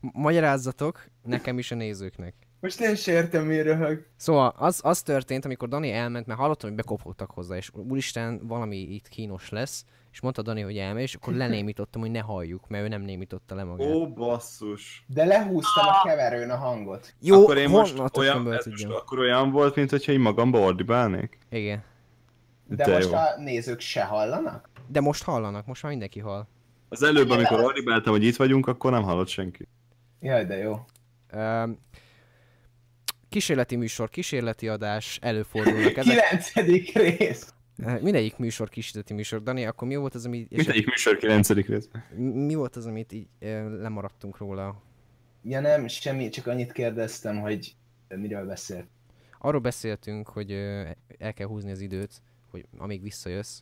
Magyarázzatok nekem is a nézőknek. Most nem is értem, mi röhög. Szóval az, az történt, amikor Dani elment, mert hallottam, hogy bekopogtak hozzá, és úristen, valami itt kínos lesz, és mondta Dani, hogy elmegy, és akkor lenémítottam, hogy ne halljuk, mert ő nem némította le magát. Ó, basszus. De lehúztam a keverőn a hangot. Jó, akkor én most olyan, ez most akkor olyan volt, mint hogyha én magamba ordibálnék? Igen. De, De most jó. a nézők se hallanak? De most hallanak, most már mindenki hall. Az előbb, amikor ordibáltam, hogy itt vagyunk, akkor nem hallott senki. Jaj, de jó. Um, kísérleti műsor, kísérleti adás, előfordulnak ezek. Kilencedik rész. Uh, mindegyik műsor kísérleti műsor. Dani, akkor mi volt az, ami... Mindegyik műsor 9. rész. mi volt az, amit így uh, lemaradtunk róla? Ja nem, semmi, csak annyit kérdeztem, hogy miről beszélt. Arról beszéltünk, hogy uh, el kell húzni az időt, hogy amíg visszajössz.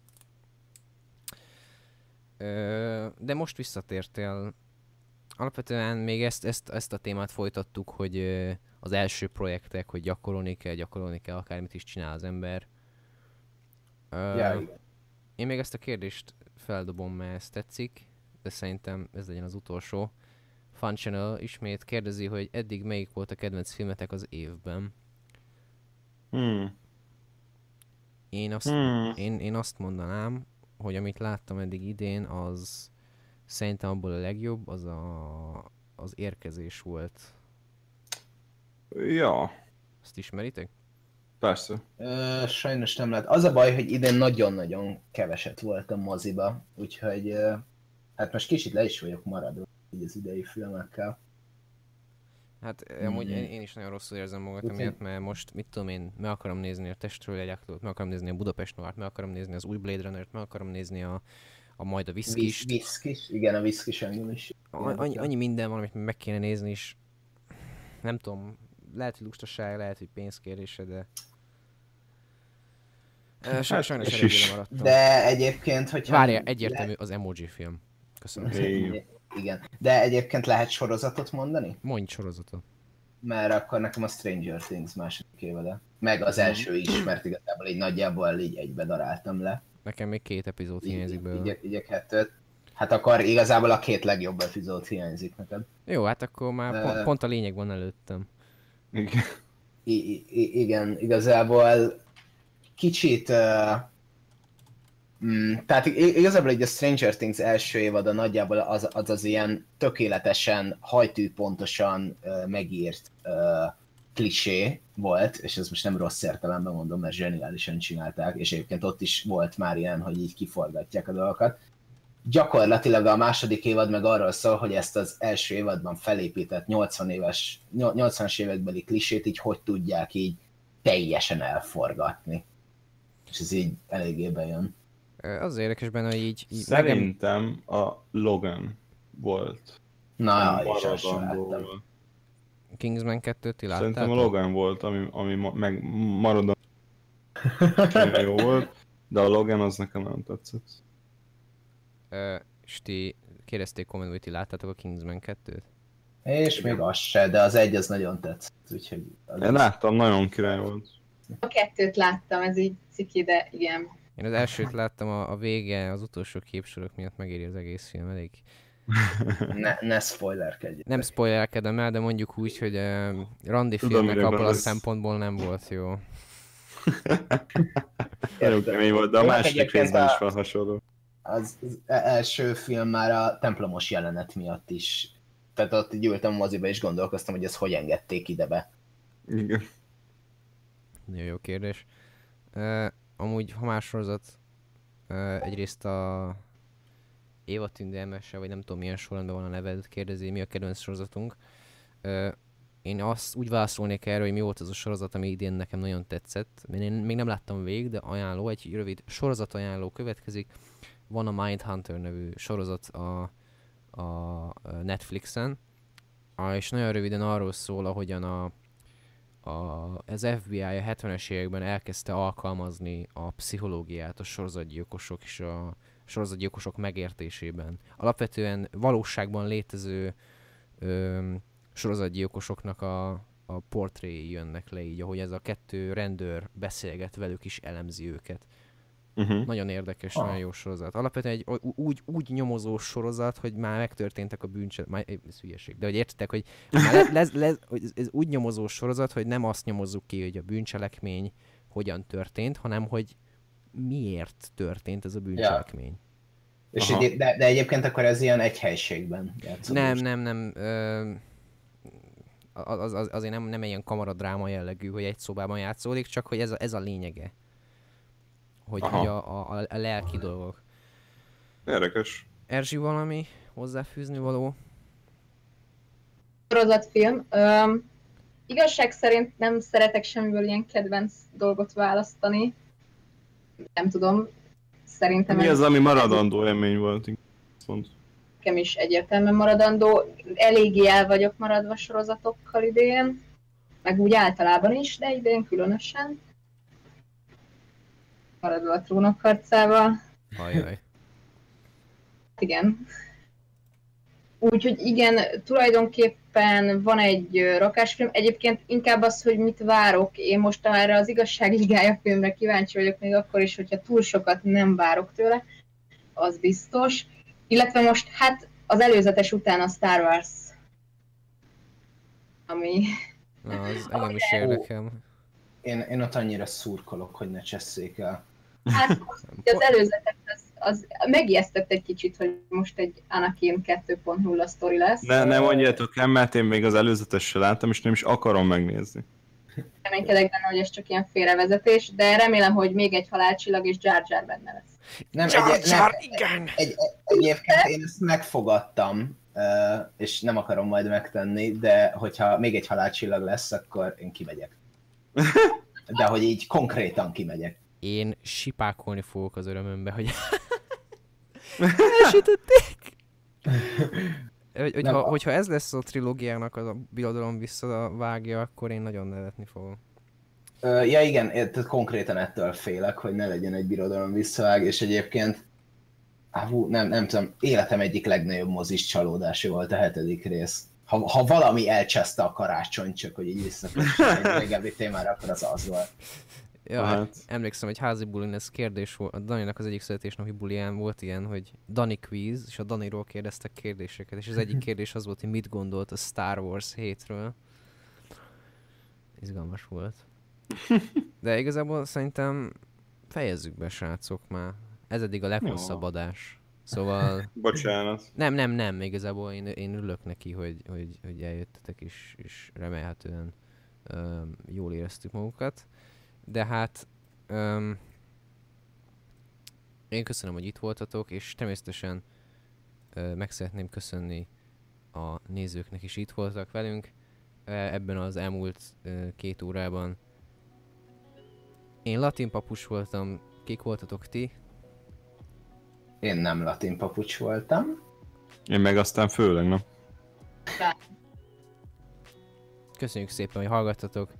De most visszatértél. Alapvetően még ezt, ezt, ezt a témát folytattuk, hogy az első projektek, hogy gyakorolni kell, gyakorolni kell, akármit is csinál az ember. Igen. Én még ezt a kérdést feldobom, mert ez tetszik, de szerintem ez legyen az utolsó. Fun Channel ismét kérdezi, hogy eddig melyik volt a kedvenc filmetek az évben. Hmm. Én azt, Hmm. én, én azt mondanám, hogy amit láttam eddig idén, az szerintem abból a legjobb, az a, az érkezés volt. Ja, Azt ismeritek? persze. Ö, sajnos nem lehet. Az a baj, hogy idén nagyon-nagyon keveset voltam moziba, úgyhogy ö, hát most kicsit le is vagyok maradva így az idei filmekkel. Hát mm. amúgy Mhm. én, én is nagyon rosszul érzem magam Úgyhogy- miatt, mert most, mit tudom én, meg akarom nézni a Testről egy aktót, meg akarom nézni a Budapest Noir-t, meg akarom nézni az új Blade Runner-t, meg akarom nézni a, a majd a Viszkist. Viszkis, igen, a viszkis engem is. Annyi, annyi minden van, amit meg kéne nézni, és nem tudom, lehet, hogy lustaság, lehet, hogy pénzkérése, de... Hát, sajnos is. lemaradtam. De egyébként, hogyha... Várja, egyértelmű az emoji film. Köszönöm. Igen. De egyébként lehet sorozatot mondani? Mondj sorozatot. Mert akkor nekem a Stranger Things második évade. Meg az első is, mert igazából így nagyjából így egybe daráltam le. Nekem még két epizód hiányzik Így, belőle. így, így a kettőt. Hát akkor igazából a két legjobb epizód hiányzik neked. Jó, hát akkor már Ö. pont, pont a lényeg van előttem. Igen. I- i- igen, igazából kicsit... Uh, mm, tehát igazából egy a Stranger Things első évada nagyjából az az, az ilyen tökéletesen, hajtű pontosan uh, megírt uh, klisé volt, és ez most nem rossz értelemben mondom, mert zseniálisan csinálták, és egyébként ott is volt már ilyen, hogy így kiforgatják a dolgokat. Gyakorlatilag a második évad meg arról szól, hogy ezt az első évadban felépített 80 éves, 80-as évekbeli klisét így hogy tudják így teljesen elforgatni. És ez így eléggé bejön. Az érdekes benne, hogy így, így megem- Szerintem a Logan volt. Na, és azt sem. Kingsman 2-t ti Szerintem a láttátok? Logan volt, ami, ami ma- meg maradandó jó volt, de a Logan az nekem nem tetszett. Ö, és ti kérdezték kommentben, hogy ti láttátok a Kingsman 2-t? És még az se, de az egy az nagyon tetszett, úgyhogy... Az Én láttam, nagyon király volt. A kettőt láttam, ez így ciki, de igen. Én az elsőt láttam, a, a vége, az utolsó képsorok miatt megéri az egész film, elég. Ne, ne spoilerkedj. Nem spoilerkedem el, de mondjuk úgy, hogy uh, randi Tudom, filmek mire abból a szempontból nem volt jó. Nagyon kemény volt, de a második részben is van hasonló. Az, az első film már a templomos jelenet miatt is. Tehát ott így ültem a moziba és gondolkoztam, hogy ezt hogy engedték ide be. Igen. Nagyon jó kérdés. Uh, amúgy, ha más sorozat, uh, egyrészt a Éva Tündelmese, vagy nem tudom milyen sorrendben van a neved, kérdezi, mi a kedvenc sorozatunk. Uh, én azt úgy válaszolnék erre, hogy mi volt az a sorozat, ami idén nekem nagyon tetszett. Én még nem láttam végig, de ajánló, egy rövid sorozat ajánló következik. Van a Mindhunter nevű sorozat a, a Netflixen, és nagyon röviden arról szól, ahogyan a, a, az FBI a 70-es években elkezdte alkalmazni a pszichológiát a sorozatgyilkosok és a sorozatgyilkosok megértésében. Alapvetően valóságban létező ö, sorozatgyilkosoknak a, a portréi jönnek le így, ahogy ez a kettő rendőr beszélget velük is elemzi őket. Uh-huh. Nagyon érdekes, Ah. nagyon jó sorozat. Alapvetően egy úgy, úgy nyomozó sorozat, hogy már megtörténtek a bűncselekmények, már ez hülyeség, de hogy értitek, hogy, már le, le, le, hogy ez- ez úgy nyomozó sorozat, hogy nem azt nyomozzuk ki, hogy a bűncselekmény hogyan történt, hanem hogy miért történt ez a bűncselekmény. És Aha. így, de, de egyébként akkor ez ilyen egy helységben játszódik. Nem, nem, nem. Ö, az, az, azért nem, nem ilyen kamaradráma jellegű, hogy egy szobában játszódik, csak hogy ez a, ez a lényege. Hogy, Aha. hogy a, a, a lelki dolgok. Érdekes. Erzsi valami hozzáfűzni való? Sorozatfilm. Öm, igazság szerint nem szeretek semmiből ilyen kedvenc dolgot választani. Nem tudom. Szerintem Mi az, ami maradandó élmény volt? Mondd. nekem is egyértelműen maradandó. Eléggé el vagyok maradva sorozatokkal idén. Meg úgy általában is, de idén különösen. Maradva a trónok harcával. Ajaj. Igen. Úgyhogy igen, tulajdonképpen van egy rakásfilm. Egyébként inkább az, hogy mit várok. Én most erre az igazságligája filmre kíváncsi vagyok, még akkor is, hogyha túl sokat nem várok tőle, az biztos. Illetve most, hát az előzetes után a Star Wars, ami Na, az engem is érdekel. Én, én ott annyira szurkolok, hogy ne csesszék el. Hát az előzetes az, az megijesztett egy kicsit, hogy most egy Anakin 2.0 sztori lesz. Ne, ne mondjátok el, mert én még az előzetessel láttam, és nem is akarom megnézni. Reménykedek benne, hogy ez csak ilyen félrevezetés, de remélem, hogy még egy halálcsillag és Jar Jar benne lesz. Nem, Jar egy, Jar, nem, igen! egy, egy, egyébként én ezt megfogadtam, és nem akarom majd megtenni, de hogyha még egy halálcsillag lesz, akkor én kimegyek. De hogy így konkrétan kimegyek. Én sipákolni fogok az örömömbe, hogy elsütötték! Hogy, hogyha, Nem. hogyha ez lesz a trilógiának az a birodalom visszavágja, akkor én nagyon nevetni fogok. Ö, ja igen, tehát konkrétan ettől félek, hogy ne legyen egy birodalom visszavág, és egyébként hú, nem, nem tudom, életem egyik legnagyobb mozis csalódása volt a hetedik rész. Ha, ha valami elcseszte a karácsony, csak hogy így visszakössek egy régebbi témára, akkor az az volt. Ja, Hát. emlékszem, hogy házi bulin ez kérdés volt, a Daninak az egyik születésnapi bulián volt ilyen, hogy Dani quiz, és a Daniról kérdeztek kérdéseket, és az egyik kérdés az volt, hogy mit gondolt a Star Wars 7-ről. Izgalmas volt. De igazából szerintem fejezzük be, srácok már. Ez eddig a leghosszabb Jó. adás. Szóval Bocsánat. nem, nem, nem, igazából én, én örülök neki, hogy, hogy, hogy eljöttetek, és, és remélhetően um, jól éreztük magukat. De hát um, én köszönöm, hogy itt voltatok, és természetesen uh, meg szeretném köszönni a nézőknek is itt voltak velünk uh, ebben az elmúlt uh, két órában. Én latin papus voltam, kik voltatok ti? Én nem latin papucs voltam. Én meg aztán főleg, nem? Köszönjük szépen, hogy hallgattatok.